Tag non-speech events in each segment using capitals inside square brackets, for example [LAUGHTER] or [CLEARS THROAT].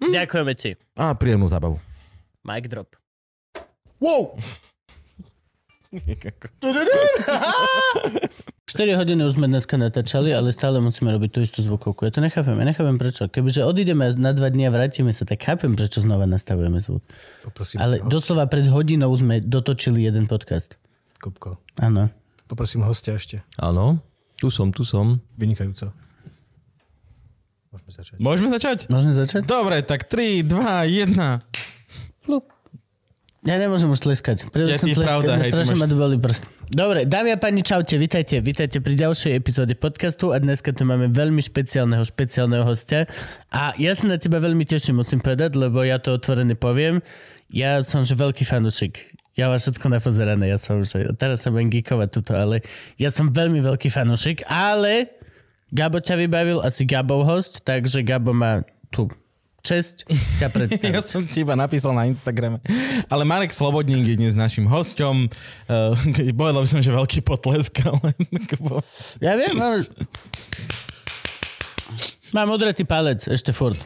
Hm. Ďakujeme ti. A príjemnú zábavu. Mic drop. Wow! 4 hodiny už sme dneska natáčali, ale stále musíme robiť tú istú zvukovku. Ja to nechápem, ja nechápem prečo. Kebyže odídeme na dva dní a vrátime sa, tak chápem, prečo znova nastavujeme zvuk. Poprosím Ale ho- doslova pred hodinou sme dotočili jeden podcast. Kupko. Áno. Poprosím hostia ešte. Áno, tu som, tu som. Vynikajúco. Môžeme začať. Môžeme začať? Môžeme začať? Dobre, tak 3, 2, 1. Ja nemôžem už tleskať. Príliš Je som tleskať, pravda, hej, strašne ma boli prst. Dobre, dámy a páni, čaute, vitajte, vitajte pri ďalšej epizóde podcastu a dneska tu máme veľmi špeciálneho, špeciálneho hostia a ja sa na teba veľmi teším, musím povedať, lebo ja to otvorene poviem. Ja som že veľký fanúšik. Ja mám všetko napozerané, ja som že, teraz sa budem geekovať tuto, ale ja som veľmi veľký fanúšik, ale Gabo ťa vybavil, asi Gabov host, takže Gabo má tu česť ťa [LAUGHS] predstaviť. Ja som ti iba napísal na Instagrame. Ale Marek Slobodník je dnes našim hosťom. Uh, povedal by som, že veľký potlesk, [LAUGHS] ale... Ja viem, mám... Mám odretý palec, ešte furt.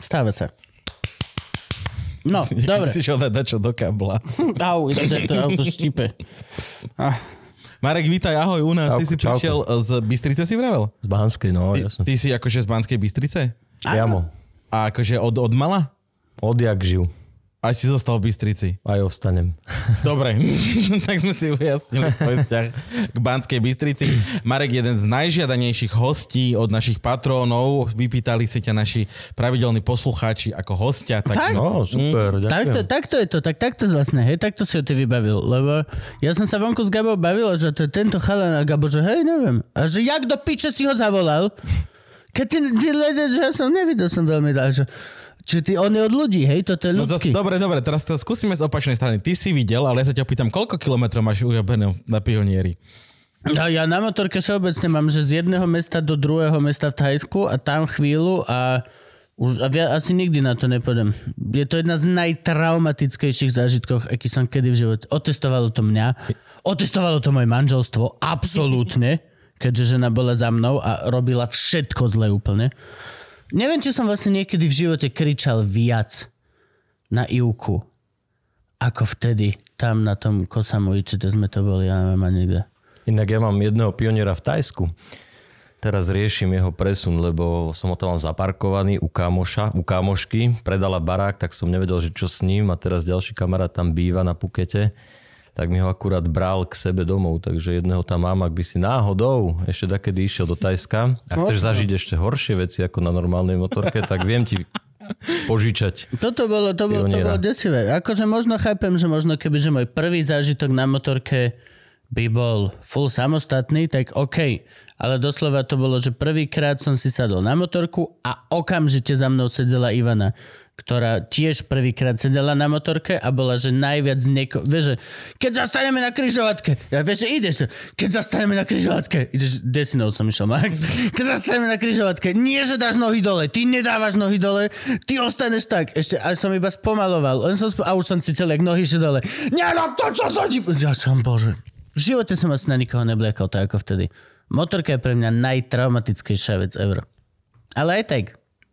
Stáva sa. No, [LAUGHS] dobre. Si šiel dať čo do kabla. Au, to auto štípe. Ah, Marek, vítaj, ahoj u nás. Ty Čauko, si čauko. prišiel z Bystrice, si vravel? Z Banskej, no, Ty, ty si akože z Banskej Bystrice? Priamo. A akože od, od mala? Odjak živ. A si zostal v Bystrici. Aj ostanem. [LAUGHS] Dobre, [LAUGHS] tak sme si ujasnili tvoj vzťah k Banskej Bystrici. Marek, jeden z najžiadanejších hostí od našich patrónov. Vypýtali si ťa naši pravidelní poslucháči ako hostia. Tak, Tak? No, super, takto, ďakujem. takto je to, tak takto vlastne, hej, takto si ho ty vybavil, lebo ja som sa vonku s Gabou bavil, že to je tento chalan a Gabo, že hej, neviem. A že jak do piče si ho zavolal? Keď ty, ty ledeš, že ja som nevidel som veľmi dál, že či ty, on je od ľudí, hej, toto je No zas, ľudský. dobre, dobre, teraz to skúsime z opačnej strany. Ty si videl, ale ja sa ťa opýtam, koľko kilometrov máš urobené na pionieri? No, ja na motorke všeobecne mám, že z jedného mesta do druhého mesta v Thajsku a tam chvíľu a už a via, asi nikdy na to nepôjdem. Je to jedna z najtraumatickejších zážitkov, aký som kedy v živote. Otestovalo to mňa, otestovalo to moje manželstvo, absolútne, keďže žena bola za mnou a robila všetko zle úplne. Neviem, či som vlastne niekedy v živote kričal viac na Ivku, ako vtedy tam na tom Kosamoviči, kde sme to boli, ja neviem, a niekde. Inak ja mám jedného pioniera v Tajsku. Teraz riešim jeho presun, lebo som ho tam zaparkovaný u kamoša, u kamošky. Predala barák, tak som nevedel, že čo s ním a teraz ďalší kamarát tam býva na Pukete tak mi ho akurát bral k sebe domov, takže jedného tam mám, ak by si náhodou ešte takedy išiel do Tajska a chceš zažiť ešte horšie veci ako na normálnej motorke, tak viem ti požičať. Toto bolo, to bolo, to bolo desivé. Akože možno chápem, že možno keby, že môj prvý zážitok na motorke by bol full samostatný, tak OK. Ale doslova to bolo, že prvýkrát som si sadol na motorku a okamžite za mnou sedela Ivana, ktorá tiež prvýkrát sedela na motorke a bola, že najviac neko... Vieš, keď zastaneme na kryžovatke, ja vieš, že ideš keď zastaneme na kryžovatke, ideš, desinou som išiel, Max, keď zastaneme na kryžovatke, nie, že dáš nohy dole, ty nedávaš nohy dole, ty ostaneš tak, ešte, aj som iba spomaloval, len som sp- a už som cítil, jak nohy že dole, nerob to, čo sa ti... Ja som, bože. V živote som asi na nikoho nebliekol tak ako vtedy. Motorka je pre mňa najtraumatickejšia vec ever. Ale aj tak,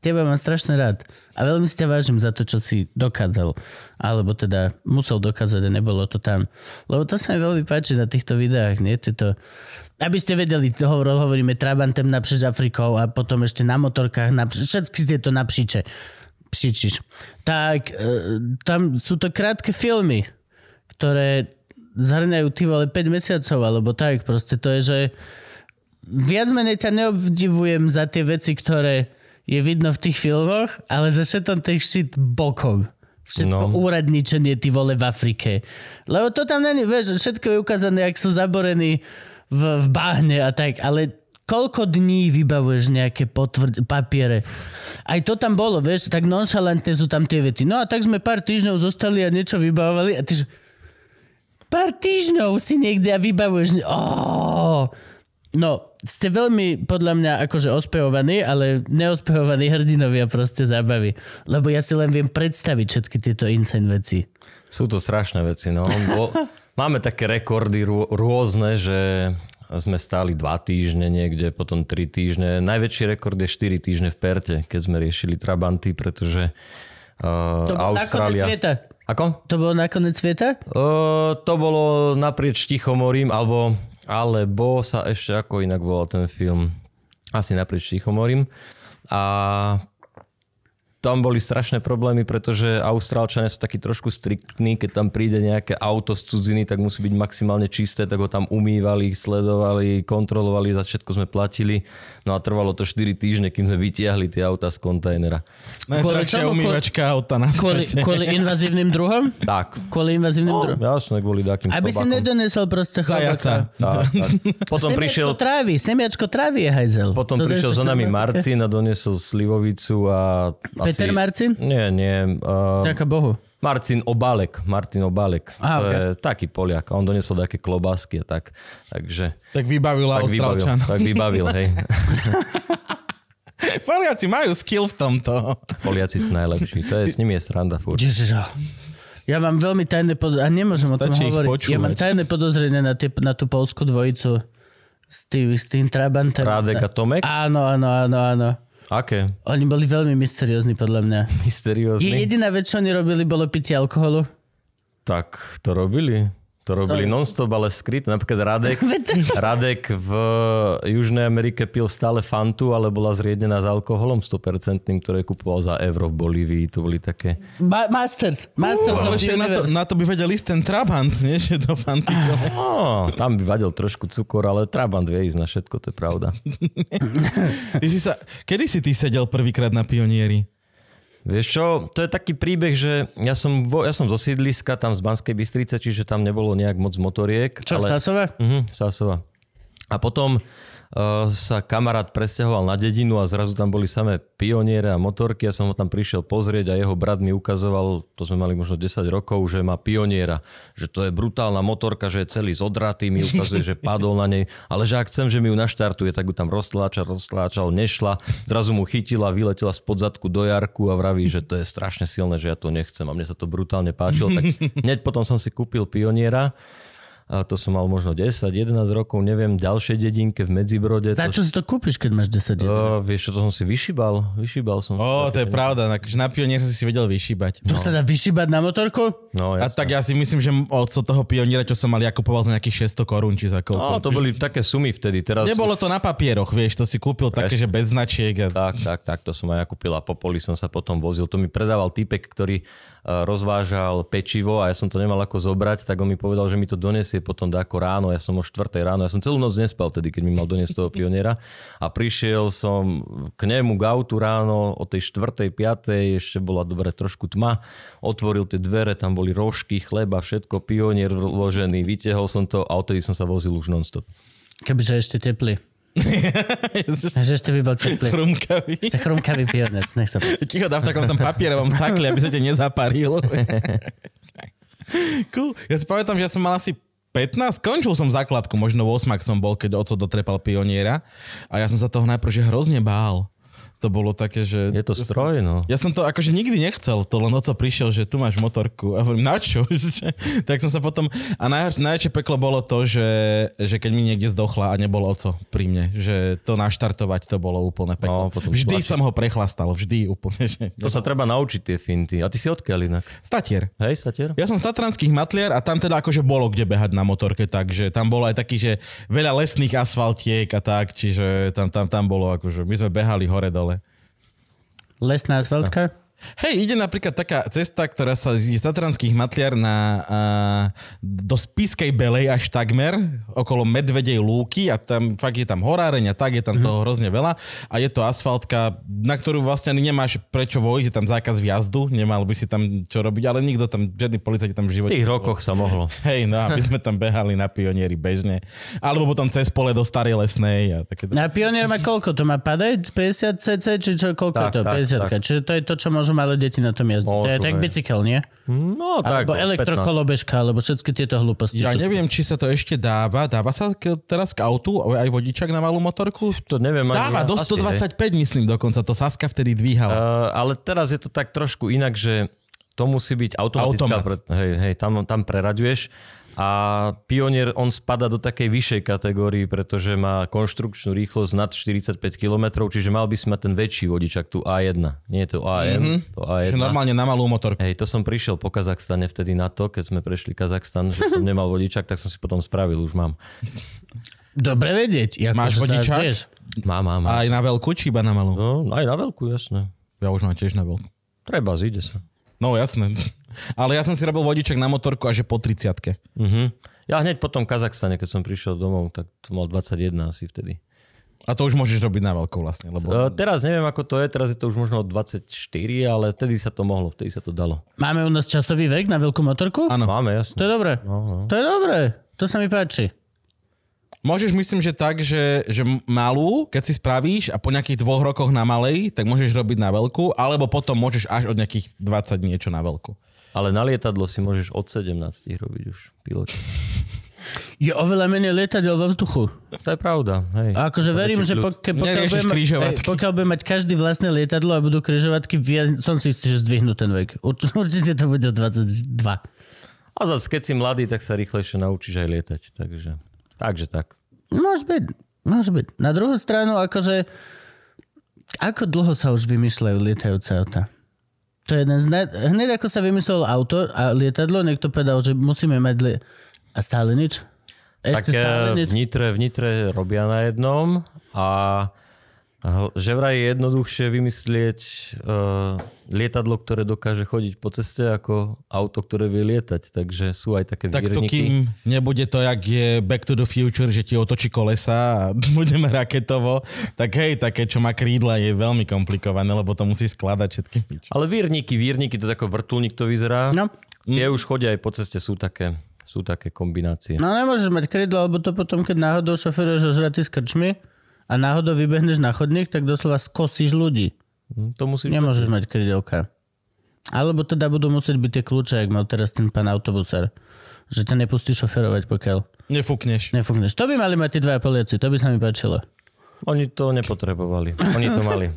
teba mám strašne rád. A veľmi si ťa vážim za to, čo si dokázal. Alebo teda musel dokázať a nebolo to tam. Lebo to sa mi veľmi páči na týchto videách, nie? Tieto... Aby ste vedeli, hovor, hovoríme Trabantem napříč Afrikou a potom ešte na motorkách, napříč, všetky tieto napříče. Pšičiš. Tak, e, tam sú to krátke filmy, ktoré zhrňajú ty vole 5 mesiacov, alebo tak. Proste to je, že viac menej ťa neobdivujem za tie veci, ktoré je vidno v tých filmoch, ale za všetkom tých shit bokom. Všetko no. Úradničenie, ty vole, v Afrike. Lebo to tam není, vieš, všetko je ukázané, ak sú zaborení v, v bahne a tak, ale koľko dní vybavuješ nejaké potvrd- papiere. Aj to tam bolo, vieš, tak nonšalantne sú tam tie vety. No a tak sme pár týždňov zostali a niečo vybavovali a ty že... Pár týždňov si niekde a vybavuješ... Oh. No, ste veľmi, podľa mňa, akože ospevovaní, ale neospevovaní hrdinovia proste zábavy. Lebo ja si len viem predstaviť všetky tieto insane veci. Sú to strašné veci, no. Bo, [LAUGHS] máme také rekordy rô, rôzne, že sme stáli dva týždne niekde, potom tri týždne. Najväčší rekord je 4 týždne v Perte, keď sme riešili Trabanty, pretože uh, To Austrália... Ako? To bolo nakoniec sveta? Uh, to bolo naprieč Tichomorím, alebo, alebo sa ešte ako inak volal ten film. Asi naprieč Tichomorím. A tam boli strašné problémy, pretože Austrálčania sú takí trošku striktní, keď tam príde nejaké auto z cudziny, tak musí byť maximálne čisté, tak ho tam umývali, sledovali, kontrolovali, za všetko sme platili. No a trvalo to 4 týždne, kým sme vytiahli tie auta z kontajnera. Najdrahšia umývačka auta na Kvôli, kvôli invazívnym druhom? Tak. Kvôli invazívnym druhom? Jasne, kvôli takým Aby si nedonesol proste. Tak, tak. [LAUGHS] Potom Semiačko prišiel, trávy, semiačko trávy je hajzel. potom To prišiel za nami na- Marcin a doniesol slivovicu a Peter. Marcin? Nie, nie. Uh, Ďaká Bohu. Marcin Obálek. Martin Obálek. Á, to ok. je taký Poliak. A on doniesol také klobásky a tak. Takže Tak vybavila tak vybavil. Tak vybavil, hej. [LAUGHS] Poliaci majú skill v tomto. Poliaci sú najlepší. To je, s nimi je sranda furt. Ježiš. Ja mám veľmi tajné pod... A nemôžem o tom Stačí hovoriť. Ja mám počúvať. tajné podozrenie na, tie, na tú polskú dvojicu s tým, s tým Trabantem. Rádek a Tomek? Áno, áno, áno, áno. Aké? Oni boli veľmi mysteriózni podľa mňa. [LAUGHS] Je, Mysteriózny? jediná vec, čo oni robili, bolo pitie alkoholu. Tak to robili. To robili non-stop, ale skryt. Napríklad Radek, [LAUGHS] Radek v Južnej Amerike pil stále Fantu, ale bola zriedená s alkoholom 100%, ktoré kupoval za euro v Bolívii. To boli také... Ma- Masters. Masters Ale však na to, na to by vedel ísť ten Trabant, nie? [LAUGHS] Že do Fantico. No, tam by vadil trošku cukor, ale Trabant vie ísť na všetko, to je pravda. [LAUGHS] Ty si sa, kedy si ty sedel prvýkrát na pionieri? Vieš čo, to je taký príbeh, že ja som, vo, ja som zo sídliska, tam z Banskej Bystrice, čiže tam nebolo nejak moc motoriek. Čo, ale... Sasova? Mhm, Sásova. A potom sa kamarát presťahoval na dedinu a zrazu tam boli samé pioniere a motorky. Ja som ho tam prišiel pozrieť a jeho brat mi ukazoval, to sme mali možno 10 rokov, že má pioniera. Že to je brutálna motorka, že je celý zodratý, mi ukazuje, že padol na nej. Ale že ak chcem, že mi ju naštartuje, tak ju tam roztláčal, roztláčal, nešla. Zrazu mu chytila, vyletela spod zadku do jarku a vraví, že to je strašne silné, že ja to nechcem. A mne sa to brutálne páčilo. Tak [LAUGHS] hneď potom som si kúpil pioniera. A to som mal možno 10-11 rokov, neviem, ďalšej dedinke v Medzibrode. Za to, čo si to kúpiš, keď máš 10 eur? uh, vieš čo, to som si vyšibal. Vyšibal som. Ó, to je pravda, akože na pionier si si vedel vyšíbať. To sa dá vyšibať na motorku? No, A jasné. tak ja si myslím, že od toho pioniera, čo som mal, ja kupoval za nejakých 600 korún, či za No, koľko. to boli také sumy vtedy. Teraz Nebolo to na papieroch, vieš, to si kúpil také, že bez značiek. A... Tak, tak, tak, to som aj ja kúpil a po poli som sa potom vozil. To mi predával typek, ktorý uh, rozvážal pečivo a ja som to nemal ako zobrať, tak on mi povedal, že mi to donesie potom dáko ráno. Ja som o 4 ráno, ja som celú noc nespal tedy, keď mi mal doniesť toho pioniera. A prišiel som k nemu k autu ráno o tej 4. 5. ešte bola dobre trošku tma. Otvoril tie dvere, tam boli rožky, chleba, všetko, pionier vložený. Vytiahol som to a odtedy som sa vozil už non-stop. Kebyže ešte teplý. [LAUGHS] Že ešte by bol teplý. Chrumkavý. Ešte chrumkavý pionec, nech sa páči. Ti ho dá v takom tom papierovom sakli, aby sa te nezaparil. [LAUGHS] cool. Ja si pamätám, že ja som mal asi 15, skončil som základku, možno v 8 som bol, keď oco dotrepal pioniera a ja som sa toho najprv že hrozne bál. To bolo také, že... Je to stroj, no. Ja som to akože nikdy nechcel, to len oco prišiel, že tu máš motorku. A hovorím, na čo? [LAUGHS] tak som sa potom... A naj, najväčšie peklo bolo to, že, že keď mi niekde zdochla a nebol oco pri mne, že to naštartovať to bolo úplne peklo. No, vždy tlačiť. som ho prechlastal, vždy úplne. Že... To sa treba naučiť tie finty. A ty si odkiaľ inak? Statier. Hej, Satier? Ja som z Tatranských matliar a tam teda akože bolo kde behať na motorke, takže tam bolo aj taký, že veľa lesných asfaltiek a tak, čiže tam, tam, tam bolo akože, my sme behali hore-dole. Lesná asfaltka? Hej, ide napríklad taká cesta, ktorá sa z Tatranských matliar na, a, do Spiskej Belej až takmer, okolo Medvedej lúky a tam fakt je tam horáreň a tak, je tam toho hrozne veľa a je to asfaltka, na ktorú vlastne ani nemáš prečo vojsť, je tam zákaz vjazdu, nemal by si tam čo robiť, ale nikto tam, žiadny policajt tam v V živote. tých rokoch sa mohlo. [LAUGHS] Hej, no a my sme tam behali na pionieri bežne. Alebo potom cez pole do Starej Lesnej a také. Na Pionier má koľko? To má padať? 50 cc? Či čo? Koľko Tak, je to? tak, 50 tak. Čiže to je to, čo môžu malé deti na tom jazdiť. to je Môžu, tak hej. bicykel, nie? No tak, Alebo 15. elektrokolobežka, alebo všetky tieto hlúposti. Ja neviem, či sa to ešte dáva. Dáva sa k, teraz k autu aj vodičak na malú motorku? To neviem ani Dáva, ja. do Asi, hej. 125 myslím dokonca. To Saska vtedy dvíhala. Uh, ale teraz je to tak trošku inak, že to musí byť automatická... Automat. Pre, hej, hej, tam, tam preraďuješ. A Pionier, on spada do takej vyššej kategórii, pretože má konštrukčnú rýchlosť nad 45 km, čiže mal by si mať ten väčší vodičak, tu A1. Nie je to AM, mm-hmm. to Že A1. normálne na malú motorku. Hej, to som prišiel po Kazachstane vtedy na to, keď sme prešli Kazachstan, že som nemal vodičak, tak som si potom spravil, už mám. Dobre vedieť. Ako Máš vieš. Mám, mám, mám. Aj na veľkú, či iba na malú? No, aj na veľkú, jasné. Ja už mám tiež na veľkú. Treba, zíde sa. No jasné. Ale ja som si robil vodičak na motorku až po 30 Uh-huh. Ja hneď po tom Kazachstane, keď som prišiel domov, tak to mal 21 asi vtedy. A to už môžeš robiť na veľkou vlastne, lebo... Uh, teraz neviem, ako to je, teraz je to už možno od 24, ale vtedy sa to mohlo, vtedy sa to dalo. Máme u nás časový vek na veľkú motorku? Áno. Máme, To jasne. je dobré. No, no. To je dobré. To sa mi páči. Môžeš, myslím, že tak, že, že malú, keď si spravíš a po nejakých dvoch rokoch na malej, tak môžeš robiť na veľkú, alebo potom môžeš až od nejakých 20 niečo na veľkú. Ale na lietadlo si môžeš od 17 robiť už pilot. [LAUGHS] Je oveľa menej lietadiel vo vzduchu. To je pravda, hej. A akože verím, že kľud. pokiaľ, budem, križovatky. hej, pokiaľ bude mať každý vlastné lietadlo a budú križovatky, som si istý, že zdvihnú ten vek. Urč- [LAUGHS] Určite to bude o 22. A zase, keď si mladý, tak sa rýchlejšie naučíš aj lietať. Takže, takže tak. Môže byť. Môže byť. Na druhú stranu, akože ako dlho sa už vymýšľajú lietajúce auta? To je jeden z naj... Hneď ako sa vymyslelo auto a lietadlo, niekto povedal, že musíme mať... Li... A stále nič? Tak Ešte stále nič? v Nitre, v Nitre robia na jednom a že vraj je jednoduchšie vymyslieť uh, lietadlo, ktoré dokáže chodiť po ceste ako auto, ktoré vie lietať. Takže sú aj také Tak to výrniky. kým nebude to, jak je Back to the Future, že ti otočí kolesa a [LAUGHS] budeme raketovo, tak hej, také, čo má krídla, je veľmi komplikované, lebo to musí skladať všetky. Ale vírniky, vírniky, to je ako vrtulník to vyzerá. No. Tie už chodia aj po ceste, sú také, sú také kombinácie. No nemôžeš mať krydlo, lebo to potom, keď náhodou šoferuješ ožratý s krčmi a náhodou vybehneš na chodník, tak doslova skosíš ľudí. Hm, To musíš... Nemôžeš mať krydelka. Alebo teda budú musieť byť tie kľúče, jak mal teraz ten pán autobusár. Že ťa nepustí šoferovať, pokiaľ Nefúkneš. nefúkneš. To by mali mať tí dvaja Poliaci, to by sa mi páčilo. Oni to nepotrebovali. Oni to mali.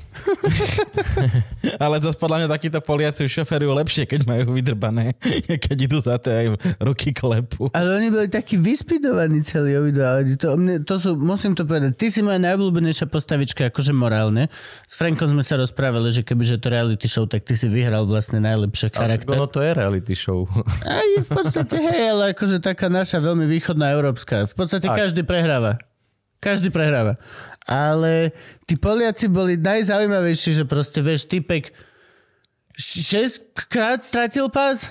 [LAUGHS] Ale zase podľa mňa takíto Poliaci už šoferujú lepšie, keď majú vydrbané, [LAUGHS] keď idú za to aj ruky klepu. Ale oni boli takí vyspidovaní celí obidva. To, mne, to sú, musím to povedať, ty si moja najobľúbenejšia postavička, akože morálne. S Frankom sme sa rozprávali, že kebyže to reality show, tak ty si vyhral vlastne najlepšie charakter. Ono to je reality show. [LAUGHS] Aj v podstate, hej, ale akože taká naša veľmi východná európska. V podstate Tak. každý prehráva. Každý prehráva. Ale tí Poliaci boli najzaujímavejší, že proste, vieš, typek 6 krát stratil pás?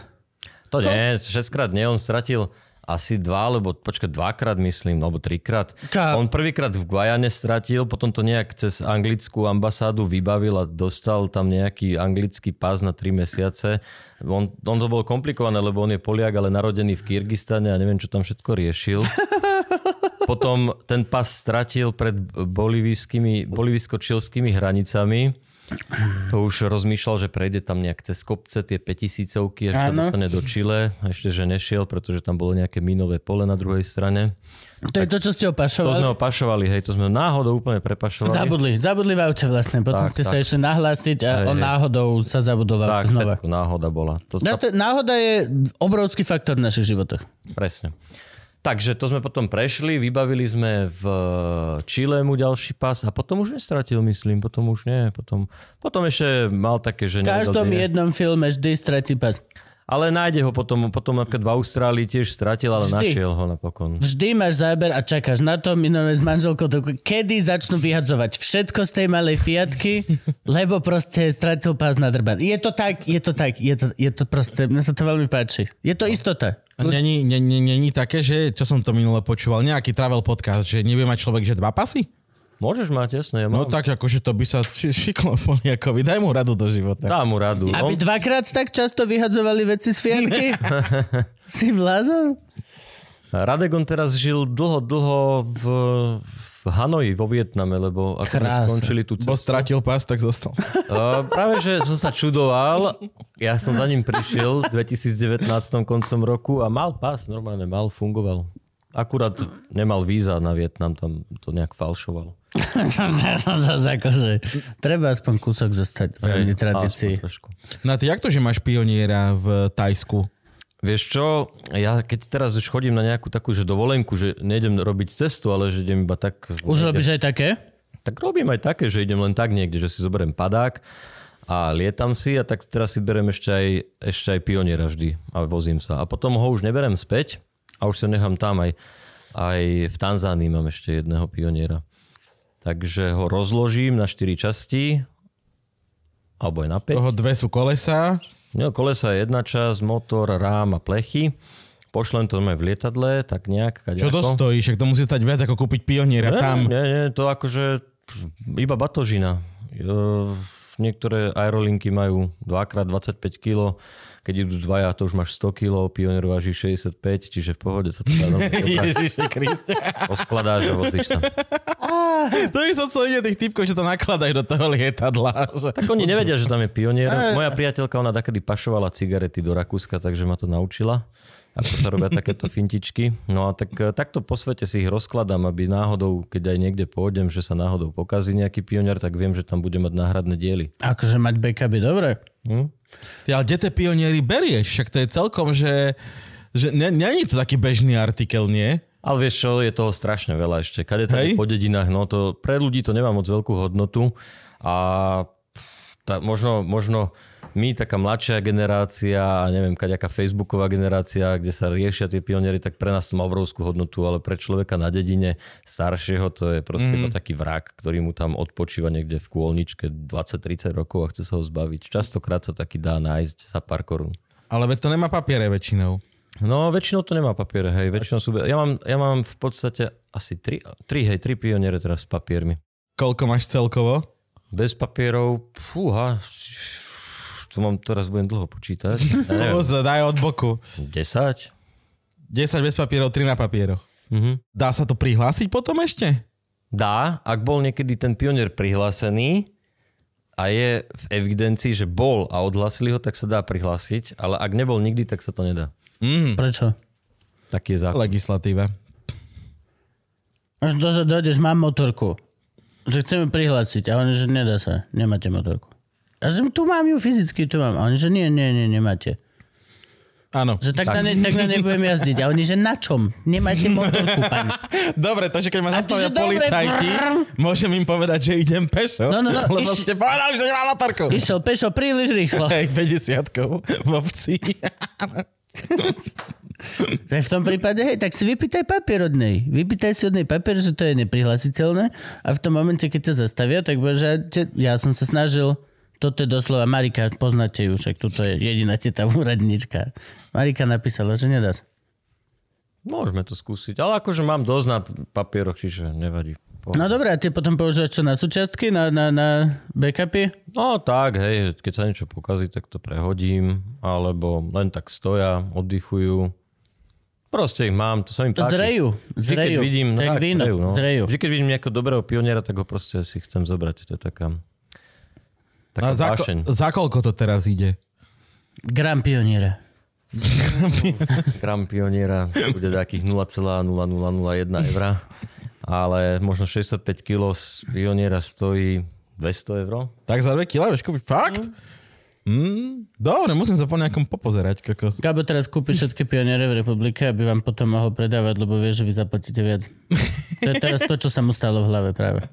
To nie, 6 krát nie, on stratil asi dva, alebo počkaj, dvakrát myslím, alebo trikrát. Ka- On prvýkrát v Guajane stratil, potom to nejak cez anglickú ambasádu vybavil a dostal tam nejaký anglický pás na 3 mesiace. On, on to bolo komplikované, lebo on je Poliak, ale narodený v Kyrgyzstane a neviem, čo tam všetko riešil. [LAUGHS] Potom ten pas stratil pred bolivijsko-čilskými hranicami. To už rozmýšľal, že prejde tam nejak cez kopce tie 5000 až sa dostane do Chile. Ešte, že nešiel, pretože tam bolo nejaké minové pole na druhej strane. To je to, čo ste To opašovali? sme ho pašovali, hej, to sme ho náhodou úplne prepašovali. Zabudli, zabudli v aute vlastne. Potom Tak, ste sa tak. išli nahlásiť a Hej, on náhodou sa zabudol v aute Tak, znova. tak, náhoda bola. To, to, náhoda je obrovský faktor v našich životoch. Presne. Takže to sme potom prešli, vybavili sme v Chile mu ďalší pas a potom už nestratil, myslím, potom už nie. Potom, potom ešte mal také, V že... nevedel, každom je. jednom filme vždy stratí pas. Ale nájde ho potom, potom napríklad v Austrálii tiež stratil, ale Vždy. našiel ho napokon. Vždy máš záber a čakáš na to, minulé s manželkou, to, kedy začnú vyhadzovať všetko z tej malej fiatky, [LAUGHS] lebo proste stratil pás na drban. Je to tak, je to tak, je to, je to proste, mne sa to veľmi páči. Je to istota. A Není, není, není také, že, čo som to minule počúval, nejaký travel podcast, že nebude mať človek, že dva pasy? Môžeš mať, jasné. Ja No mám. tak akože to by sa ši- [LAUGHS] šiklo Poliakovi. Daj mu radu do života. Dá mu radu. Aby On, dvakrát tak často vyhadzovali veci z fiatky? [LAUGHS] si blázon? Radek on teraz žil dlho, dlho v, v Hanoji vo Vietname, lebo ako sme skončili tú Bo cestu. stratil pás, tak zostal. [LAUGHS] Uh, práve, že som sa čudoval. Ja som za ním prišiel v 2019 koncom roku a mal pás, normálne mal, fungoval. Akurát nemal víza na Vietnam, tam to nejak falšoval. Zase [LAUGHS] akože, treba aspoň kúsok zostať v tradícii. No a ty, jak to, že máš pioniera v Tajsku? Vieš čo, ja keď teraz už chodím na nejakú takú že dovolenku, že nejdem robiť cestu, ale že idem iba tak... Už niekde- robíš aj také? Tak robím aj také, že idem len tak niekde, že si zoberiem padák a lietam si a tak teraz si berem ešte aj, ešte aj pioniera vždy a vozím sa. A potom ho už neberem späť a už sa nechám tam aj, aj v Tanzánii mám ešte jedného pioniera. Takže ho rozložím na 4 časti alebo aj na 5. Toho dve sú kolesa. No, kolesa je jedna časť, motor, rám a plechy. Pošlem to v lietadle, tak nejak. Čo to kaďako. stojí? Však to musí stať viac ako kúpiť pioniera Nie, tam. Nie, nie, to akože iba batožina. E, Niektoré aerolinky majú 2x25 kg, keď idú dvaja, to už máš 100 kg, pionier váži 65, čiže v pohode sa to dá. [LAUGHS] Ježiši Kriste. Poskladáš a vozíš sa. To by som chcel tých typkov, že to nakladajú do toho lietadla. Že... Tak oni nevedia, že tam je pionier. Moja priateľka, ona takedy pašovala cigarety do Rakúska, takže ma to naučila ako sa robia takéto fintičky. No a tak, takto po svete si ich rozkladám, aby náhodou, keď aj niekde pôjdem, že sa náhodou pokazí nejaký pionier, tak viem, že tam bude mať náhradné diely. Akože mať backup je dobré. Hm? Ty, ale kde tie pionieri berieš? Však to je celkom, že, že je to taký bežný artikel, nie? Ale vieš čo, je toho strašne veľa ešte. Kade Hej. tady po dedinách, no to pre ľudí to nemá moc veľkú hodnotu a tá, možno, možno my, taká mladšia generácia, neviem, kaďaká facebooková generácia, kde sa riešia tie pioniery, tak pre nás to má obrovskú hodnotu, ale pre človeka na dedine staršieho to je proste mm. iba taký vrak, ktorý mu tam odpočíva niekde v kôlničke 20-30 rokov a chce sa ho zbaviť. Častokrát sa taký dá nájsť za pár korún. Ale to nemá papiere väčšinou. No, väčšinou to nemá papiere, hej. Väčšinou sú... Ja mám, ja mám v podstate asi tri, tri, hej, tri pioniere teraz s papiermi. Koľko máš celkovo? Bez papierov, fúha, to mám teraz budem dlho počítať. [LAUGHS] Daj od boku. 10? 10 bez papierov, 3 na papieroch. Mhm. Dá sa to prihlásiť potom ešte? Dá, ak bol niekedy ten pionier prihlásený a je v evidencii, že bol a odhlasili ho, tak sa dá prihlásiť, ale ak nebol nikdy, tak sa to nedá. Mm, Prečo? Taký je zákon. legislatíva. Až do, dojdeš, mám motorku. Že chceme prihlásiť. A oni, že nedá sa. Nemáte motorku. A že tu mám ju fyzicky, tu mám. A oni, že nie, nie, nie, nemáte. Áno. Že tak, Na, ne, tak na nebudem jazdiť. A oni, že na čom? Nemáte motorku, pani. [LAUGHS] Dobre, takže keď ma zastavia dobre, policajti, môžem im povedať, že idem pešo, No, no, no, lebo iš- ste povedali, že nemám motorku. Išiel pešo príliš rýchlo. Hej, 50 v obci. Tak [LAUGHS] v tom prípade, hej, tak si vypýtaj papier od nej. Vypýtaj si od nej papier, že to je neprihlasiteľné a v tom momente, keď ťa zastavia, tak bude, že te, ja som sa snažil, toto je doslova Marika, poznáte ju, však tuto je jediná teta úradnička. Marika napísala, že nedá sa. Môžeme to skúsiť, ale akože mám dosť na papieroch, čiže nevadí. Po- No dobré, a ty potom používaš čo na súčiastky, na, na, na backupy? No tak, hej, keď sa niečo pokazí, tak to prehodím, alebo len tak stoja, oddychujú. Proste ich mám, to sa mi páči. Zrejú, Vždy, keď vidím, Tak tak, víno, zrejú, no. zrejú. Vždy, keď vidím nejakého dobrého pioniera, tak ho proste si chcem zobrať. To je taká, taká A za, vášeň. ko- za koľko to teraz ide? Gram pioniera. Gram pioniera bude takých 0,0001 eur, ale možno 65 kg z pioniera stojí 200 eur. Tak za 2 kg vieš kúpiť? Fakt? Mm, dobre, musím sa po nejakom popozerať. Kokos. Gabo teraz kúpi všetky pioniere v republike, aby vám potom mohol predávať, lebo vie, že vy zaplatíte viac. To je teraz to, čo sa mu stalo v hlave práve.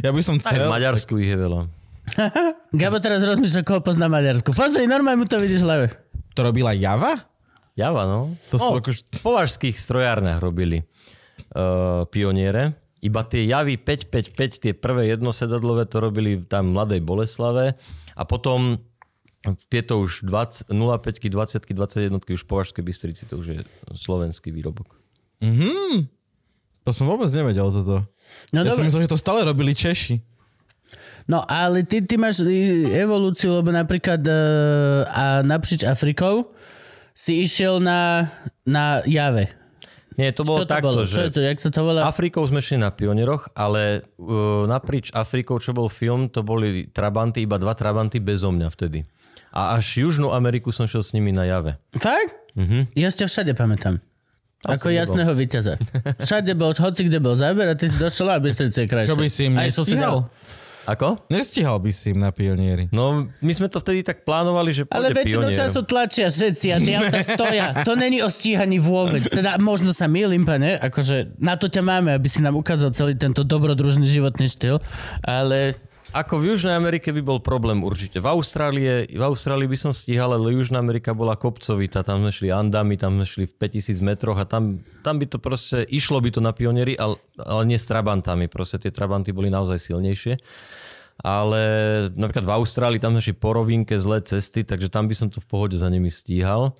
Ja by som Aj v chcel... Maďarsku ich je veľa. [LAUGHS] Gabo teraz rozmýšľa, koho pozná Maďarsku. Pozri, normálne mu to vidíš v hlave. To robila Java? Java, no. To sú no, akož- V považských strojárniach robili uh, pioniere. Iba tie javy 555, tie prvé jednosedadlové, to robili tam v Mladej Boleslave. A potom tieto už 20, 05, 20, 21 už v Považskej Bystrici, to už je slovenský výrobok. To som vôbec nevedel toto. No ja som dobre. myslel, že to stále robili Češi. No ale ty, ty máš i, evolúciu, lebo napríklad uh, a napříč Afrikou si išiel na, na Jave. Nie, to bolo Čo to takto, bolo? že... Čo je to? Jak sa to volá? Afrikou sme šli na pionieroch, ale uh, naprieč Afrikou, čo bol film, to boli Trabanty, iba dva Trabanty bezo mňa vtedy. A až Južnú Ameriku som šiel s nimi na jave. Fakt? Mhm. Ja si ťa všade pamätám. Ako som nebol. jasného víťaza. Všade bol, hoci kde bol záber a ty si došiel a Bystrica je krajšie. Čo by si im nestíhal? Ako? Nestihal by si im na pionieri. No, my sme to vtedy tak plánovali, že Ale väčšinou času tlačia všetci a tie auta [LAUGHS] stoja. To není o stíhaní vôbec. Teda možno sa mýlim, pane, akože na to ťa máme, aby si nám ukázal celý tento dobrodružný životný štýl, ale Ako v Južnej Amerike by bol problém určite. V Austrálii, v Austrálii by som stíhal, ale Južná Amerika bola kopcovitá. Tam sme šli Andami, tam sme šli v 5000 metroch a tam, tam by to proste, išlo by to na pionieri, ale, ale nie s Trabantami. Proste tie Trabanty boli naozaj silnejšie. Ale napríklad v Austrálii tam šli po rovinke zlé cesty, takže tam by som to v pohode za nimi stíhal.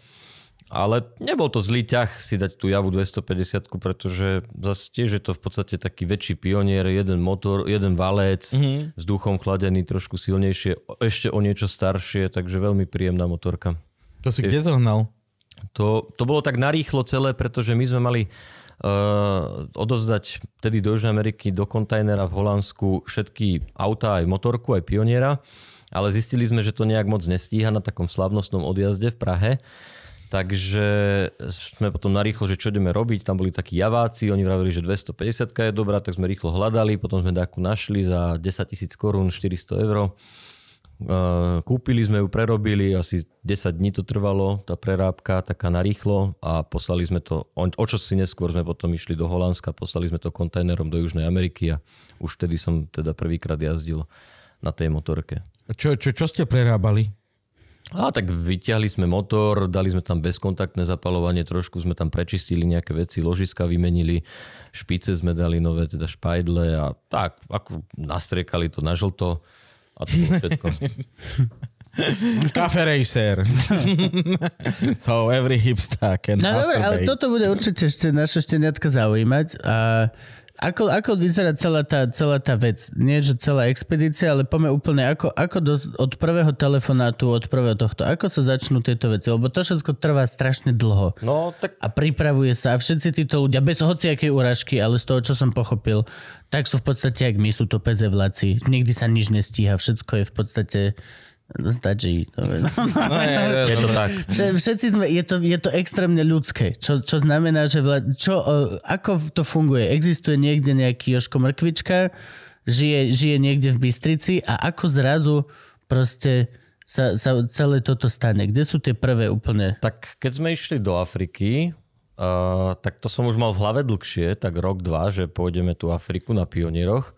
Ale nebol to zlý ťah si dať tú javu 250, pretože zase tiež je to v podstate taký väčší pionier, jeden motor, jeden valec, mm-hmm. vzduchom chladený, trošku silnejšie, ešte o niečo staršie, takže veľmi príjemná motorka. To si kde zohnal? To, to bolo tak narýchlo celé, pretože my sme mali uh, odovzdať tedy do Južnej Ameriky do kontajnera v Holandsku všetky autá, aj motorku, aj pioniera, ale zistili sme, že to nejak moc nestíha na takom slavnostnom odjazde v Prahe. Takže sme potom narýchlo, že čo ideme robiť. Tam boli takí javáci, oni vravili, že 250 je dobrá, tak sme rýchlo hľadali, potom sme takú našli za 10 tisíc korún, 400 eur. Uh, kúpili sme ju, prerobili, asi 10 dní to trvalo, tá prerábka taká narýchlo a poslali sme to, o, čo si neskôr sme potom išli do Holandska, poslali sme to kontajnerom do Južnej Ameriky a už vtedy som teda prvýkrát jazdil na tej motorke. Čo, čo, čo ste prerábali? A tak vyťahli sme motor, dali sme tam bezkontaktné zapalovanie, trošku sme tam prečistili nejaké veci, ložiska vymenili, špice sme dali nové, teda špajdle a tak, ako nastriekali to na žlto a to bolo všetko. [LAUGHS] Cafe Racer. [LAUGHS] so every hipster can No dobre, ale toto bude určite ešte naše šteniatka zaujímať. A ako, ako vyzerá celá tá, celá tá vec? Nie, že celá expedícia, ale poďme úplne, ako, ako do, od prvého telefonátu, od prvého tohto, ako sa začnú tieto veci? Lebo to všetko trvá strašne dlho. No tak A pripravuje sa a všetci títo ľudia, bez hociakej úražky, ale z toho, čo som pochopil, tak sú v podstate, jak my, sú to pezevlaci. Nikdy sa nič nestíha, všetko je v podstate stačí. To [LAUGHS] je- No, je, je, je to tak. Vše- Všetci sme, je to, je to extrémne ľudské, čo, čo znamená, že vla, čo, o, ako to funguje? Existuje niekde nejaký Joško Mrkvička, žije, žije niekde v Bystrici a ako zrazu proste sa, sa celé toto stane? Kde sú tie prvé úplne? Tak keď sme išli do Afriky, uh, tak to som už mal v hlave dlhšie, tak rok, dva, že pôjdeme tú Afriku na pionieroch.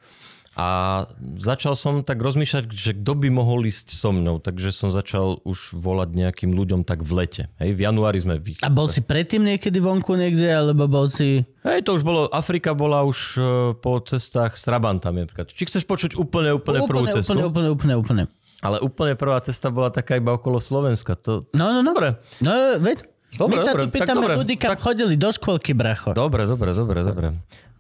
A začal som tak rozmýšľať, že kto by mohol ísť so mnou, takže som začal už volať nejakým ľuďom tak v lete. Hej, v januári sme vy... A bol si predtým niekedy vonku niekde, alebo bol si... Hej, to už bolo, Afrika bola už uh, po cestách s Trabantami. Napríklad. Či chceš počuť úplne, úplne, prvú úplne, cestu? úplne, úplne, úplne, úplne. Ale úplne prvá cesta bola taká iba okolo Slovenska. To... No, no, no. Dobre. No, veď. Dobre, My sa dobre, tu tak pýtame dobre. ľudí, kam Tak- chodili do škôlky, bracho. Dobre, dobre, dobre, dobre.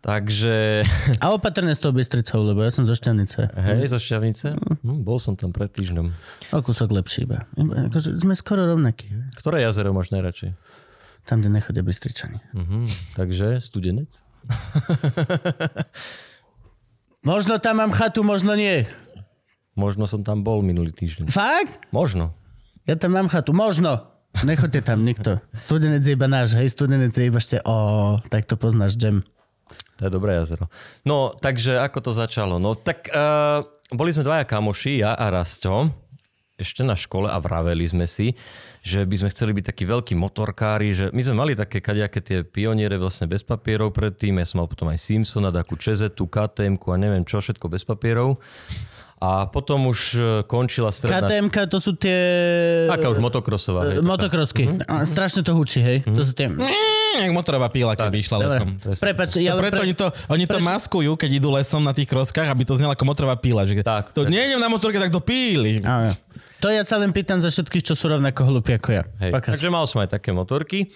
Takže, A opatrne s tou Bystricou, lebo ja som zo Šťavnice. hej, zo Šťavnice? Hm, bol som tam pred týždňom. O kúsok lepší iba. Akože sme skoro rovnakí. Ktoré jazero máš najradšej? Tam, kde nechodia Bystričani. Mhm, takže studenec? [LAUGHS] Možno tam mám chatu, možno nie. Možno som tam bol minulý týždeň. Fakt? Možno. Ja tam mám chatu, možno. Nechoďte tam nikto. Studenec je iba náš, hej, studenec je iba ešte, o, tak to poznáš, Jam. To je dobré jazero. No, takže ako to začalo? No, tak uh, boli sme dvaja kamoši, ja a Rasto, ešte na škole a vraveli sme si, že by sme chceli byť takí veľkí motorkári, že my sme mali také kadejaké tie pioniere vlastne bez papierov predtým, ja som mal potom aj Simpsona, takú Čezetu, KTM a neviem čo, všetko bez papierov. A potom už e, končila stredná... KTMK to sú tie... Taká už motokrosová. Hej. Motokrosky. A Strašne to hučí, hej. To sú tie... Mm, jak motorová píla, keby išla lesom. Prepač, Ja, ale preto pre... oni to, oni to maskujú, keď idú lesom na tých kroskách, aby to znelo ako motorová píla. Že Tak, to tak. nejdem na motorke, tak do píly. Áno. To ja sa len pýtam za všetkých, čo sú rovnako hlúpi ako ja. Hej. Takže mal som aj také motorky.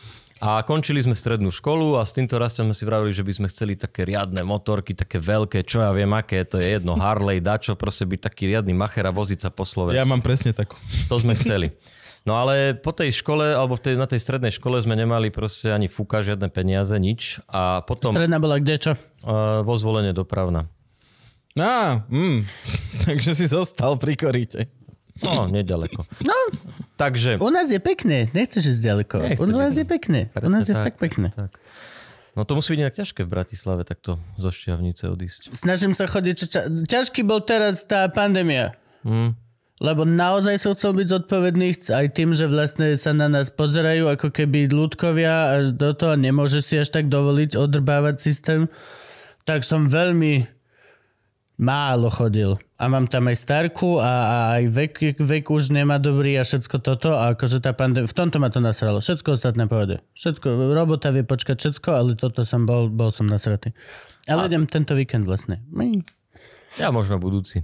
A končili sme strednú školu a s týmto rastom sme si vravili, že by sme chceli také riadne motorky, také veľké, čo ja viem aké, to je jedno, Harley, dačo, proste byť taký riadny macher a voziť sa po Slovensku. Ja mám presne takú. To sme chceli. No ale po tej škole, alebo tej, na tej strednej škole sme nemali proste ani fúka, žiadne peniaze, nič. A potom Stredná bola kde, čo? uh, vo zvolenie dopravna. Á, mm, [LAUGHS] takže si zostal pri koríte. No, nedaleko. No, Takže... u nás je pekné. Nechceš ísť ďaleko. Nechcem u nás je pekné. u nás je tak, fakt pekné. Tak. No to musí byť inak ťažké v Bratislave takto zo Šťavnice odísť. Snažím sa chodiť. Ča- ťažký bol teraz tá pandémia. Hm. Lebo naozaj som chcel byť zodpovedný aj tým, že vlastne sa na nás pozerajú ako keby ľudkovia až do toho nemôže si až tak dovoliť odrbávať systém. Tak som veľmi málo chodil. A mám tam aj starku a, a aj vek, vek už nemá dobrý a všetko toto. A akože tá pandémia, v tomto ma to nasralo. Všetko ostatné pohode. Všetko, robota vie počkať všetko, ale toto som bol, bol som nasratý. Ale idem tento víkend vlastne. Ja možno budúci.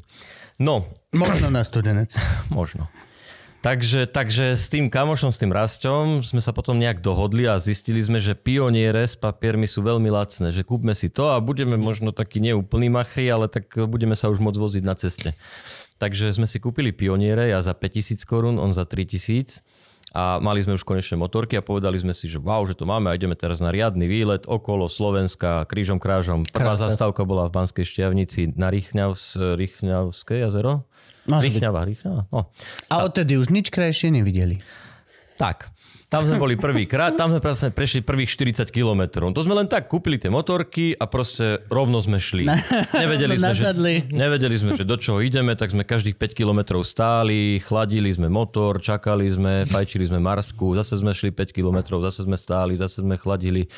No, Možno na studenec. [CLEARS THROAT] možno. Takže, takže s tým kamošom, s tým rastom sme sa potom nejak dohodli a zistili sme, že pioniere s papiermi sú veľmi lacné, že kúpme si to a budeme možno taký neúplný machri, ale tak budeme sa už môcť voziť na ceste. Takže sme si kúpili pioniere, ja za 5000 korún, on za 3000 a mali sme už konečne motorky a povedali sme si, že wow, že to máme a ideme teraz na riadny výlet okolo Slovenska, krížom krážom. Prvá Krása. zastávka bola v Banskej Štiavnici na Rýchňavs, Rýchňavské jazero. Rýchňava, Rýchňava, no. A odtedy už nič krajšie nevideli. Tak, tam sme boli prvýkrát, tam sme presne prešli prvých 40 kilometrov. To sme len tak kúpili tie motorky a proste rovno sme šli. Nevedeli [LAUGHS] sme, že, nevedeli sme, že do čoho ideme, tak sme každých 5 kilometrov stáli, chladili sme motor, čakali sme, fajčili sme Marsku, zase sme šli 5 kilometrov, zase sme stáli, zase sme chladili.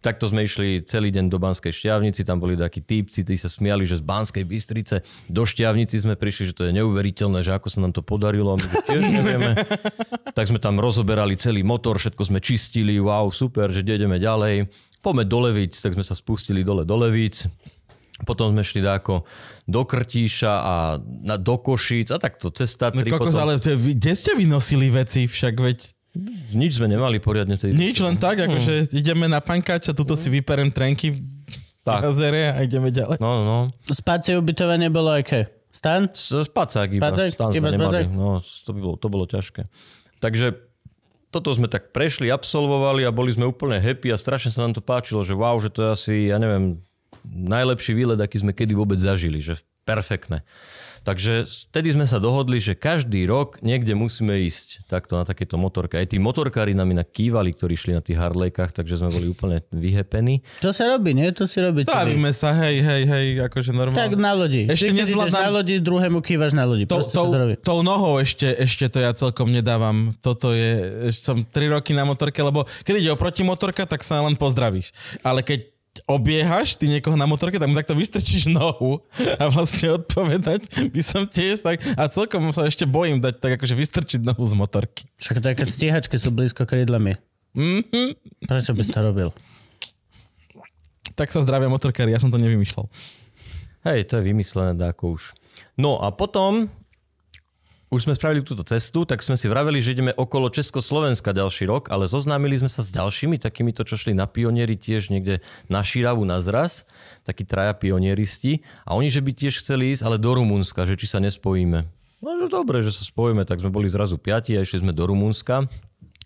Takto sme išli celý deň do Banskej Šťavnici, tam boli takí típci, tí sa smiali, že z Banskej Bystrice do Šťavnici sme prišli, že to je neuveriteľné, že ako sa nám to podarilo, my tiež nevieme. [LAUGHS] tak sme tam rozoberali celý motor, všetko sme čistili, wow, super, že ideme ďalej. Poďme do Levíc, tak sme sa spustili dole do Levíc. Potom sme šli dáko do Krtíša a na, do Košíc a takto cez No Tatry. kokos, potom... ale kde ste vynosili veci však, veď Nič sme nemali poriadne. Tej... nič, len tak, akože ideme na pankáč a tuto si vyperem trenky Tak. jazere a ideme ďalej. No, no. Spácie ubytovanie bolo aké? Stan? Spacák iba. Spacák? Sme Iba spacák? No, to, by bolo, to bolo ťažké. Takže toto sme tak prešli, absolvovali a boli sme úplne happy a strašne sa nám to páčilo, že wow, že to je asi, ja neviem, najlepší výlet, aký sme kedy vôbec zažili, že perfektné. Takže vtedy sme sa dohodli, že každý rok niekde musíme ísť takto na takéto motorke. Aj tí motorkári nám inak kývali, ktorí šli na tých Harlejkách, takže sme boli úplne vyhepení. To sa robí, nie? To si robíte. vy. Trávime sa, hej, hej, hej, akože normálne. Tak na lodi. Ešte Ty, keď ideš nezvládam- na lodi, druhému kývaš na lodi. Sa tou, to robí. tou nohou ešte, ešte to ja celkom nedávam. Toto je, ešte som 3 roky na motorke, lebo keď ide oproti motorka, tak sa len pozdravíš. Ale keď obiehaš ty niekoho na motorke, tak mu takto vystrčíš nohu a vlastne odpovedať by som tiež tak... A celkom sa ešte bojím dať tak akože vystrčiť nohu z motorky. Však to je keď stíhačky sú blízko krídlami. Mhm. Prečo by si to robil? Tak sa zdravia motorkári, ja som to nevymýšľal. Hej, to je vymyslené dáko už. No a potom už sme spravili túto cestu, tak sme si vraveli, že ideme okolo Československa ďalší rok, ale zoznámili sme sa s ďalšími takýmito, čo šli na pionieri tiež niekde na Šíravu na zraz, takí traja pionieristi a oni, že by tiež chceli ísť, ale do Rumunska, že či sa nespojíme. No, že dobre, že sa spojíme, tak sme boli zrazu piati a išli sme do Rumunska.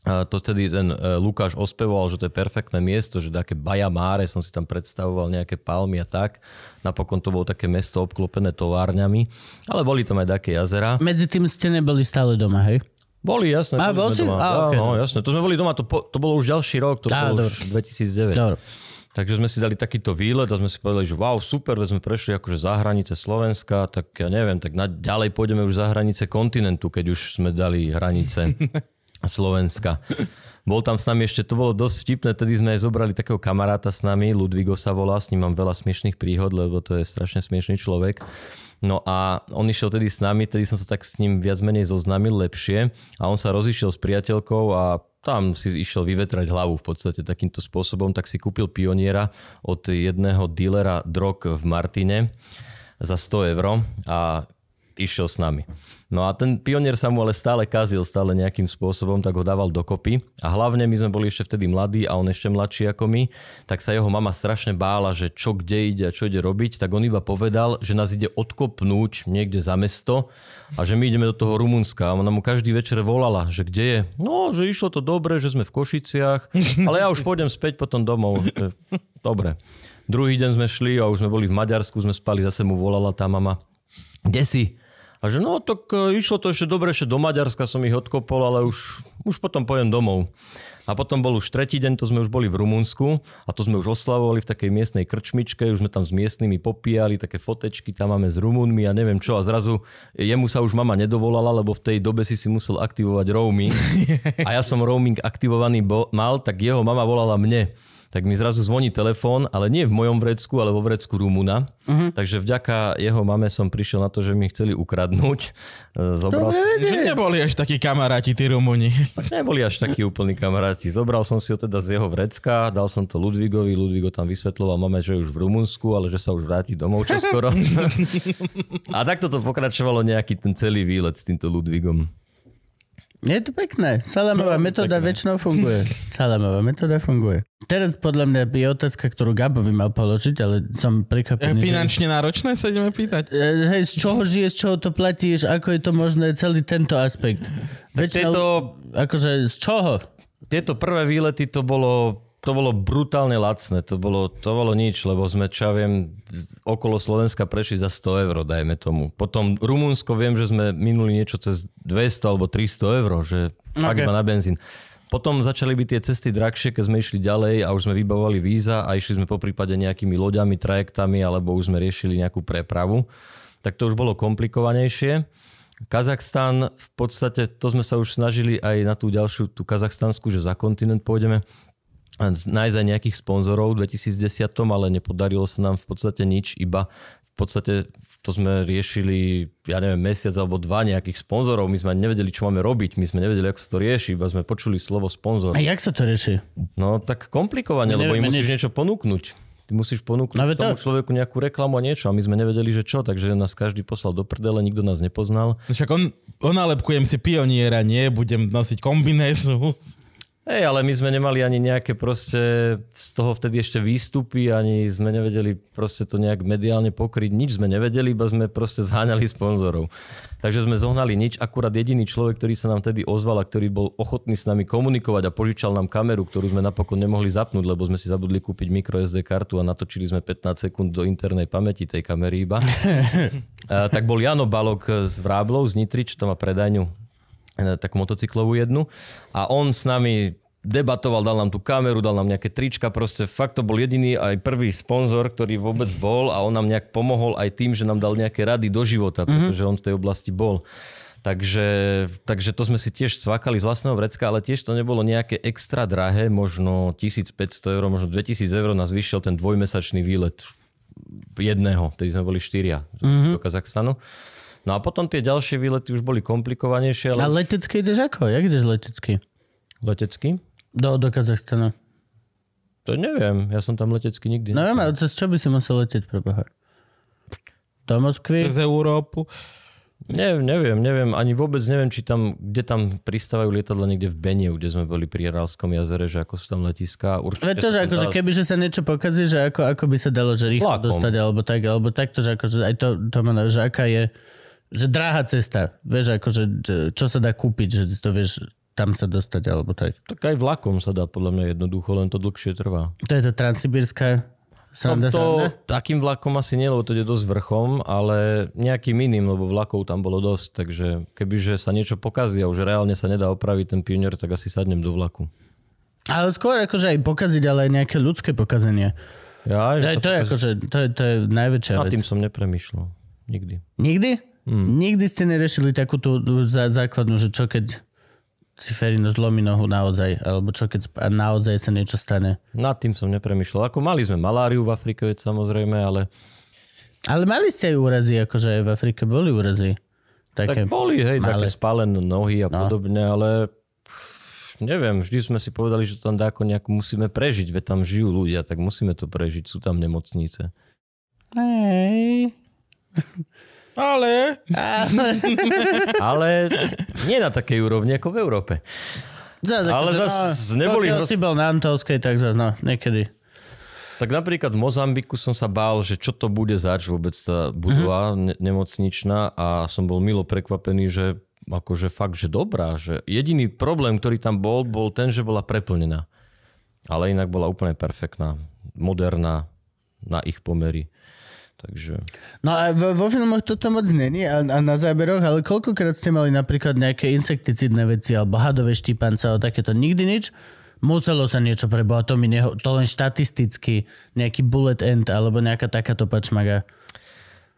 To tedy ten e, Lukáš ospevoval, že to je perfektné miesto, že také Baja Máre, som si tam predstavoval nejaké palmy a tak. Napokon to bolo také mesto obklopené továrňami, ale boli tam aj také jazera. Medzi tým ste neboli stále doma, hej? Boli, jasné. A, bol si? Doma. A, okej, no, jasné. To sme boli doma, to, po, to bolo už ďalší rok, to Á, bolo už 2009. Dobre. Takže sme si dali takýto výlet a sme si povedali, že wow, super, veď sme prešli akože za hranice Slovenska, tak ja neviem, tak na, ďalej pôjdeme už za hranice kontinentu, keď už sme dali hranice [LAUGHS] Slovenska. Bol tam s nami ešte, to bolo dosť vtipné, tedy sme aj zobrali takého kamaráta s nami, Ludvigo sa volá, s ním mám veľa smiešných príhod, lebo to je strašne smiešný človek. No a on išiel tedy s nami, tedy som sa tak s ním viac menej zoznámil lepšie a on sa rozišiel s priateľkou a tam si išiel vyvetrať hlavu v podstate takýmto spôsobom, tak si kúpil pioniera od jedného dílera drog v Martine za 100 eur a išiel s nami. No a ten pionier sa mu ale stále kazil, stále nejakým spôsobom, tak ho dával dokopy. A hlavne my sme boli ešte vtedy mladí a on ešte mladší ako my, tak sa jeho mama strašne bála, že čo kde ide a čo ide robiť, tak on iba povedal, že nás ide odkopnúť niekde za mesto a že my ideme do toho Rumunska. A ona mu každý večer volala, že kde je. No, že išlo to dobre, že sme v Košiciach, ale ja už pôjdem späť potom domov. Dobre. Druhý deň sme šli a už sme boli v Maďarsku, sme spali, zase mu volala tá mama. Kde si? A že no, tak e, išlo to ešte dobre, ešte do Maďarska som ich odkopol, ale už, už potom pojem domov. A potom bol už tretí deň, to sme už boli v Rumunsku a to sme už oslavovali v takej miestnej krčmičke, už sme tam s miestnymi popíjali, také fotečky tam máme s Rumunmi a neviem čo. A zrazu jemu sa už mama nedovolala, lebo v tej dobe si si musel aktivovať roaming. [LAUGHS] A ja som roaming aktivovaný bol, mal, tak jeho mama volala mne tak mi zrazu zvoní telefón, ale nie v mojom vrecku, ale vo vrecku Rumuna. Uh-huh. Takže vďaka jeho mame som prišiel na to, že mi chceli ukradnúť. E, Zobral som... Že neboli až takí kamaráti, tí Rumuni. Tak neboli až takí úplní kamaráti. Zobral som si ho teda z jeho vrecka, dal som to Ludvigovi, Ludvigo tam vysvetloval mame, že je už v Rumunsku, ale že sa už vráti domov čoskoro. [LAUGHS] A takto to pokračovalo nejaký ten celý výlet s týmto Ludvigom. Je to pekné. Salamová metóda väčšinou funguje. [LAUGHS] Salamová metóda funguje. Teraz podľa mňa je otázka, ktorú Gabo by mal položiť, ale som Je prekvapený. že- finančne náročné sa ideme pýtať. E, Hej, z čoho žiješ, z čoho to platíš, ako je to možné, celý tento aspekt. Väčšinou, Tieto, akože z čoho? tieto prvé výlety to bolo to bolo brutálne lacné, to bolo, to bolo nič, lebo sme, čo ja viem, okolo Slovenska prešli za 100 eur, dajme tomu. Potom Rumunsko viem, že sme minuli niečo cez 200 alebo 300 eur, že fakt Ok. iba na benzín. Potom začali byť tie cesty drahšie, keď sme išli ďalej a už sme vybavovali víza a išli sme po prípade nejakými loďami, trajektami alebo už sme riešili nejakú prepravu. Tak to už bolo komplikovanejšie. Kazachstan, v podstate to sme sa už snažili aj na tú ďalšiu, tú kazachstanskú, že za kontinent pôjdeme nájsť aj nejakých sponzorov v 2010, ale nepodarilo sa nám v podstate nič, iba v podstate to sme riešili, ja neviem, mesiac alebo dva nejakých sponzorov. My sme ani nevedeli, čo máme robiť, my sme nevedeli, ako sa to rieši, iba sme počuli slovo sponzor. A jak sa to rieši? No tak komplikovane, lebo im musíš niečo ponúknuť. Ty musíš ponúknuť No, no, tomu to- človeku nejakú reklamu a niečo a my sme nevedeli, že čo, takže nás každý poslal do prdele, nikto nás nepoznal. Však on, onálepkujem si pioniera, nie? Budem nosiť kombinézu. Hej, ale my sme nemali ani nejaké proste z toho vtedy ešte výstupy, ani sme nevedeli proste to nejak mediálne pokryť. Nič sme nevedeli, iba sme proste zháňali sponzorov. Takže sme zohnali nič. Akurát jediný človek, ktorý sa nám vtedy ozval a ktorý bol ochotný s nami komunikovať a požičal nám kameru, ktorú sme napokon nemohli zapnúť, lebo sme si zabudli kúpiť micro SD kartu a natočili sme 15 sekúnd do internej pamäti tej kamery iba. [LAUGHS] A, tak bol Jano Balok z Vráblov, z Nitry, čo to má predajňu takú motocyklovú jednu. A on s nami debatoval, dal nám tú kameru, dal nám nejaké trička, proste fakt to bol jediný aj prvý sponzor, ktorý vôbec bol a on nám nejak pomohol aj tým, že nám dal nejaké rady do života, pretože on v tej oblasti bol. Takže, takže to sme si tiež cvakali z vlastného vrecka, ale tiež to nebolo nejaké extra drahé, možno 1500 eur, možno 2000 eur nás vyšiel ten dvojmesačný výlet jedného, tedy sme boli štyria mm-hmm. do Kazachstanu. No a potom tie ďalšie výlety už boli komplikovanejšie, A ale letecky ideš ako? Jak ideš letecky? letecky? Do, do Kazachstanu. To neviem, ja som tam letecky nikdy. No viem, ale cez čo by si musel letieť pre Boha? Do Moskvy? Z Európu. Ne, neviem, neviem, ani vôbec neviem, či tam, kde tam pristávajú lietadla niekde v Beniu, kde sme boli pri Ralskom jazere, že ako sú tam letiská. Určite Veď to, že akože dá- keby že sa niečo pokazí, že ako, ako by sa dalo, že rýchlo Vlakom. dostať, alebo tak, alebo takto, že akože aj to, to má, že aká je, že dráha cesta, vieš, akože že čo sa dá kúpiť, že to vieš tam sa dostať, alebo tak. Tak aj vlakom sa dá podľa mňa jednoducho, len to dlhšie trvá. To je tá transsibírska sranda, No to sranda? takým vlakom asi nie, lebo to ide dosť vrchom, ale nejakým iným, lebo vlakov tam bolo dosť, takže kebyže sa niečo pokazí a už reálne sa nedá opraviť ten pionier, tak asi sadnem do vlaku. Ale skôr akože aj pokaziť, ale aj nejaké ľudské pokazenie. Ja, To je, to je akože, to je, to je najväčšia Nad vec. tým som nepremýšľal. Nikdy. Nikdy? Nikdy ste neriešili takú tú zá, základnú, že čo keď si Ferino zlomí nohu naozaj, alebo čo keď naozaj sa niečo stane. Nad tým som nepremýšľal. Ako mali sme maláriu v Afrike, veď samozrejme, ale Ale mali ste aj úrazy, akože aj v Afrike boli úrazy. Také, Tak boli, hej, malé. také spálené nohy a No. podobne, ale neviem, vždy sme si povedali, že tam dáko nejak musíme prežiť, veď tam žijú ľudia, tak musíme to prežiť, sú tam nemocnice. Hej. Ale [LAUGHS] Ale nie na takej úrovni ako v Európe. Zas, Ale akože, zas neboli pokiaľ hroz- si bol na Antolskej, tak zase, no, niekedy. Tak napríklad v Mozambiku som sa bál, že čo to bude zač vôbec tá budova ne- nemocničná a som bol milo prekvapený, že akože fakt, že dobrá. Že jediný problém, ktorý tam bol, bol ten, že bola preplnená. Ale inak bola úplne perfektná, moderná na ich pomery. Takže No a vo, vo filmoch toto moc není a, a na záberoch, ale koľkokrát ste mali napríklad nejaké insekticidné veci alebo hadové štípance alebo takéto? Nikdy nič? Muselo sa niečo preboha, to mi neho, to len štatisticky, nejaký bullet end alebo nejaká takáto pačmaga.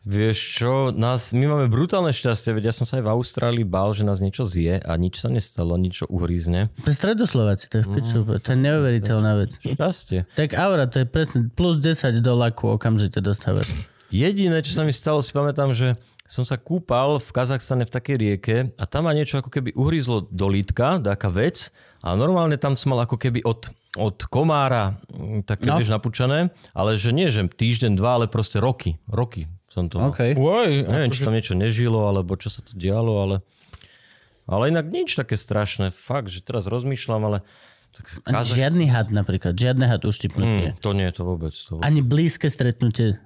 Vieš čo, nás, my máme brutálne šťastie, veď ja som sa aj v Austrálii bál, že nás niečo zje a nič sa nestalo, niečo uhrízne. Je stredoslováci, to je v piču, to je neuveriteľná vec. Šťastie. Tak aura, to je presne plus 10 do laku okamžite dostávaš. Jediné, čo sa mi stalo, si pamätám, že som sa kúpal v Kazachstane v takej rieke a tam ma niečo ako keby uhryzlo do lítka, taká vec a normálne tam som mal ako keby od, od komára mm, také, No. no. vieš, napúčané, ale že nie, že týždeň, dva, ale proste roky. Roky som to mal. OK. Oj, Neviem, či tam niečo nežilo, alebo čo sa to dialo, ale... Ale inak nič také strašné. Fakt, že teraz rozmýšľam, ale... Tak Kazach- žiadny had napríklad, žiadne had uštipnutie. Mm, to nie, to vôbec. To vôbec. Ani blízke stretnutie.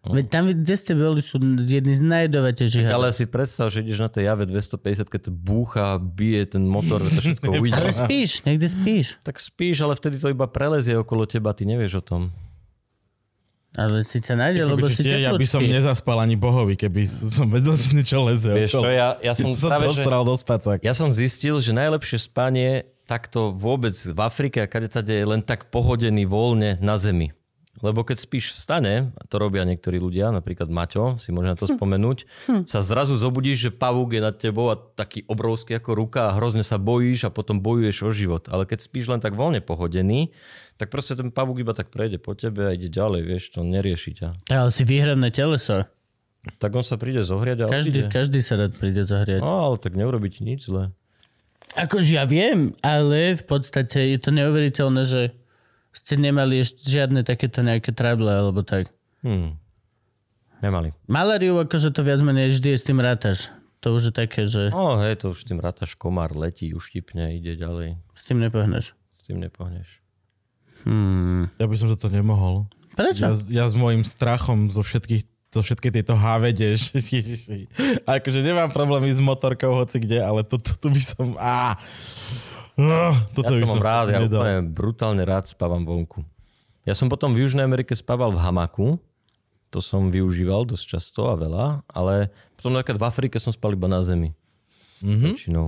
Veď tam, kde ste boli, sú jedni z najjedovatejších hadov. Ale si predstav, že ideš na tej jave 250, keď to búcha, bije ten motor, to všetko [LAUGHS] ujde. Ale spíš, niekde spíš. Tak spíš, ale vtedy to iba prelezie okolo teba, ty nevieš o tom. Ale si ťa nájde, lebo si Určite, ja by som nezaspal ani bohovi, keby som vedel, že niečo leze. Vieš čo, ja, ja som som práve, že, do spacák. ja som zistil, že najlepšie spanie takto vôbec v Afrike a kade tade je len tak pohodený voľne na zemi. Lebo keď spíš v stane, a to robia niektorí ľudia, napríklad Maťo, si môže na to spomenúť, sa zrazu zobudíš, že pavúk je nad tebou a taký obrovský ako ruka a hrozne sa bojíš a potom bojuješ o život. Ale keď spíš len tak voľne pohodený, tak proste ten pavúk iba tak prejde po tebe a ide ďalej, vieš, to nerieši ťa. Ale si výhradné teleso. Tak on sa príde zohriať a Každý, odíde. každý sa rád príde zahriať. No, ale tak neurobi ti nič zle. Akože ja viem, ale v podstate je to neuveriteľné, že ste nemali ešte žiadne takéto nejaké trable alebo tak. Hm. Nemali. Malariu, akože to viac menej vždy s tým rátaš. To už je také, že No, hej, to už tým rátaš komár, letí, uštipne, ide ďalej. s tým nepohneš. S tým nepohneš. Hmm. Ja by som to nemohol. Prečo? Ja, ja s môjim strachom zo všetkých zo všetky tieto. [LAUGHS] A akože nemám problémy s motorkou hoci kde, ale toto tu by som... Á, no, toto Ja to mám rád, ja nedal. úplne brutálne rád spávam vonku. Ja som potom v Južnej Amerike spával v hamaku, to som využíval dosť často a veľa, ale potom napríklad v Afrike som spal iba na zemi. Mm-hmm. Väčšinou.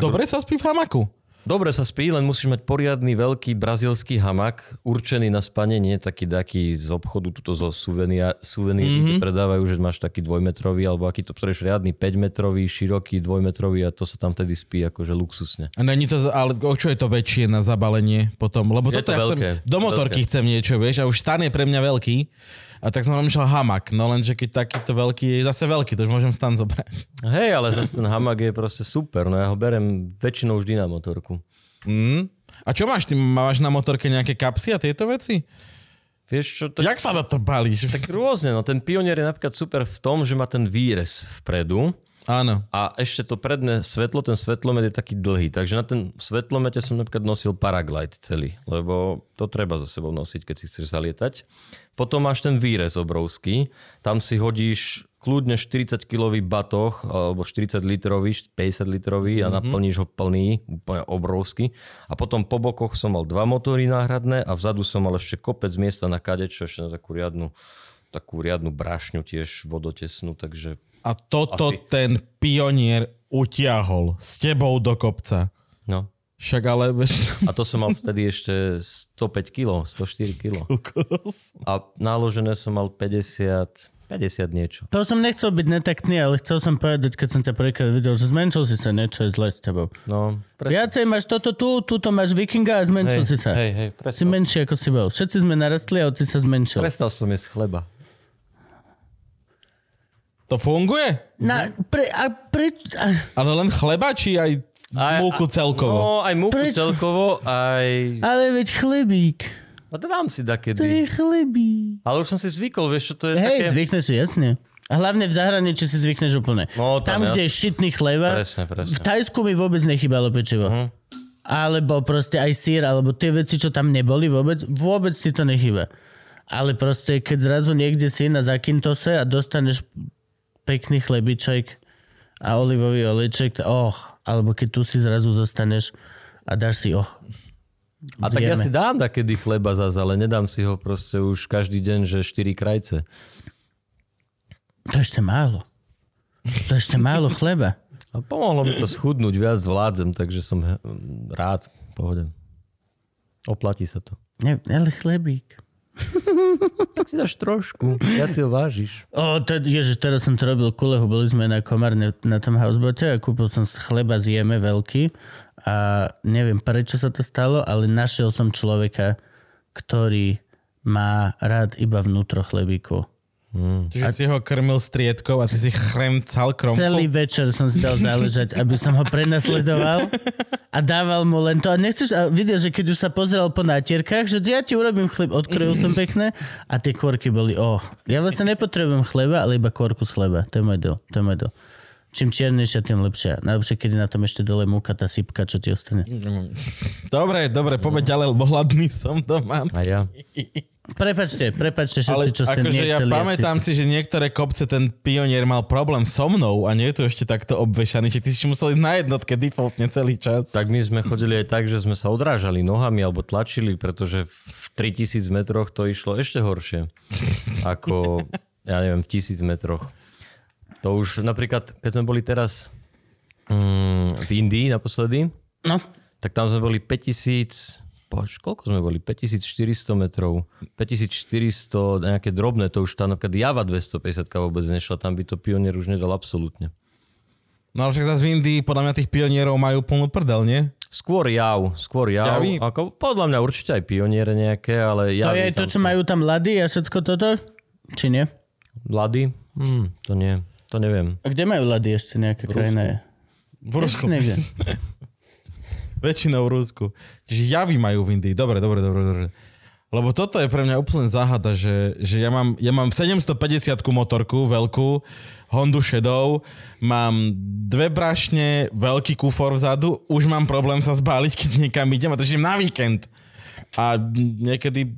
Dobre sa spí v hamaku. Dobre sa spí, len musíš mať poriadny veľký brazilský hamak, určený na spanie, nie taký taký z obchodu, tuto zo suvenír, suveníry mm-hmm. predávajú, že máš taký dvojmetrový, alebo aký to potrebuješ riadny 5-metrový, široký, dvojmetrový a to sa tam tedy spí akože luxusne. A není to, ale o čo je to väčšie na zabalenie potom? Lebo Je toto to ja veľké. chcem, do motorky chcem niečo, vieš, a už stan je pre mňa veľký. A tak som rozmýšľal hamak, no lenže keď takýto veľký je zase veľký, to už môžem stan zobrať. Hej, ale zase ten hamak je proste super, no ja ho berem väčšinou vždy na motorku. Mm. A čo máš? Ty máš na motorke nejaké kapsy a tieto veci? Vieš čo, tak, Jak sa na to balíš? tak rôzne, no ten pionier je napríklad super v tom, že má ten výrez vpredu, Áno. A ešte to predné svetlo, ten svetlomet je taký dlhý. Takže na ten svetlomete som napríklad nosil paraglide celý, lebo to treba za sebou nosiť, keď si chceš zalietať. Potom máš ten výrez obrovský, tam si hodíš kľudne 40-kilový batoh, alebo 40 litrový, 50 litrový a naplníš ho plný, úplne obrovský. A potom po bokoch som mal dva motory náhradné a vzadu som mal ešte kopec miesta na kadečo, ešte na takú riadnu, takú riadnu brašňu tiež vodotesnú, takže A toto Asi. ten pionier utiahol s tebou do kopca. no. Však ale A to som mal vtedy ešte 105 kg, 104 kg. A náložené som mal 50, 50 niečo. To som nechcel byť netaktný, ale chcel som povedať, keď som ťa prvýkrát videl, že zmenšil si sa niečo je zle s tebou. No, pre... Viacej máš toto tu, tuto máš vikinga a zmenšil si sa. hej, hej, Si prestal, menší ako si bol. Všetci sme narastli a ty sa zmenšil. prestal som jesť chleba. To funguje? Na, pre, a pre, a, Ale len chleba, či aj Aj- múku celkovo? No, aj múku Prečo? celkovo, aj... ale veď chlebík. No to dám si To je dakedy. chlebík. Ale už som si zvykol, vieš čo to je Hej, také... zvykneš si, jasne. A hlavne v zahraničí si zvykneš úplne. No, tam tam, kde je šitný chleba, Presne, presne. v Tajsku mi vôbec nechybalo pečivo. Mhm. Alebo proste aj sír, alebo tie veci, čo tam neboli vôbec, vôbec ti to nechyba. Ale proste, keď zrazu niekde si na Zakintose a dostaneš pekný chlebiček a olivový olejček, oh, alebo keď tu si zrazu zostaneš a dáš si, oh. A tak ja zjeme. si dám takedy chleba zase, ale nedám si ho proste už každý deň, že 4 krajce. To je ešte málo. To je ešte málo chleba. A pomohlo mi to schudnúť, viac vládzem, takže som rád, v pohode. Oplatí sa to. Ne, ale chlebík. Tak si dáš trošku, ja si ho vážiš. O, to, ježiš, teraz som to robil kulehu, boli sme na Komárne na tom housebote a kúpil som chleba z jeme veľký a neviem prečo sa to stalo, ale našiel som človeka, ktorý má rád iba vnútro chlebíku. Čiže si ho krmil striedkou a ty si chremcal kromkou? Celý večer som si dal záležať, aby som ho prenasledoval a dával mu len to. A nechceš, a vidieš, že keď už sa pozeral po nátierkách, že ja ti urobím chleb, odkrojil som pekne a tie kôrky boli, oh, ja vlastne nepotrebujem chleba, ale iba kôrku z chleba. To je môj deal, to je môj deal. Čím čiernejšia, tým lepšia. Najlepšie, keď je na tom ešte dole múka, tá sypka, čo ti ostane. Dobre, dobre, poďme ďalej, lebo hladný som doma. A ja. [LAUGHS] Prepačte, prepačte Ale všetci, čo ste akože ja pamätám si, že niektoré kopce ten pionier mal problém so mnou a nie je to ešte takto obvešaný, že ty si musel ísť na jednotke defaultne celý čas. Tak my sme chodili aj tak, že sme sa odrážali nohami alebo tlačili, pretože v 3000 metroch to išlo ešte horšie. Ako, ja neviem, v 1000 metroch. To už napríklad, keď sme boli teraz mm, v Indii naposledy, No, tak tam sme boli 5000, poč, koľko sme boli? 5400 metrov. 5400, nejaké drobné, to už tá napríklad Java 250 vôbec nešla, tam by to pionier už nedal absolútne. No ale však zase v Indii podľa mňa tých pionierov majú plnú prdel, nie? Skôr jav, skôr jav. Javy? Ako, podľa mňa určite aj pioniere nejaké, ale to javy je to, tam čo majú tam lady a všetko toto? Či nie? Lady? Hm, to nie, to neviem. A kde majú lady ešte nejaká krajina je? V Rusku. Niekde. [LAUGHS] Väčšinou v Rusku. Čiže javy majú v Indii. Dobre, dobre, dobre, dobre. Lebo toto je pre mňa úplne záhada, že, že ja, mám, ja mám 750 motorku veľkú, Hondu Shadow, mám dve brašne, veľký kufor vzadu, už mám problém sa zbáliť, keď niekam idem a idem na víkend. A niekedy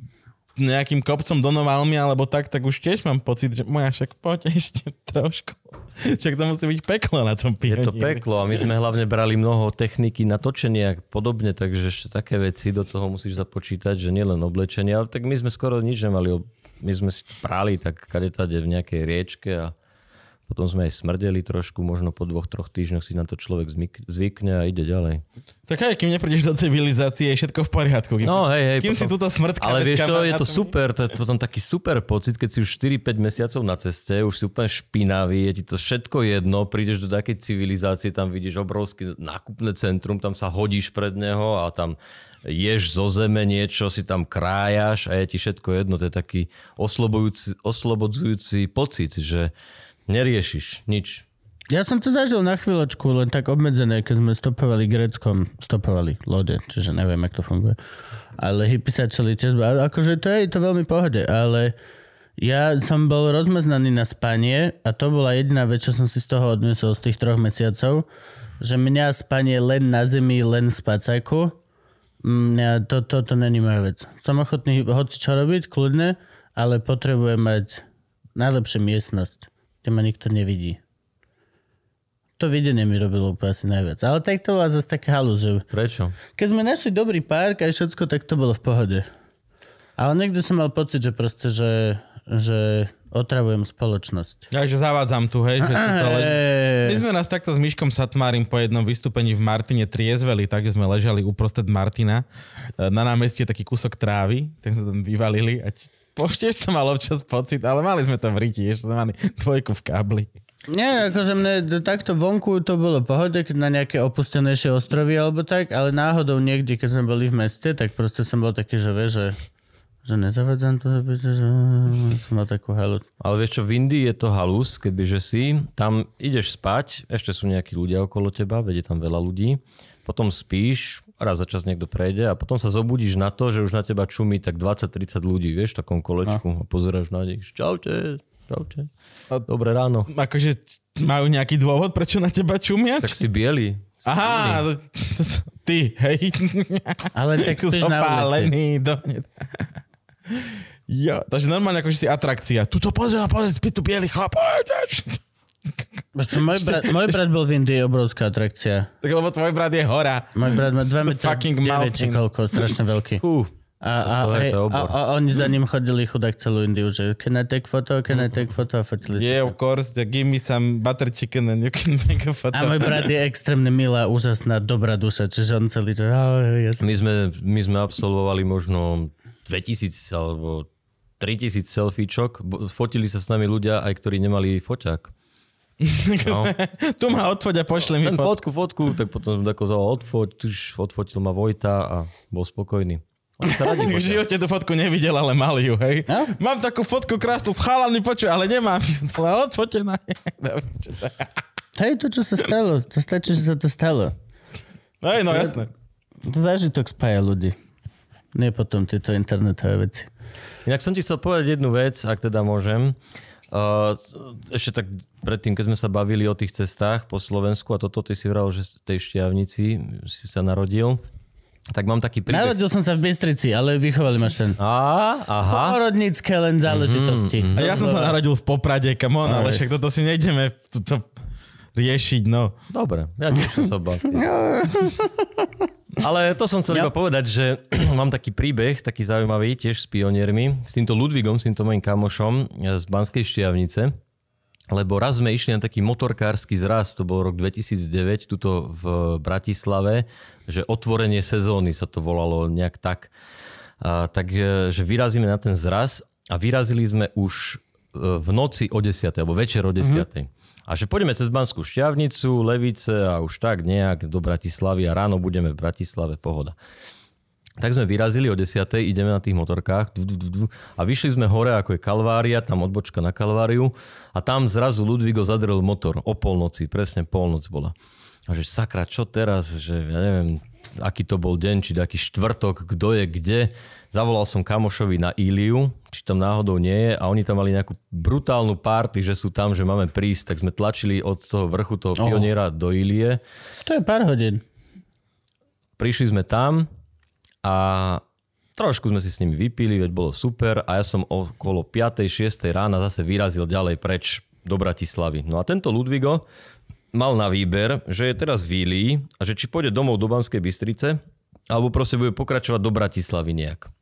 nejakým kopcom do Novalmy alebo tak, tak už tiež mám pocit, že moja však poď [LAUGHS] ešte trošku. Však to musí byť peklo na tom Je to pionieri. peklo a my sme hlavne brali mnoho techniky na točenie a podobne, takže ešte také veci do toho musíš započítať, že nielen oblečenie, ale tak my sme skoro nič nemali. My sme si prali tak kadetade v nejakej riečke a potom sme aj smrdeli trošku, možno po dvoch, troch týždňoch si na to človek zvyk- zvykne a ide ďalej. Tak aj kým neprídeš do civilizácie, je všetko v poriadku. Kým, No hej, hej. kým si túto smrtka Ale vieš čo, je to super, to je potom taký super pocit, keď si už 4-5 mesiacov na ceste, už si úplne špinavý, je ti to všetko jedno, prídeš do takej civilizácie, tam vidíš obrovské nákupné centrum, tam sa hodíš pred neho a tam ješ zo zeme niečo, si tam krájaš a je ti všetko jedno. To je taký oslobodzujúci pocit, že neriešiš nič. Ja som to zažil na chvíľočku, len tak obmedzené, keď sme stopovali Gréckom, stopovali lode, čiže neviem, jak to funguje. Ale hippie sa celý tiež, akože to je to veľmi pohode, ale ja som bol rozmeznaný na spanie a to bola jediná vec, čo som si z toho odnesol z tých troch mesiacov, že mňa spanie len na zemi, len v spacajku, mňa to, to, to není moja vec. Som ochotný hoci čo robiť, kľudne, ale potrebujem mať najlepšiu miestnosť, kde ma nikto nevidí. To videnie mi robilo úplne asi najviac. Ale tak to bola zase taká halus, že Prečo? keď sme našli dobrý park a všetko, tak to bolo v pohode. Ale niekde som mal pocit, že proste, že, že otravujem spoločnosť. Ja, že zavádzam tu, hej. Že tuto le... My sme raz takto s Myškom Satmárim po jednom vystúpení v Martine triezveli, tak sme ležali uprostred Martina. E, Na námestí je taký kúsok trávy, tak sme tam vyvalili a tiež som mal občas pocit, ale mali sme to v riti, ešte sme mali dvojku v kábli. Nie, akože mne takto vonku to bolo pohode, keď na nejaké opustenejšie ostrovy alebo tak, ale náhodou niekde, keď sme boli v meste, tak proste som bol taký, že vie, že, Že nezavadzam to, že som mal takú halu. Ale vieš čo, v Indii je to halus, kebyže si, tam ideš spať, ešte sú nejakí ľudia okolo teba, vedie tam veľa ľudí, potom spíš, raz za čas niekto prejde a potom sa zobudíš na to, že už na teba čumí tak 20-30 ľudí, vieš, v takom kolečku a pozeráš na nich, čaute, čaute, dobré ráno. Akože majú nejaký dôvod, prečo na teba čumia? Tak si bieli. Aha, to- to- to- ty, hej. Ale tak spíš na ulici. Do... Jo, takže normálne akože si atrakcia. Tuto pozor, pozor, spí tu bielý chlap. Čo, môj, brat, môj brat bol v Indii obrovská atrakcia. Tak lebo tvoj brat je hora. Môj brat má 2 The metra fucking 9 či koľko, strašne veľký. Fú, A, a, hej, a, a, oni za ním chodili chudák celú Indiu, že can I take photo, can I take photo a fotili. Yeah, of course. Give me some butter chicken and you can [LAUGHS] make a photo. A môj brat je extrémne milá, úžasná, dobrá duša, čiže on celý, že oh, jasne. my sme, my sme absolvovali možno 2000 alebo 3000 selfiečok. Fotili sa s nami ľudia, aj ktorí nemali foťák. No. [LAUGHS] tu ma odfoď a pošli mi fotku. fotku, fotku, tak potom som tako zavolal odfoť, tuž odfotil ma Vojta a bol spokojný. Radi [LAUGHS] V živote tú fotku nevidel, ale mali ju, hej. No. Mám takú fotku krásnu s chalami, počuj, ale nemám. [LAUGHS] Ale odfotená. Hej, to, čo sa stalo, to stačí, že sa to stalo. Hej, no jasné. To zážitok spája ľudí. Nie potom tieto internetové veci. Inak som ti chcel povedať jednu vec, ak teda môžem. Ešte tak predtým, keď sme sa bavili o tých cestách po Slovensku a toto ty si vral, že v tej šťavnici si sa narodil, tak mám taký príbeh. Narodil som sa v Bystrici, ale vychovali ma ten. Á, aha. Porodnícke len záležitosti. A ja som sa narodil v Poprade, come on, ale však toto si nejdeme toto riešiť, no. Dobre, ja tiež som sa. [LAUGHS] [LAUGHS] Ale to som chcel iba povedať, že [CLEARS THROAT] mám taký príbeh, taký zaujímavý, tiež s pioniermi, s týmto Ludvigom, s týmto mojim kamošom e, z Banskej Štiavnice. Lebo raz sme išli na taký motorkársky zraz, to bol rok 2009, tuto v Bratislave, že otvorenie sezóny sa to volalo nejak tak. A, tak, e, že vyrazíme na ten zraz a vyrazili sme už e, v noci o 10. alebo večer o 10. Mm-hmm. A že pôjdeme cez Banskú šťavnicu, Levice a už tak nejak do Bratislavy a ráno budeme v Bratislave, pohoda. Tak sme vyrazili o 10. ideme na tých motorkách a vyšli sme hore, ako je Kalvária, tam odbočka na Kalváriu a tam zrazu Ludvigo zadrel motor o polnoci, presne polnoc bola. A že sakra, čo teraz, že ja neviem, aký to bol deň, či taký štvrtok, kto je kde. Zavolal som kamošovi na Iliu, či tam náhodou nie je a oni tam mali nejakú brutálnu party, že sú tam, že máme prísť, tak sme tlačili od toho vrchu toho pioniera do Ilie. To je pár hodín. Prišli sme tam a trošku sme si s nimi vypili, veď bolo super a ja som okolo 5. 6. rána zase vyrazil ďalej preč do Bratislavy. No a tento Ludvigo mal na výber, že je teraz v Ílii a že či pôjde domov do Banskej Bystrice, alebo proste bude pokračovať do Bratislavy nejak.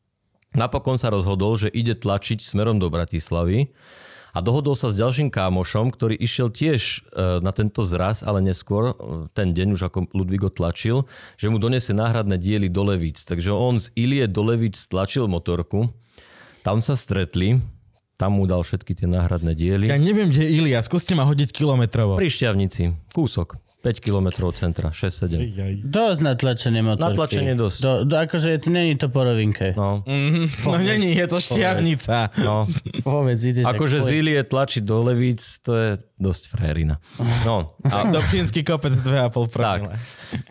Napokon sa rozhodol, že ide tlačiť smerom do Bratislavy a dohodol sa s ďalším kámošom, ktorý išiel tiež e, na tento zraz, ale neskôr, e, ten deň už ako Ludvigo tlačil, že mu donesie náhradné diely do Levíc. Takže on z Ilie do Levíc tlačil motorku, tam sa stretli, tam mu dal všetky tie náhradné diely. Ja neviem, kde je Ilia, skúste ma hodiť kilometrovo. Pri Šťavnici, kúsok, 5 km od centra, 6-7. Dosť natlačenie motorky. Natlačenie dosť. Do, do, akože to není to po rovinke. No, No není, je to šťavnica. no. Povedz, ideš Akože z Ilie tlačiť do Levíc, to je dosť frajerina. No, a [LAUGHS] Do Pínsky kopec 2,5 Tak.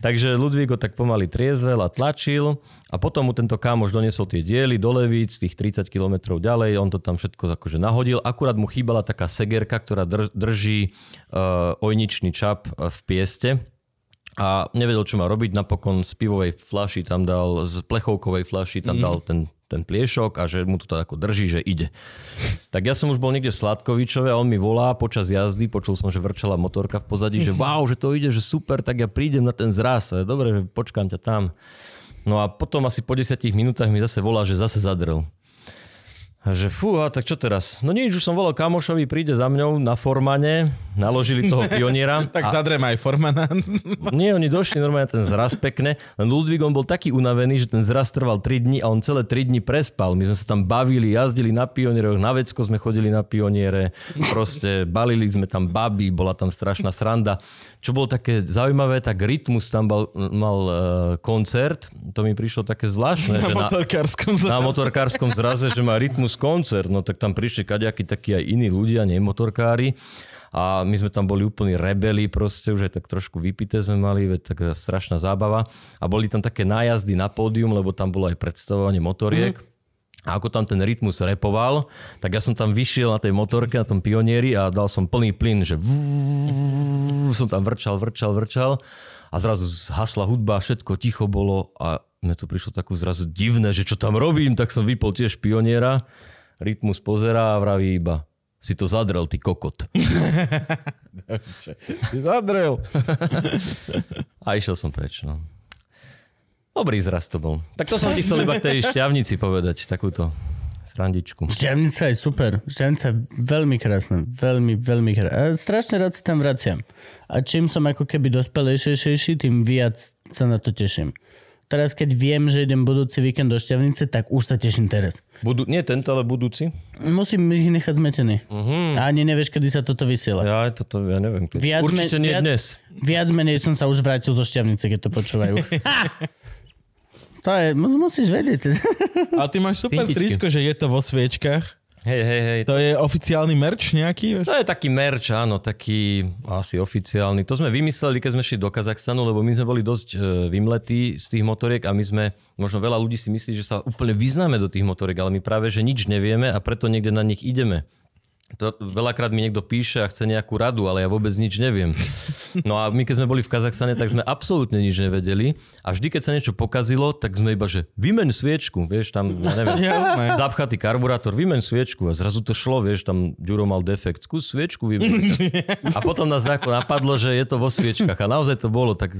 Takže Ludvík ho tak pomaly triezvel a tlačil a potom mu tento kámoš doniesol tie diely do Levíc, tých 30 km ďalej, on to tam všetko akože nahodil. Akurát mu chýbala taká segerka, ktorá dr- drží uh, ojničný čap uh, v pieste a nevedel, čo má robiť. Napokon z pivovej flaši tam dal, z plechovkovej flaši tam dal ten, ten pliešok a že mu to tak ako drží, že ide. Tak ja som už bol niekde v Sladkovičove a on mi volá počas jazdy, počul som, že vrčala motorka v pozadí, že [LAUGHS] wow, že to ide, že super, tak ja prídem na ten zraz. Dobre, že počkám ťa tam. No a potom asi po 10 minútach mi zase volá, že zase zadrel. A že fú, a tak čo teraz? No nič, už som volal kamošovi, príde za mňou na formane, naložili toho [LAUGHS] pioniera. Tak zadrem aj Formana. [LAUGHS] Nie, oni došli normálne ten zraz pekne, len Ludvík on bol taký unavený, že ten zraz trval 3 dní a on celé 3 dní prespal. My sme sa tam bavili, jazdili na pionieroch, na vecko sme chodili na pioniere, proste balili sme tam baby, bola tam strašná sranda. Čo bolo také zaujímavé, tak Rytmus tam mal, mal uh, koncert, to mi prišlo také zvláštne. Na že motorkárskom na zraze. motorkárskom zraze, že má Rytmus koncert, no tak tam prišli kaďakí takí aj iní ľudia, nie motorkári. A my sme tam boli úplní rebeli, proste už aj tak trošku vypité sme mali, veď taká strašná zábava. A boli tam také nájazdy na pódium, lebo tam bolo aj predstavovanie motoriek. A ako tam ten rytmus repoval, tak ja som tam vyšiel na tej motorke, na tom pionieri a dal som plný plyn, že vú, som tam vrčal, vrčal, vrčal a zrazu zhasla hudba, všetko ticho bolo a mne to prišlo takú zrazu divné, že čo tam robím, tak som vypol tiež pioniera, rytmus pozerá a vraví iba, si to zadrel, ty kokot. Zadrel. [LAUGHS] A išiel som preč, no. Dobrý zraz to bol. Tak to som ti chcel iba k tej šťavnici povedať, takúto srandičku. Šťavnica je super. Šťavnica je veľmi krásna. Veľmi, veľmi krásna. A strašne rád sa tam vraciam. A čím som ako keby dospelejšejší, tým viac sa na to teším. Teraz, keď viem, že idem budúci víkend do Šťavnice, tak už sa teším teraz. Budu, nie tento, ale budúci. Musím ich nechať zmetený. Uh-huh. A ani nevieš, kedy sa toto vysiela. Ja, toto, ja neviem. Keď. Viac Určite me- nie viac- dnes. Viac menej som sa už vrátil zo Šťavnice, keď to počúvajú. [LAUGHS] To je, mu- musíš vedieť. A ty máš super Pintičky. tričko, že je to vo sviečkach. Hej, hej, hej. To je oficiálny merch nejaký? vieš? To je taký merch, áno, taký asi oficiálny. To sme vymysleli, keď sme šli do Kazachstanu, lebo my sme boli dosť e, vymletí z tých motoriek a my sme, možno veľa ľudí si myslí, že sa úplne vyznáme do tých motoriek, ale my práve, že nič nevieme a preto niekde na nich ideme. To, veľakrát mi niekto píše a chce nejakú radu, ale ja vôbec nič neviem. No a my keď sme boli v Kazachstane, tak sme absolútne nič nevedeli a vždy, keď sa niečo pokazilo, tak sme iba, že vymeň sviečku, vieš, tam, ja neviem, [LAUGHS] Jasné. zapchatý karburátor, vymeň sviečku a zrazu to šlo, vieš, tam Ďuro mal defekt, skús sviečku vymeniť. [LAUGHS] A potom nás napadlo, že je to vo sviečkach a naozaj to bolo, tak,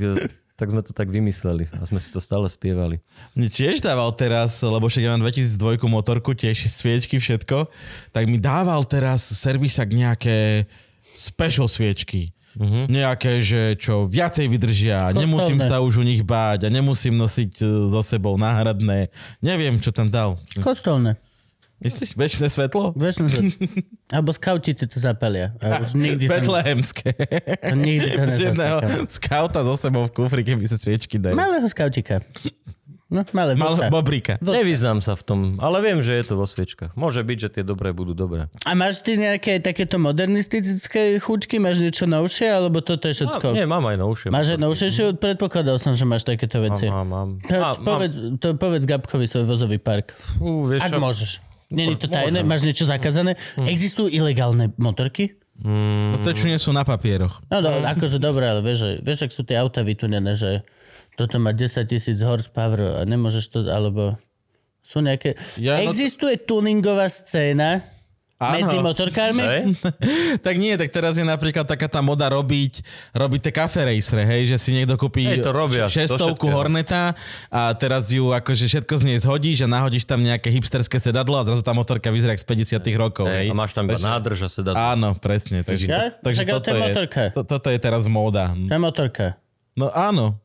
tak sme to tak vymysleli a sme si to stále spievali. Mne tiež dával teraz, lebo však ja mám 2002 motorku, tiež sviečky, všetko, tak mi dával teraz servisak nejaké special sviečky. Uh-huh. Nejaké, že čo viacej vydržia, Kostolné. nemusím sa už u nich báť a nemusím nosiť e, so sebou náhradné. Neviem, čo tam dal. Kostolné. Myslíš, väčšie svetlo? Som sa... Alebo skauti ti to zapalia. A [LAUGHS] už nikdy Betlehemské. nikdy to [LAUGHS] nezasakám. skauta so sebou v kufri, keby sa sviečky dajú. Malého skautika. No, malé Mal vlča. bobríka. Vlča. Nevyznám sa v tom, ale viem, že je to vo sviečkach. Môže byť, že tie dobré budú dobré. A máš ty nejaké takéto modernistické chuťky? Máš niečo novšie? Alebo toto je všetko? nie, mám aj novšie. Máš aj novšie? Či Predpokladal som, že máš takéto veci. Mám, mám, mám. To, Má- povedz, to povedz Gabkovi svoj vozový park. Fú, vieš Ak čo? môžeš. Není to tajné? Môžem. Máš niečo zakázané? Existujú ilegálne motorky? No to, čo nie sú na papieroch. No, do, akože dobre, ale vieš, vieš, ak sú tie auta vytunené, že toto má 10 tisíc horsepower a nemôžeš to, alebo sú nejaké... Ja, no- Existuje tuningová scéna Áno. medzi motorkármi? Hej? [LAUGHS] tak nie, tak teraz je napríklad taká tá moda robiť, robiť tie kafe racery, hej, že si niekto kúpi Hej, to robia, to šestovku všetkého. Horneta a teraz ju akože všetko z nej zhodíš a nahodíš tam nejaké hipsterské sedadlo a zrazu tá motorka vyzerá z 50 rokov, hej. Hej, a máš tam iba Takže- nádrž a sedadlo. Áno, presne. Takže, Ja? takže to toto, je to, toto je teraz móda. To je motorka. No áno.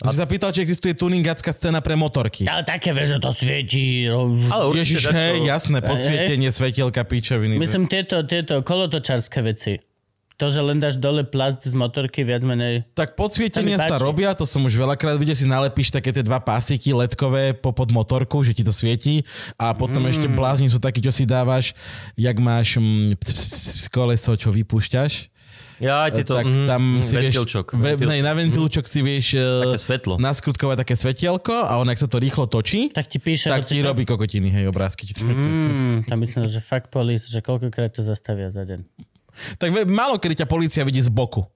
A... Si sa pýtal, či existuje tuningacká scéna pre motorky. Ale také, vieš, že to svietí. Ale určite Ježiš, dačo- hej, jasné, podsvietenie, svetielka, pičoviny. Myslím, tieto, tieto kolotočárske veci. To, že len dáš dole plast z motorky, viac menej... Tak podsvietenia Sa sa robia, to som už veľakrát videl, si nalepíš také tie dva pásiky letkové po pod motorku, že ti to svieti a potom mm. ešte blázni sú takí, čo si dávaš, jak máš mm, koleso, čo vypúšťaš. Ja, aj tieto, tak mm, tam mm, si vieš, ventilčok. ve, Ventil- nej, na ventilčok si vieš Také eh, svetlo. naskrutkovať také svetielko a on, ak sa to rýchlo točí, Tak ti píše... tak ti robí kokotiny, hej, obrázky. Mm, tam myslím, že fakt polis, že koľkokrát ťa zastavia za deň. Tak ve- málo kedy ťa policia vidí z boku.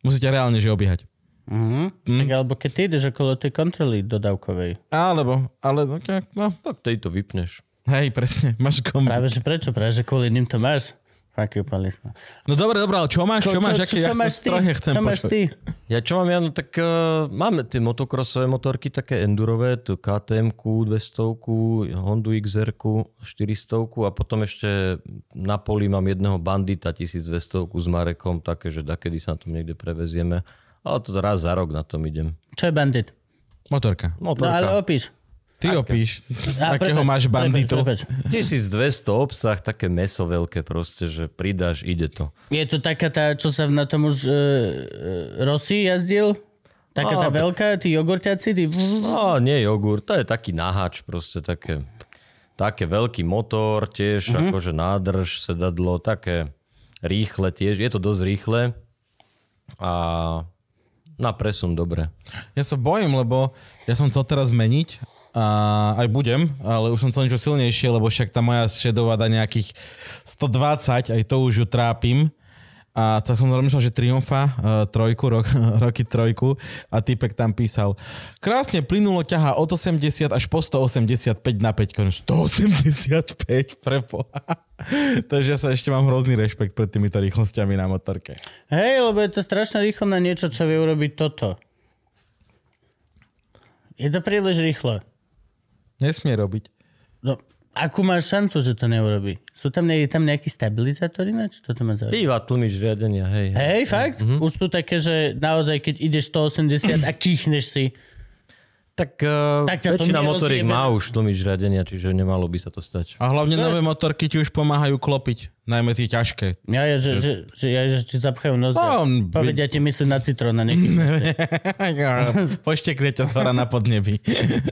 Musíte reálne že obiehať. Mm. Tak alebo keď ty ideš okolo tej kontroly dodávkovej. Alebo, ale no, no, Tak tej to vypneš. hej, presne, máš kom. Práve, že prečo? Práve, že kvôli ním to máš. Fuck you, Palisma. No dobre, dobre, ale čo máš? Čo, máš? Aké ja máš ty? chcem Čo máš ty? Ja čo mám ja, no tak uh, máme tie motokrosové motorky, také endurové, tu KTM 200, Hondu XR 400 a potom ešte na poli mám jedného bandita 1200 s Marekom, také, že dakedy sa na tom niekde prevezieme. Ale to raz za rok na tom idem. Čo je bandit? Motorka. No Motorka. ale opíš. Ty opíš. A, Akého prepač, máš banditu? Prepač, prepač. 1200 obsah, také meso veľké proste, že pridáš, ide to. Je to taká tá, čo sa na tom už uh, Rossi jazdil? Taká No, tá veľká, tí jogurťaci, tí... No, nie jogurt, to je taký naháč proste, také, také veľký motor, tiež mm-hmm. akože nádrž, sedadlo, také rýchle tiež, je to dosť rýchle a na presun dobre. Ja sa bojím, lebo ja som chcel teraz zmeniť a aj budem, ale už som chcel niečo silnejšie, lebo však tá moja šedová dá nejakých 120, aj to už ju trápim. A tak som rozmýšľal, že Triumfa, uh, trojku, rok, [LAUGHS] roky trojku a typek tam písal, krásne plynulo ťaha od 80 až po 185 na 5 konč. 185 pre Boha. Takže ja sa ešte mám hrozný rešpekt pred týmito rýchlosťami na motorke. Hej, lebo je to strašne rýchlo na niečo, čo vie urobiť toto. Je to príliš rýchlo. Nesmie robiť. No, akú máš šancu, že to neurobi? Sú tam, je tam nejaký stabilizátor ináč? To ma zaujíma. Býva tlmič riadenia, hej. hej. Hej, fakt? Mm-hmm. Už sú také, že naozaj, keď ideš 180 a kýchneš si. Tak, uh, Tak väčšina motoriek má už tlmič riadenia, čiže nemalo by sa to stať. A hlavne nové motorky ti už pomáhajú klopiť. Najmä tie ťažké. Ja, ja, že, že, že, ja, že ti zapchajú nos. No, No, Povedia ti myslím na citrón a nekým. [LAUGHS] [LAUGHS] Poštekne ťa z hora na podnebí.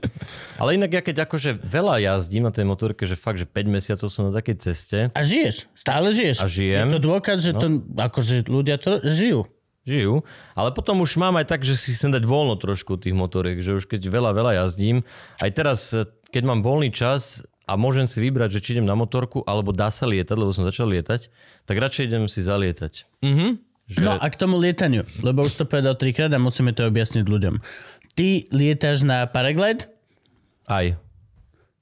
[LAUGHS] Ale inak ja keď akože veľa jazdím na tej motorke, že fakt, že 5 mesiacov som na takej ceste, A žiješ. Stále žiješ. A žijem. Je to dôkaz, že to, akože ľudia to žijú. Žijú, ale potom už mám aj tak, že si chcem dať voľno trošku tých motoriek, že už keď veľa, veľa jazdím, aj teraz, e, keď mám voľný čas a môžem si vybrať, že či idem na motorku, alebo dá sa lietať, lebo som začal lietať, tak radšej idem si zalietať. Mm-hmm. Že... No a k tomu lietaniu, lebo už to povedal trikrát a musíme to objasniť ľuďom. Ty lietáš na paraglide? Aj.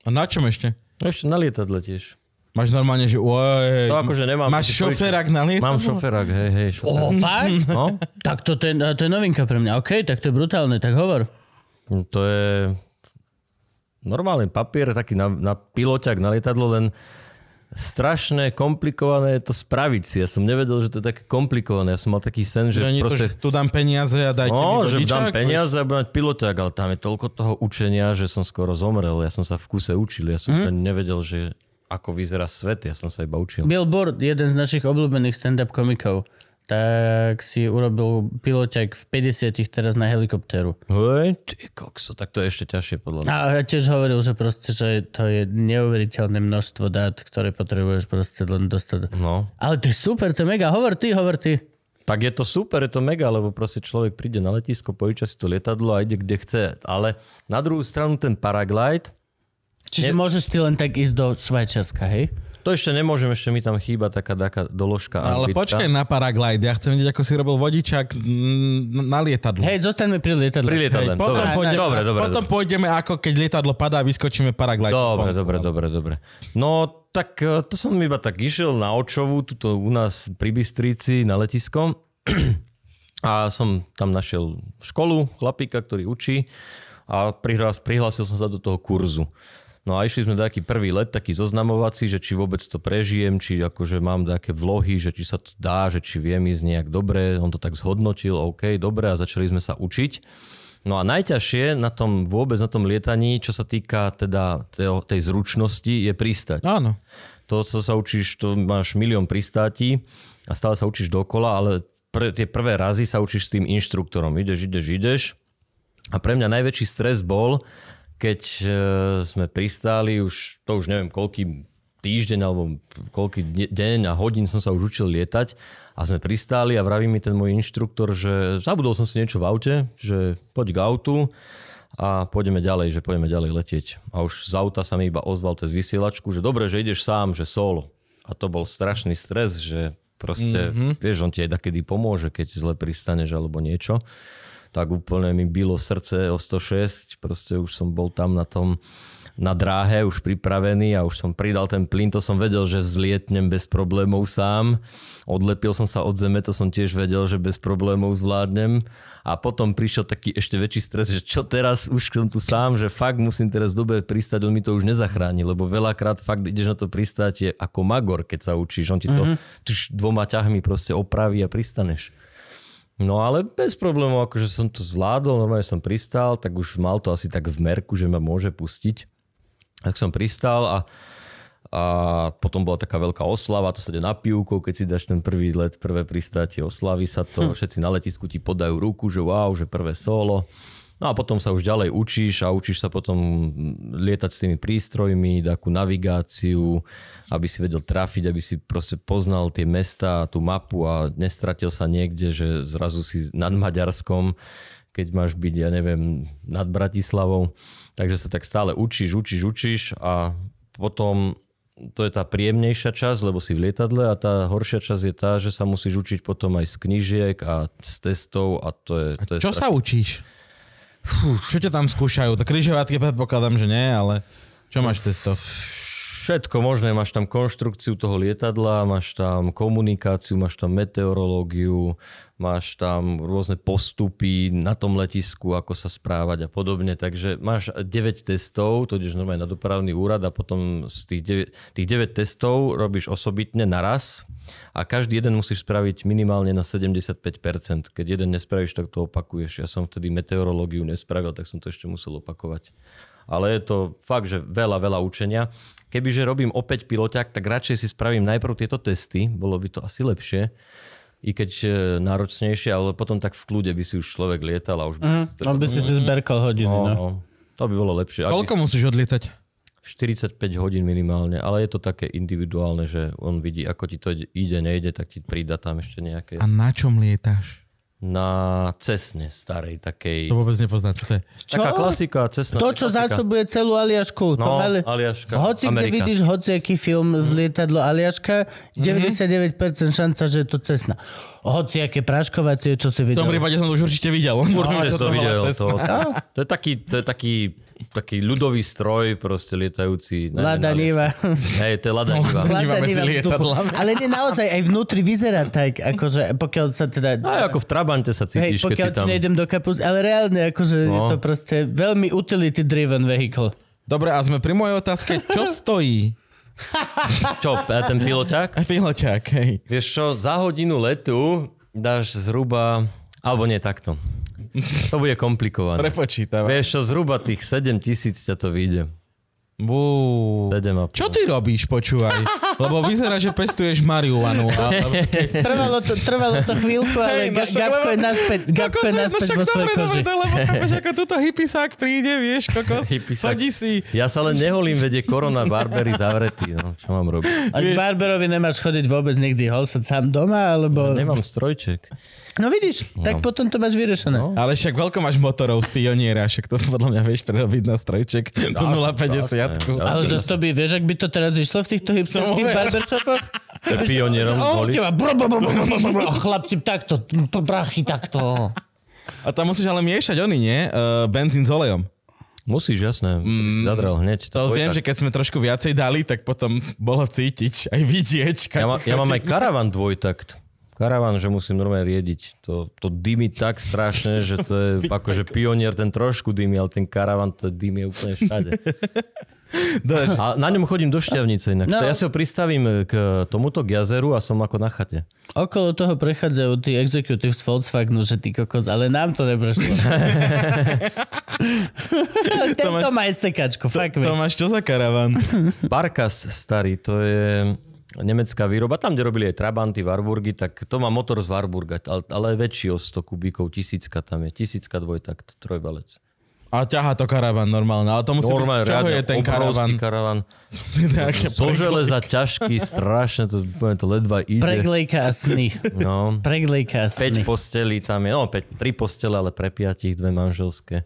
A na čom ešte? Ešte na lietadle tiež. Máš normálne, že oj, To akože nemám... máš taký šoférak na lietadlo? Mám šoferák, hej, hej, šoferák. O, fakt? No, tak to, to, je, to je novinka pre mňa. OK, tak to je brutálne, tak hovor. to je normálny papier, taký na, na piloťak, na lietadlo, len strašné, komplikované je to spraviť si. Ja som nevedel, že to je také komplikované. Ja som mal taký sen, že Že to, proste... že tu dám peniaze a dajte No, mi že vodičák, dám peniaze a budem mať piloťák, ale tam je toľko toho učenia, že som skoro zomrel. Ja som sa v kuse učil. Ja som mm. nevedel, že ako vyzerá svet. Ja som sa iba učil. Bill Burr, jeden z našich obľúbených stand-up komikov, tak si urobil piloťak v 50 teraz na helikoptéru. Hej, ty kokso, tak to je ešte ťažšie podľa mňa. A tiež hovoril, že proste, že to je neuveriteľné množstvo dát, ktoré potrebuješ proste len dostať. No. Ale to je super, to je mega. Hovor ty, hovor ty. Tak je to super, je to mega, lebo proste človek príde na letisko, požiča si to lietadlo a ide kde chce. Ale na druhú stranu ten paraglide, Čiže Nie. môžeš ty len tak ísť do Švajčiarska, hej? to ešte nemôžem, ešte mi tam chýba taká, taká doložka Ale anglická. počkaj na paraglide. Ja chcem vidieť, ako si robil vodičák na lietadlo. Hej, zostaňme pri lietadle. Pri lietadle. potom, Dobre, pôjdeme, dobre, dobre, potom dobre. pôjdeme, ako keď lietadlo padá, vyskočíme paraglide. Dobre, dobre, dobre, dobre. No, tak e, to som iba tak išiel na Očovu, tuto u nás pri Bystrici na letisko. [CLEARS THROAT] A som tam našiel školu, chlapíka, ktorý učí a prihlás, prihlásil som sa do toho kurzu. No a išli sme taký prvý let, taký zoznamovací, že či vôbec to prežijem, či akože mám také vlohy, že či sa to dá, že či viem ísť nejak dobre. On to tak zhodnotil, OK, dobre a začali sme sa učiť. No a najťažšie na tom vôbec na tom lietaní, čo sa týka teda tej, zručnosti, je pristať. Áno. To, co sa učíš, to máš milión pristátí a stále sa učíš dokola, ale pre, tie prvé razy sa učíš s tým inštruktorom. Ideš, ideš, ideš. A pre mňa najväčší stres bol, keď e, sme pristáli, už, to už neviem, koľký týždeň alebo koľký de- deň a hodín som sa už učil lietať a sme pristáli a vraví mi ten môj inštruktor, že zabudol som si niečo v aute, že poď k autu a pôjdeme ďalej, že pôjdeme ďalej letieť. A už z auta sa mi iba ozval cez vysielačku, že dobre, že ideš sám, že solo. A to bol strašný stres, že proste, mm-hmm. vieš, on ti aj takedy pomôže, keď zle pristaneš alebo niečo. Tak úplne mi bylo srdce o 106, proste už som bol tam na tom na dráhe už pripravený a už som pridal ten plyn, to som vedel, že zlietnem bez problémov sám. Odlepil som sa od zeme, to som tiež vedel, že bez problémov zvládnem. A potom prišiel taký ešte väčší stres, že čo teraz, už som tu sám, že fakt musím teraz dobre pristať, on mi to už nezachráni, lebo veľakrát fakt ideš na to pristátie ako magor, keď sa učíš, on ti to mm-hmm. dvoma ťahmi proste opraví a pristaneš. No ale bez problémov, akože som to zvládol, normálne som pristal, tak už mal to asi tak v merku, že ma môže pustiť. Tak som pristal a, a potom bola taká veľká oslava, to sa ide na pivku, keď si dáš ten prvý let, prvé pristátie, oslaví sa to, hm. všetci na letisku ti podajú ruku, že wow, že prvé solo. No a potom sa už ďalej učíš a učíš sa potom lietať s tými prístrojmi, takú navigáciu, aby si vedel trafiť, aby si proste poznal tie mesta, tú mapu a nestratil sa niekde, že zrazu si nad Maďarskom, keď máš byť, ja neviem, nad Bratislavou. Takže sa tak stále učíš, učíš, učíš a potom to je tá príjemnejšia časť, lebo si v lietadle a tá horšia časť je tá, že sa musíš učiť potom aj z knížiek a z testov a to je... To je Čo sa učíš? Fú, čo ťa tam skúšajú? To križovatky predpokladám, že nie, ale čo máš testov? Všetko možné, máš tam konštrukciu toho lietadla, máš tam komunikáciu, máš tam meteorológiu, máš tam rôzne postupy na tom letisku, ako sa správať a podobne. Takže máš 9 testov, to ideš normálne na dopravný úrad a potom z tých 9, tých 9 testov robíš osobitne naraz a každý jeden musíš spraviť minimálne na 75%. Keď jeden nespravíš, tak to opakuješ. Ja som vtedy meteorológiu nespravil, tak som to ešte musel opakovať ale je to fakt, že veľa, veľa učenia. Kebyže robím opäť piloťak, tak radšej si spravím najprv tieto testy, bolo by to asi lepšie, i keď e, náročnejšie, ale potom tak v kľude by si už človek lietal a už by... Mm, on by si si zberkal hodiny, no. no. To by bolo lepšie. Koľko musíš odlietať? 45 hodín minimálne, ale je to také individuálne, že on vidí, ako ti to ide, nejde, tak ti prída tam ešte nejaké... A na čom lietáš? Na cesne starej, takej... To vôbec nepoznám, čo to je. Čo? Taká klasika, cesna. To, čo klasika. zásobuje celú Aliašku. to No, mali... Aliaška, Hoci kde Amerika. vidíš hociaký film z lietadlo Aliaška, 99% šanca, že je to cesna. Hociaké praškovacie, čo si V videl. tom prípade som to už určite videl. Určite Čo to videl. To, to, je taký, to je taký, taký ľudový stroj, proste lietajúci. neviem, Lada Niva. Hej, to je Lada Niva. Lada- Niva. Ale nie naozaj, aj vnútri vyzerá tak, akože pokiaľ sa teda... Aj ako v Trabante sa Hej, cítiš, keď pokiaľ si tam... nejdem do kapus, ale reálne, akože je No. to proste veľmi utility driven vehicle. Dobre, a sme pri mojej otázke. Čo stojí Čo, e, ten piloťák? [LAUGHS] piloťák? Hej. Vieš čo, za hodinu letu dáš zhruba... Alebo nie, takto. To bude komplikované. Prepočítavam. Vieš čo, zhruba tých 7 tisíc ťa to vyjde. Bú. 7,5. Čo ty robíš, počúvaj? [LAUGHS] Lebo vyzerá, že pestuješ marihuanu. Trvalo to, trvalo to chvíľku, ale Hej, no Ga- však Gabko lebo- je naspäť, Gabko je naspäť no vo svojej koži. dobre, lebo chápeš, [LAUGHS] ako túto hippisák príde, vieš, kokos, Hippisák. chodí si. Ja sa len neholím, vedie korona, barbery zavretý. No, čo mám robiť? A k Barberovi nemáš chodiť vôbec nikdy hol sa sám doma, alebo... Nemám strojček. No vidíš, tak potom to máš vyriešené. No. Ale však veľko máš motorov z pioniera, však to podľa mňa vieš prerobiť na strojček do 0,50. Jasné. Ale to, to by, vieš, ak by to teraz išlo v týchto hipsterských barbershopoch? Pionierom O, zvolíš? teba, bro, bro, bro, bro, bro, bro, bro, chlapci, takto, brachy, takto. A tam musíš ale miešať oni, nie? Uh, benzín s olejom. Musíš, jasné. Mm. Si zadrel hneď. To bude viem, tak. že keď sme trošku viacej dali, tak potom bolo cítiť, aj vidieť. Ja, má, ja mám aj karavan dvojtakt. Karavan, že musím normálne riediť. To, to dymí tak strašne, že to je [LAUGHS] akože pionier, ten trošku dymí, ale ten karavan, to dymí úplne všade. [LAUGHS] A na ňom chodím do šťavnice inak. No. Ja si ho pristavím k tomuto k jazeru a som ako na chate. Okolo toho prechádzajú tí executives Volkswagenu, že ty kokos, ale nám to neprešlo. [LAUGHS] Tento má STKčko, fakt mi. Tomáš, čo za karavan? [LAUGHS] Barkas starý, to je nemecká výroba. Tam, kde robili aj Trabanty, Warburgy, tak to má motor z Warburga, ale, ale väčší o 100 kubíkov, tisícka tam je. Tisícka dvojtakt, trojbalec. A ťahá to karavan normálne, ale to musí Normálne, byť, čoho riadne, je ten karavan? karavan. [LAUGHS] Zo železa ťažký, strašne, to, to ledva ide. Preglejka a sny. No. Preglejka a 5 sny. postelí tam je, no 5, 3 postele, ale pre piatich, dve manželské.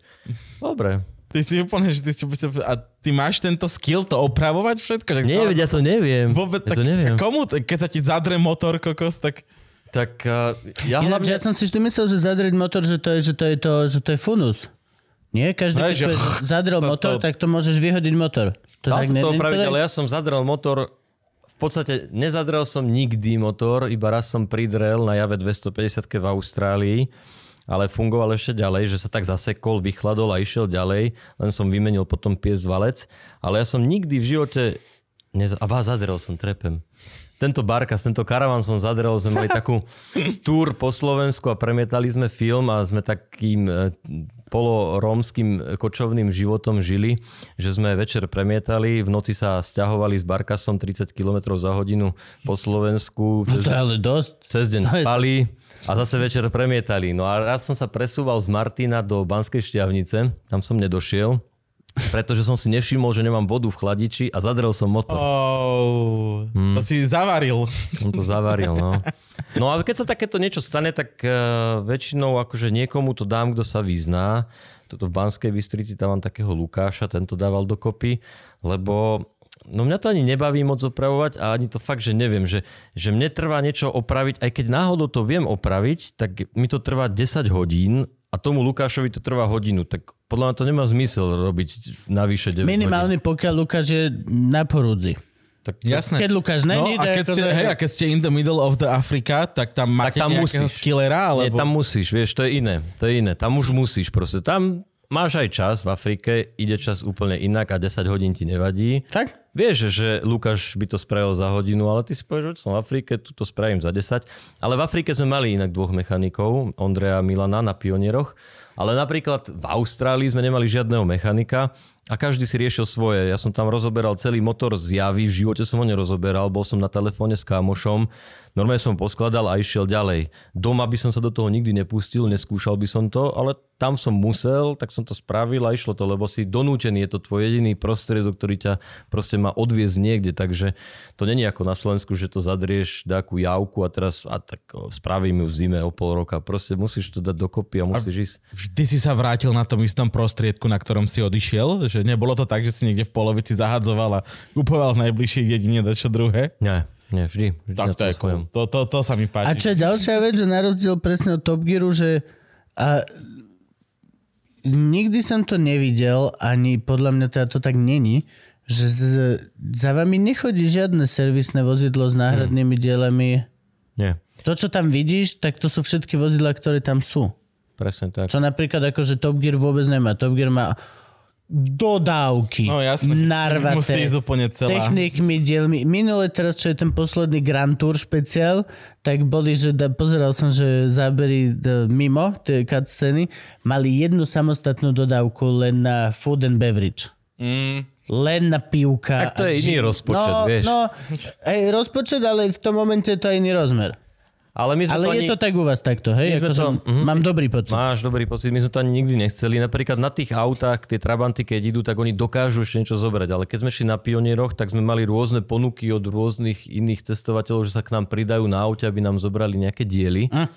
Dobre. Ty si úplne, že ty, si, a ty máš tento skill to opravovať všetko? Že Nie, ja to neviem. Vôbec, ja tak, to neviem. Komu, keď sa ti zadre motor, kokos, tak Tak uh, ja Ináč, hlavne... ja som si vždy myslel, že zadrieť motor, že to je, že to je, to, že to je funus. Nie? Každý, No, keď že- zadrel [LAUGHS] to- motor, to- tak to môžeš vyhodiť motor. To Dal tak ne- to opraviť, ale ja som zadrel motor, v podstate nezadrel som nikdy motor, iba raz som pridrel na jave 250 v Austrálii, ale fungoval ešte ďalej, že sa tak zasekol, vychladol a išiel ďalej, len som vymenil potom pies valec, ale ja som nikdy v živote, nez... a vás zadrel som, trepem. Tento barkas, tento karavan som zadrel, sme mali [LAUGHS] takú túr po Slovensku a premietali sme film a sme takým e, polorómským kočovným životom žili, že sme večer premietali, v noci sa stiahovali s barkasom 30 km za hodinu po Slovensku, No cez, to je ale dosť. cez deň to spali a zase večer premietali. No a raz som sa presúval z Martina do Banskej šťavnice, tam som nedošiel, pretože som si nevšimol, že nemám vodu v chladiči a zadrel som motor. Oh, to si zavaril. On to zavaril, no. No ale keď sa takéto niečo stane, tak uh, väčšinou akože niekomu to dám, kto sa vyzná. Toto v Banskej Bystrici tam mám takého Lukáša, ten to dával dokopy, lebo no mňa to ani nebaví moc opravovať a ani to fakt, že neviem, že, že mne trvá niečo opraviť, aj keď náhodou to viem opraviť, tak mi to trvá 10 hodín a tomu Lukášovi to trvá hodinu, tak podľa mňa to nemá zmysel robiť navyše 9 hodín. Minimálne pokiaľ Lukáš je na porúdzi. Tak, Jasné. Keď Lukáš No není, a tak keď, ste, hej, a keď ste in the middle of the Africa, tak tam máte tam nejakého musíš. skillera, Nie, alebo... tam musíš, vieš, to je iné. To je iné. Tam už musíš proste. Tam máš aj čas v Afrike, ide čas úplne inak a 10 hodín ti nevadí. Tak? Vieš, že Lukáš by to spravil za hodinu, ale ty si povieš, že som v Afrike, tu to spravím za 10. Ale v Afrike sme mali inak dvoch mechanikov, Ondreja a Milana na pionieroch. Ale napríklad v Austrálii sme nemali žiadneho mechanika a každý si riešil svoje. Ja som tam rozoberal celý motor z javy, v živote som ho nerozoberal, bol som na telefóne s kámošom, normálne som poskladal a išiel ďalej. Doma by som sa do toho nikdy nepustil, neskúšal by som to, ale tam som musel, tak som to spravil a išlo to, lebo si donútený, je to tvoj jediný prostriedok, ktorý ťa proste má odviezť niekde, takže to není ako na Slovensku, že to zadrieš nejakú javku a teraz a tak spravím ju v zime o pol roka. Proste musíš to dať dokopy a musíš ísť. Vždy si sa vrátil na tom istom prostriedku, na ktorom si odišiel? Že nebolo to tak, že si niekde v polovici zahadzoval a kupoval v najbližšej dedine dačo druhé? Nie, nie, vždy. vždy Tak to je cool. To, to, to sa mi páči. A čo je ďalšia vec, že na rozdiel presne od Top Gearu, že a nikdy som to nevidel, ani podľa mňa teda to tak není, že z, za vami nechodí žiadne servisné vozidlo s náhradnými dielami. Nie, To, čo tam vidíš, tak to sú všetky vozidla, ktoré tam sú. presne tak. Čo napríklad akože Top Gear vôbec nemá. Top Gear má dodávky No jasné, narvaté ísť úplne celá. technikmi, dielmi. Minule teraz, čo je ten posledný Grand Tour špeciál, tak boli, že da, pozeral som, že zábery d, mimo tie cutscény mali jednu samostatnú dodávku len na food and beverage. Mm, Len na pivka. Tak to a je iný rozpočet, no, vieš. No, aj rozpočet, ale v tom momente je to aj iný rozmer. Ale my sme Ale to je ani... to tak u vás takto, hej? My sme to- mhm. Mám dobrý pocit. Máš dobrý pocit, my sme to ani nikdy nechceli. Napríklad na tých autách, tie Trabanty, keď idú, tak oni dokážu ešte niečo zobrať. Ale keď sme šli na pionieroch, tak sme mali rôzne ponuky od rôznych iných cestovateľov, že sa k nám pridajú na aute, aby nám zobrali nejaké diely. Hm.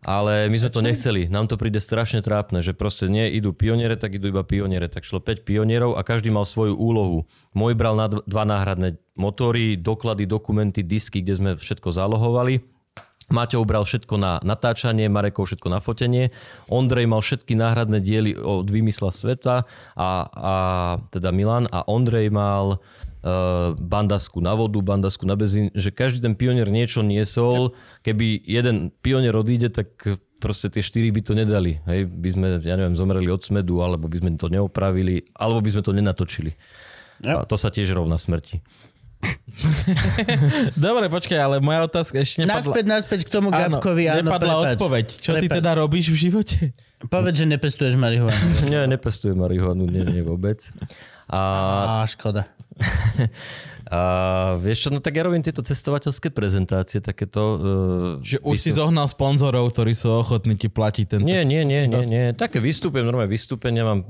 Ale my sme to nechceli. Nám to príde strašne trápne, že proste nie idú pioniere, tak idú iba pioniere. Tak šlo 5 pionierov a každý mal svoju úlohu. Môj bral na dv- dva náhradné motory, doklady, dokumenty, disky, kde sme všetko zálohovali. Maťo ubral všetko na natáčanie, Marekov všetko na fotenie, Ondrej mal všetky náhradné diely od vymysla sveta a, a teda Milan a Ondrej mal uh, bandasku na vodu, bandasku na benzín, že každý ten pionier niečo niesol. Keby jeden pionier odíde, tak proste tie štyri by to nedali. Hej, by sme, ja neviem, zomreli od smedu, alebo by sme to neopravili, alebo by sme to nenatočili. A to sa tiež rovná smrti. [LAUGHS] Dobre, počkaj, ale moja otázka ešte nepadla. Naspäť, naspäť k tomu Áno, Gabkovi. Áno, nepadla prepáč. odpoveď. Čo ty Prepáč. teda robíš v živote? Povedz, že nepestuješ marihuanu. Nie, nepestujem marihuanu, nie, nie vôbec. A Á, škoda. [LAUGHS] A vieš čo, no tak ja robím tieto cestovateľské prezentácie, takéto... Uh, Že už si zohnal sponzorov, ktorí sú ochotní ti platiť ten... Nie, nie, nie, nie, nie. Také vystúpim, normálne vystúpenia, mám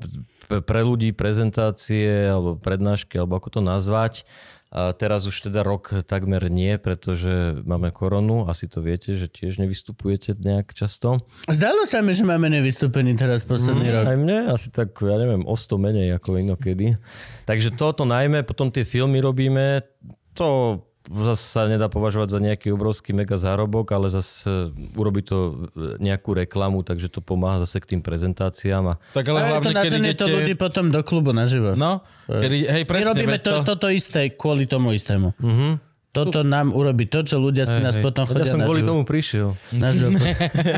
pre ľudí prezentácie alebo prednášky, alebo ako to nazvať. A teraz už teda rok takmer nie, pretože máme koronu, asi to viete, že tiež nevystupujete nejak často. Zdalo sa mi, že máme nevystúpený teraz posledný rok. Aj mne asi tak, ja neviem, o 100 menej ako inokedy. Takže toto najmä, potom tie filmy robíme, to zase sa nedá považovať za nejaký obrovský mega zárobok, ale zase urobi to nejakú reklamu, takže to pomáha zase k tým prezentáciám. A Tak ale Ale to hlavne, keď naženie to ľudí potom do klubu naživo. No, kedy, hej, My presne, robíme veď to, toto isté kvôli tomu istému. Mhm. Toto nám urobí to, čo ľudia si nás Hej, potom chodia Ja som kvôli naživo. tomu prišiel. Naživo.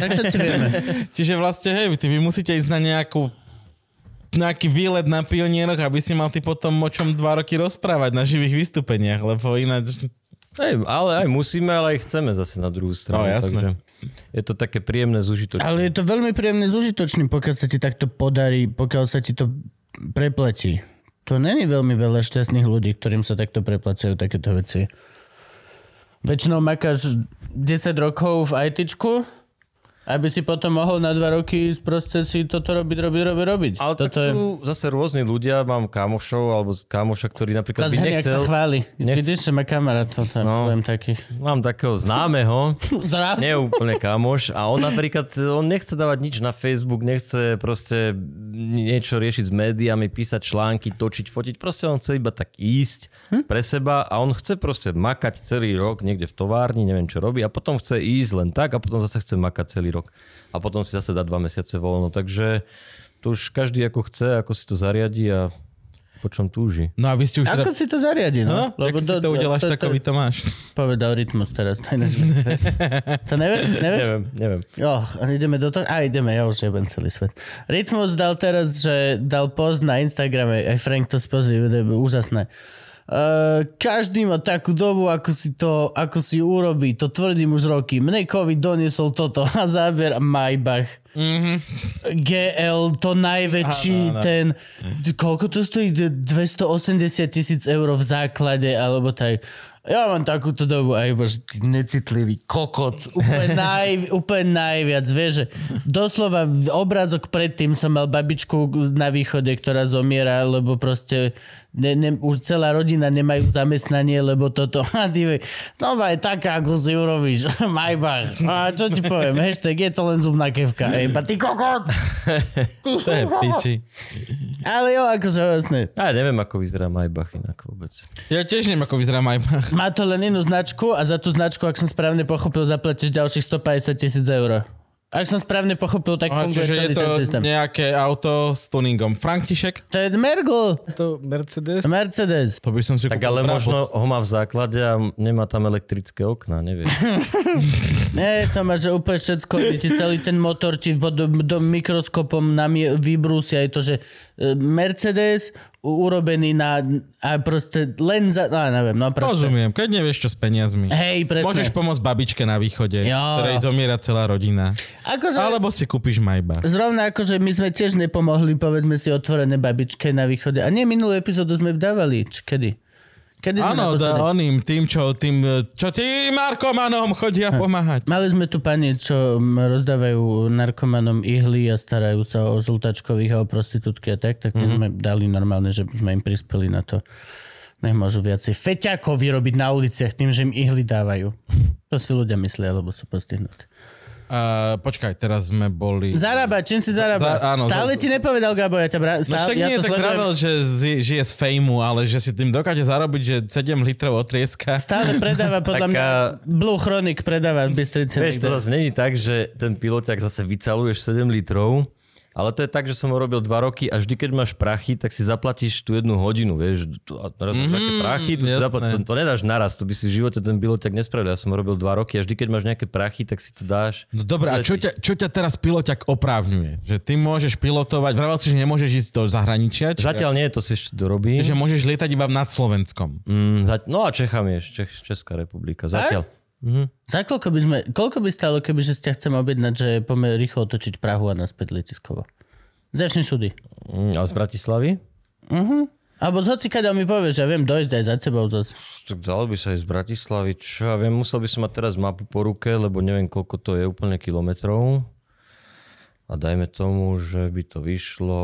tak všetci vieme. [LAUGHS] Čiže vlastne, hej, ty vy musíte ísť na nejakú nejaký výlet na pionieroch, aby si mal ty potom o čom dva roky rozprávať na živých vystúpeniach, lebo ináč... Hej, ale aj musíme, ale aj chceme zase na druhú stranu. No, jasné. takže je to také príjemné zužitočné. Ale je to veľmi príjemné s užitočným, pokiaľ sa ti takto podarí, pokiaľ sa ti to prepletí. To není veľmi veľa šťastných ľudí, ktorým sa takto preplacajú takéto veci. Väčšinou makáš 10 rokov v ITčku, aby si potom mohol na dva roky proste si toto robiť, robiť, robiť, robiť. Ale tak toto je... sú zase rôzni ľudia, mám kamošov alebo kamoša, ktorý napríklad by Zase jak sa nechcel... chváli. nechce- Vidíš, že má kamarát, to tam No. poviem taký. Mám takého známeho, [LAUGHS] nie úplne kamoš a on napríklad, on nechce dávať nič na Facebook, nechce proste niečo riešiť s médiami, písať články, točiť, fotiť, proste on chce iba tak ísť Hm? pre seba a on chce proste makať celý rok niekde v továrni, neviem čo robí a potom chce ísť len tak a potom zase chce makať celý rok a potom si zase dá dva mesiace voľno, takže to už každý ako chce, ako si to zariadi a po čom túži. No a vy ste už teda... Ako si to zariadi, no? No, Lebo si to udeláš, tak vy to máš. Povedal Rytmus teraz. To, [LAUGHS] to nevieš? Nevieš? Neviem, neviem. Jo, ideme do toho? A ideme, ja už jebem celý svet. Rytmus dal teraz, že dal post na Instagrame, aj Frank to spozrie, to je úžasné. Uh, každý má takú dobu, ako si to, ako si urobí, to tvrdím už roky. Mne COVID doniesol toto [LAUGHS] a záber Maybach. Mm-hmm. GL, to najväčší, Áno, áno. ten, koľko to stojí? D- 280 tisíc eur v základe, alebo tak. Ja mám takúto dobu a iba, že ty necitlivý kokot. Úplne, [LAUGHS] naj, úplne najviac, vieš, že doslova obrázok predtým som mal babičku na východe, ktorá zomiera, lebo proste ne, ne, už celá rodina nemajú zamestnanie, lebo toto. [LAUGHS] A ty vie, no je taká, ako si urobíš. [LAUGHS] Majbach. A čo ti poviem? Hashtag je to len zubná kevka. Ej, pa ty kokot. [LAUGHS] To je piči. Ale jo, akože vlastne. A ja neviem, ako vyzerá Maybach inak vôbec. Ja tiež neviem, ako vyzerá Maybach. Má to len inú značku a za tú značku, ak som správne pochopil, zaplatíš ďalších 150 tisíc eur. Ak som správne pochopil, tak Aha, funguje čiže je celý to ten systém. nejaké auto s tuningom. František? To je Mergl, To Mercedes? Mercedes. To by som si Tak ale Brabus. možno ho má v základe a nemá tam elektrické okná, neviem. [LAUGHS] Nie, to má, že úplne všetko, ti celý ten motor ti pod do, do mikroskopom na mi- vybrúsia. Je to, že Mercedes u- urobený na... A proste len za... No, neviem, no proste. Rozumiem, keď nevieš čo s peniazmi. Hej, presne. Môžeš pomôcť babičke na východe, Jo. ktorej zomiera celá rodina. Akože... Alebo si kúpiš Maybach. Zrovna ako, že my sme tiež nepomohli, povedzme si, otvorené babičke na východe. A nie, minulú epizódu sme dávali. Č- kedy? Kedy sme Áno, da, oným, tým, čo, tým, čo tým narkomanom chodia pomáhať. Mali sme tu pani, čo rozdávajú narkomanom ihly a starajú sa o žltačkových a o prostitútky a tak, tak my sme dali normálne, že sme im prispeli na to. Nech môžu viacej feťakov vyrobiť na uliciach tým, že im ihly dávajú. To si ľudia myslia, lebo sú postihnutí. Uh, počkaj, teraz sme boli... Zarába, čím si zarába? Za- áno, Stále za- ti nepovedal, Gabo, ja ťa bra... No Stále, však ja nie, tak vravel, že zi- žije z fejmu, ale že si tým dokáže zarobiť, že 7 litrov otrieska. Stále predáva, [LAUGHS] podľa mňa, Taká- Blue Chronic predáva v Bystrici. Vieš, to zase není tak, že ten piloťak zase vycaluješ 7 litrov, ale to je tak, že som ho robil 2 roky a vždy, keď máš prachy, tak si zaplatíš tú jednu hodinu, vieš. Tu, raz nejaké prachy, tu si zaplat, to, to nedáš naraz, to by si v živote ten piloťak nespravil. Ja som ho robil 2 roky a vždy, keď máš nejaké prachy, tak si to dáš. No dobre, a čo ťa, čo ťa teraz piloťak oprávňuje? Že ty môžeš pilotovať, vravel si, že nemôžeš ísť do zahraničia? Či Zatiaľ nie, to si ešte dorobím. Že môžeš lietať iba nad Slovenskom. Mm, za, no a Čechami ešte, Čech, Česká republika. Zatiaľ. Za koľko by, sme, koľko by stalo, keby že ste chcem objednať, že poďme rýchlo otočiť Prahu a naspäť letiskovo? Začni šudy. Mm, a z Bratislavy? Alebo z hocikada mi povieš, že ja viem dojsť aj za tebou zase. Tak dalo by sa aj z Bratislavy, čo ja viem, musel by som mať teraz mapu po ruke, lebo neviem, koľko to je úplne kilometrov. A dajme tomu, že by to vyšlo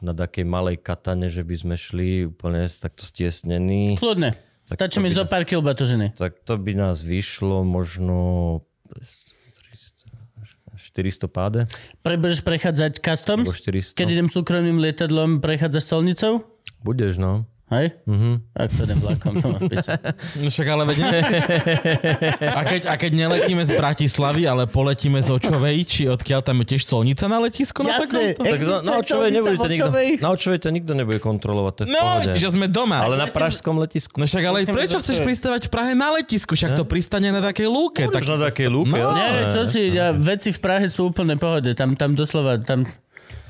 na takej malej katane, že by sme šli úplne takto stiesnení. Kľudne. Tak Stačí mi zo pár kil batožiny. Tak to by nás vyšlo možno 300, 400 páde, Pre, budeš prechádzať customs? alebo 400. Keď idem súkromným lietadlom, prechádzaš solnicou? Budeš, no. Hej? Mm-hmm. Tak to idem vlakom. To mám v piči. No však ale veď ne. [LAUGHS] a, keď, a keď neletíme z Bratislavy, ale poletíme z Očovej, či odkiaľ tam je tiež colnica na letisku? No, Jasne. takomto? Tak Existuje na, na Očovej nebudete nikto, na Očovej to nikto nebude kontrolovať, to je No, že sme doma. Ale na pražskom letisku. No však ale prečo chceš pristávať v Prahe na letisku? Však to pristane na takej lúke. Tak na takej lúke, No. Nie, čo si, ja, veci v Prahe sú úplne pohode. Tam, tam doslova, tam,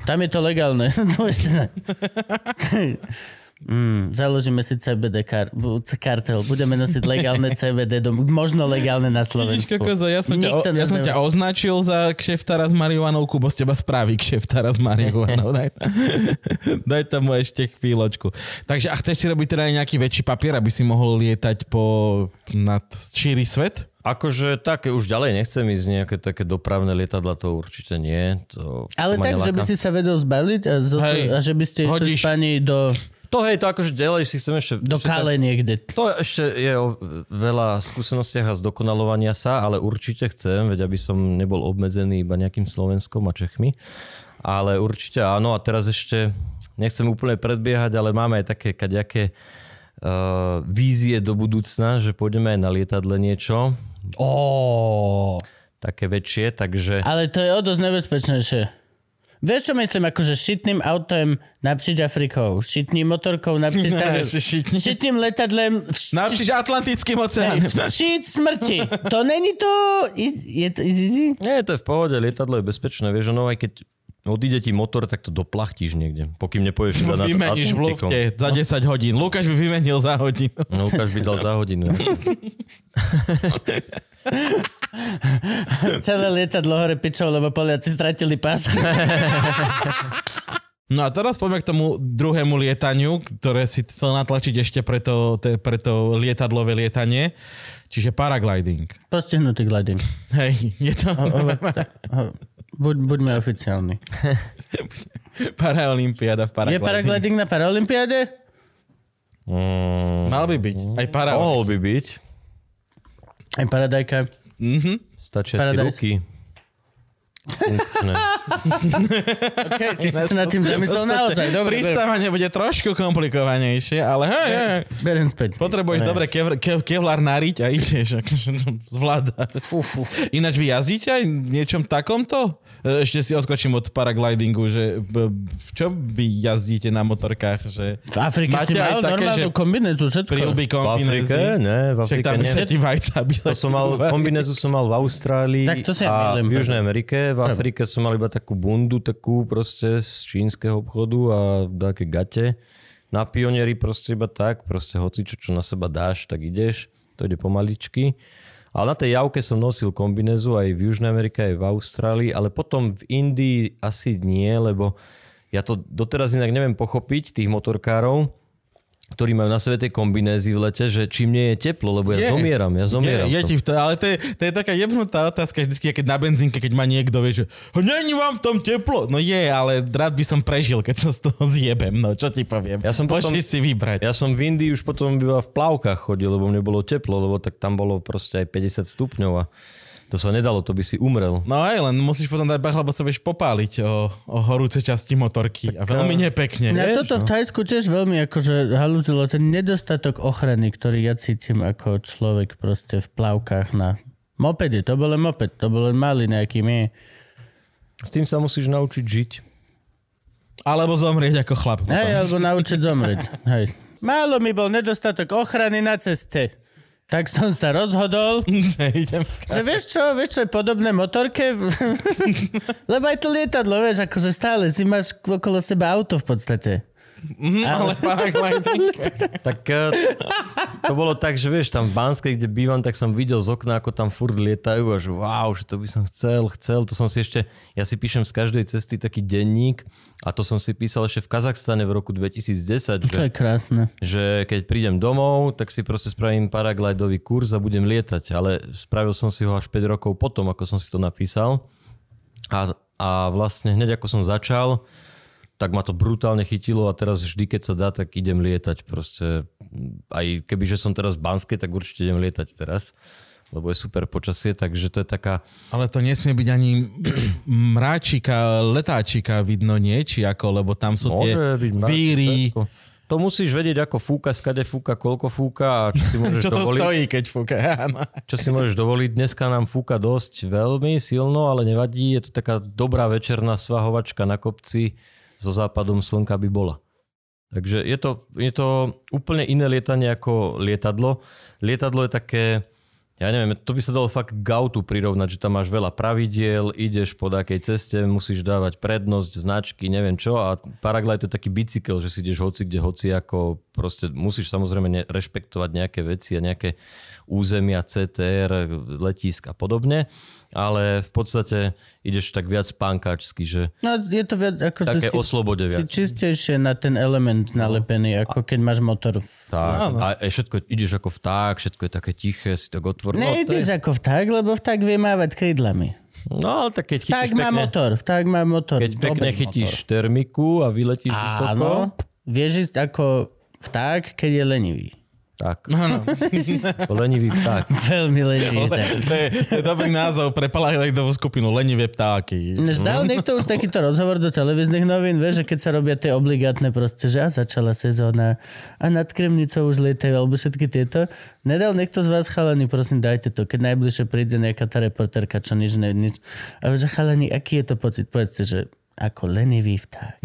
tam je to legálne. [LAUGHS] [LAUGHS] Mm, založíme si CBD kar- kartel. Budeme nosiť legálne [LAUGHS] CBD, do, možno legálne na Vidíš, Slovensku. kokoza, ja som, ťa, Nikto ja som ťa označil za kšeftára s marihuanou, Kubo z teba spraví kšeftára s marihuanou. [LAUGHS] Daj, [LAUGHS] daj tomu ešte chvíľočku. Takže a chceš si robiť teda aj nejaký väčší papier, aby si mohol lietať po nad šíri svet? Akože také už ďalej nechcem ísť nejaké také dopravné lietadla, to určite nie. To, Ale to tak, že by neláka. si sa vedel zbaliť a, zo, Hej, a že by ste išli s pani do, To hej, to akože ďalej si chcem ešte... do Kale niekde. To ešte je o veľa skúsenostiach a zdokonalovania sa, ale určite chcem, veď aby som nebol obmedzený iba nejakým Slovenskom a Čechmi. Ale určite áno a teraz ešte nechcem úplne predbiehať, ale máme aj také kaďaké uh, vízie do budúcna, že pôjdeme aj na lietadle niečo, Ó. také väčšie, takže Ale to je o dosť nebezpečnejšie. Vieš, čo myslím? Akože šitným autom napříč Afrikou, šitným motorkou napříč... [LAUGHS] Ne, že šitný. šitným letadlem... vš- Napříč Atlantickým oceánom. Šít smrti. To není to... Je to easy? nie, to je v pohode, lietadlo je bezpečné, vieš, ono aj keď odíde ti motor, tak to doplachtíš niekde, pokým nepoješ iba nad Vymeníš v lufte za 10 hodín. Lukáš by vymenil za hodinu. No, Lukáš by dal za hodinu. [LAUGHS] Celé lietadlo hore pičov, lebo Poliaci stratili pás. [LAUGHS] No a teraz poďme k tomu druhému lietaniu, ktoré si chcel natlačiť ešte pre to, te- pre to lietadlové lietanie, čiže paragliding. Postihnutý gliding. Hej, je to O, o, o, buď, buďme oficiálni. [LAUGHS] paraolimpiáda v Je paraglidingu. paragliding na Paralympiáde? Mm, Mal by byť, aj para. mohol by byť. Aj paradajka. Mhm. Stačia ti Paradise. ruky. Funkčné. [LAUGHS] Okay, ty si sa nad tým zamyslel naozaj. Dobre, Pristávanie bude trošku komplikovanejšie, ale hej, hej. berem späť. Potrebuješ dobre kev, kev, kevlar nariť a ideš, akože no, zvládaš. Ináč vy jazdíte aj niečom takomto? E, Ešte si odskočím od paraglidingu, že v čo vy jazdíte na motorkách? Že V Afrike Máte si mal také, normálnu kombinézu, všetko. prilby V Afrike? kombinézy? Ne, v Afrike tam nie. ti vajca To som mal, kombinézu som mal v Austrálii Tak to a milím. v Južnej Amerike. V Afrike som mal iba takú bundu, takú proste z čínskeho obchodu a také gate. Na pionieri proste iba tak, proste hoci čo, čo na seba dáš, tak ideš. To ide pomaličky. Ale na tej javke som nosil kombinézu aj v Južnej Amerike, aj v Austrálii, ale potom v Indii asi nie, lebo ja to doteraz inak neviem pochopiť, tých motorkárov, ktorí majú na sebe tie kombinézy v lete, že čím nie je teplo, lebo Je. ja zomieram, ja zomieram. Je, je ti to, ale to je, to je taká jebnutá otázka vždycky, keď na benzínke, keď ma niekto vie, že není vám tam teplo. No je, ale rád by som prežil, keď sa z toho zjebem. No čo ti poviem. Ja som potom- si vybrať. Ja som v Indii už potom iba v plavkách chodil, lebo mne bolo teplo, lebo tak tam bolo proste aj 50 stupňov a to sa nedalo, to by si umrel. No aj, len musíš potom dať bach, lebo sa vieš popáliť o, o horúce časti motorky. a veľmi nepekne. Na Vieš, toto v no. Thajsku tiež veľmi akože halúzilo ten nedostatok ochrany, ktorý ja cítim ako človek proste v plavkách na mopede. To bol len moped, to bol len malý nejaký mie. S tým sa musíš naučiť žiť. Alebo zomrieť ako chlap. Hej, alebo naučiť zomrieť. Hej. Málo mi bol nedostatok ochrany na ceste. Tak som sa rozhodol, [LAUGHS] Že idem ská- že vieš čo, vieš čo je podobné motorke? [LAUGHS] Lebo aj to lietadlo, vieš, akože stále si máš okolo seba auto v podstate. Mhm, ale paragliding. Tak eh, to bolo tak, že vieš, tam v Banskej, kde bývam, tak som videl z okna, ako tam furt lietajú a že wow, že to by som chcel, chcel. To som si ešte, ja si píšem z každej cesty taký denník a to som si písal ešte v Kazachstane v roku 2010, To že, je krásne. že keď prídem domov, tak si proste spravím paraglidový kurz a budem lietať. Ale spravil som si ho až 5 rokov potom, ako som si to napísal. A, a vlastne hneď ako som začal, tak ma to brutálne chytilo a teraz vždy, keď sa dá, tak idem lietať. Proste aj keby, že som teraz v Banskej, tak určite idem lietať teraz, lebo je super počasie, takže to je taká... Ale to nesmie byť ani [CLEARS THROAT] mráčika, letáčika vidno nie, či ako, lebo tam sú tie Môže byť mrak, víry všetko. to musíš vedieť, ako fúka, skade fúka, koľko fúka a čo si môžeš [LAUGHS] Čo to dovoliť. stojí, keď fúka? [LAUGHS] Áno. Čo si môžeš dovoliť. Dneska nám fúka dosť veľmi silno, ale nevadí. Je to taká dobrá večerná svahovačka na kopci so západom slnka by bola. Takže je to, je to úplne iné lietanie ako lietadlo. Lietadlo je také, ja neviem, to by sa dalo fakt k prirovnať, že tam máš veľa pravidiel, ideš po takej ceste, musíš dávať prednosť, značky, neviem čo a paraglide je taký bicykel, že si ideš hoci kde, hoci ako, proste musíš samozrejme rešpektovať nejaké veci a nejaké územia, CTR, letisk a podobne, ale v podstate ideš tak viac pánkačsky, že No je to viac ako také si, oslobode si viac. čistejšie na ten element nalepený, ako keď máš motor. Tak, a aj všetko, ideš ako vták, všetko je také tiché, si tak otvor. No, Nejdeš je, ako vták, lebo vták vie mávať krídlami. no ale tak keď chytíš má pekne, motor, vták má motor. keď pekne chytíš termiku a vyletíš vysoko, Áno, vieš ísť ako vták, keď je lenivý. Tak, Áno. [LAUGHS] lenivý vták. Veľmi lenivý. tak. to, je, to je dobrý názov pre Palahilektovú skupinu Lenivé ptáky. Než dal niekto už takýto rozhovor do televíznych novín, vieš, že keď sa robia tie obligátne proste, že a začala sezóna a nad Kremnicou už lietajú, alebo všetky tieto. Nedal niekto z vás chalani, prosím, dajte to, keď najbližšie príde nejaká tá reporterka, čo nič, ne, nič. A že chalani, aký je to pocit? Povedzte, že ako lenivý vták.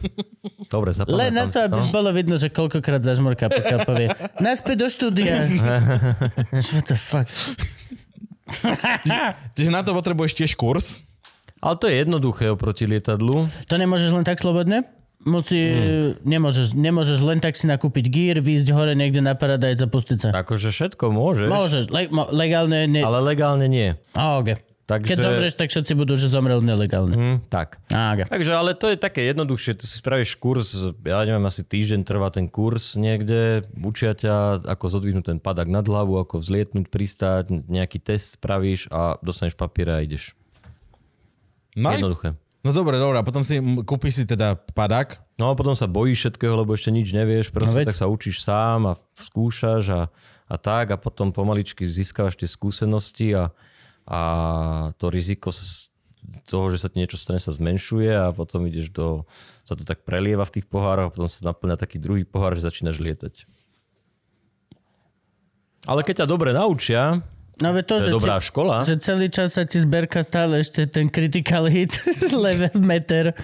[LAUGHS] Dobre, Len na zapamätám to, aby bolo vidno, že koľkokrát zažmurká, pokiaľ povie naspäť do štúdia. [LAUGHS] What the fuck? Čiže na to potrebuješ tiež kurz. Ale to je jednoduché oproti lietadlu. To nemôžeš len tak slobodne? Musí, hmm. nemôžeš, nemôžeš len tak si nakúpiť gír, výjsť hore niekde na paradajz a pustiť sa. Akože všetko môžeš, Môžeš, le, mo, legálne nie. ale legálne nie. A, okay. Takže... Keď zomrieš, tak všetci budú, že zomrel nelegálne. Hm, tak. A, okay. Takže ale to je také jednoduchšie, to si spravíš kurz, ja neviem, asi týždeň trvá ten kurz niekde, učia ťa, ako zodvihnúť ten padak nad hlavu, ako vzlietnúť, pristáť, nejaký test spravíš a dostaneš papier a ideš. Nice. Jednoduché. No dobre, dobre. A potom si kúpiš si teda padak. No a potom sa bojíš všetkého, lebo ešte nič nevieš, proste No veď. tak sa učíš sám a skúšaš a, a tak a potom pomaličky získavaš tie skúsenosti a, a to riziko toho, že sa ti niečo stane, sa zmenšuje a potom ideš do, sa to tak prelieva v tých pohároch a potom sa naplňa taký druhý pohár, že začínaš lietať. Ale keď ťa dobre naučia, No ve to, to je že, dobrá ti- škola, že celý čas sa ti zberka stále ešte ten critical hit [LAUGHS] level meter,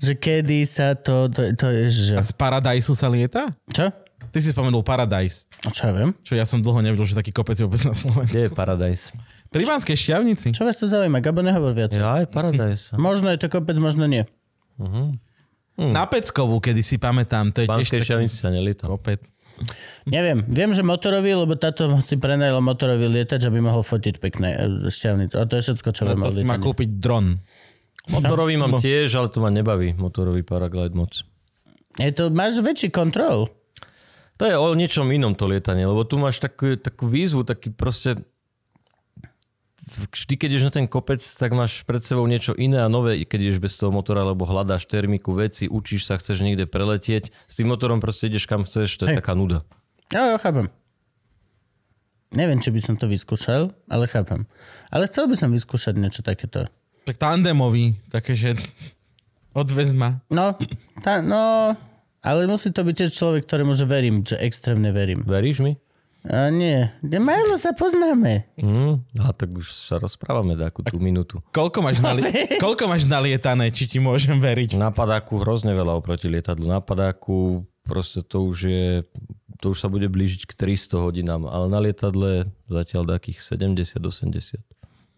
že kedy sa to, to, to je, že... A z Paradise sa lieta? Čo? Ty si spomenul Paradise. A čo ja viem? Čo ja som dlho nevedel, že taký kopec je vôbec na Slovensku. kde je Paradise? Pri Banskej šťavnici. Čo vás to zaujíma? Gabo, nehovor viac. Ja, je Paradise. [LAUGHS] Možno je to kopec, možno nie. Na Peckovú, kedy si pamätám. To je Banskej šťavnici sa nelietal. kopec. Neviem. Viem, že motorový, lebo táto si prenajal motorový lietač, aby mohol fotiť pekné e, šťavnice. A to je všetko, čo No viem to si má kúpiť dron. Motorový mám tiež, ale to ma nebaví, motorový paraglide moc. Je to, máš väčší kontrol. To je o niečom inom to lietanie, lebo tu máš takú, takú výzvu, taký proste... Vždy, keď ideš na ten kopec, tak máš pred sebou niečo iné a nové, keď ideš bez toho motora, lebo hľadáš termiku, veci, učíš sa, chceš niekde preletieť. S tým motorom proste ideš kam chceš, to je Hej. taká nuda. Jo, jo, chápem. Neviem, či by som to vyskúšal, ale chápem. Ale chcel by som vyskúšať niečo takéto. Tak tandemový, také, že odvez ma. No, tá, no, ale musí to byť tiež človek, ktorému že verím, že extrémne verím. Veríš mi? A nie, málo sa poznáme. Mm, a tak už sa rozprávame takú tú minútu. Koľko máš, nali- [LAUGHS] koľko máš nalietané, či ti môžem veriť? Na padáku hrozne veľa oproti lietadlu. Na padáku proste to už je, to už sa bude blížiť k 300 hodinám, ale na lietadle zatiaľ takých 70-80.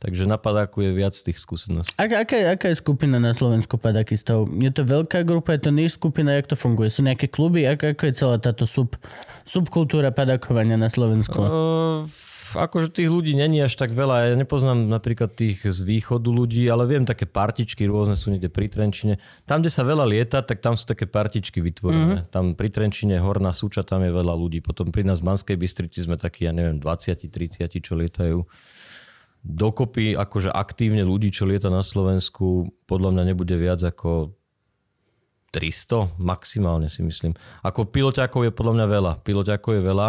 Takže na padáku je viac tých skúseností. Aká, aká, aká je skupina na Slovensku padakistov? Je to veľká grupa, je to níž skupina, jak to funguje? Sú nejaké kluby? Ako, ako je celá táto sub, subkultúra padakovania na Slovensku? Uh, akože tých ľudí není až tak veľa. Ja nepoznám napríklad tých z východu ľudí, ale viem také partičky rôzne sú niekde pri Trenčine. Tam, kde sa veľa lieta, tak tam sú také partičky vytvorené. Mm-hmm. Tam pri Trenčine, Horná Súča, tam je veľa ľudí. Potom pri nás v Banskej Bystrici sme takí, ja neviem, 20-30, čo lietajú. Dokopy akože aktívne ľudí, čo lieta na Slovensku, podľa mňa nebude viac ako 300 maximálne si myslím. Ako piloťákov je podľa mňa veľa. Piloťákov je veľa,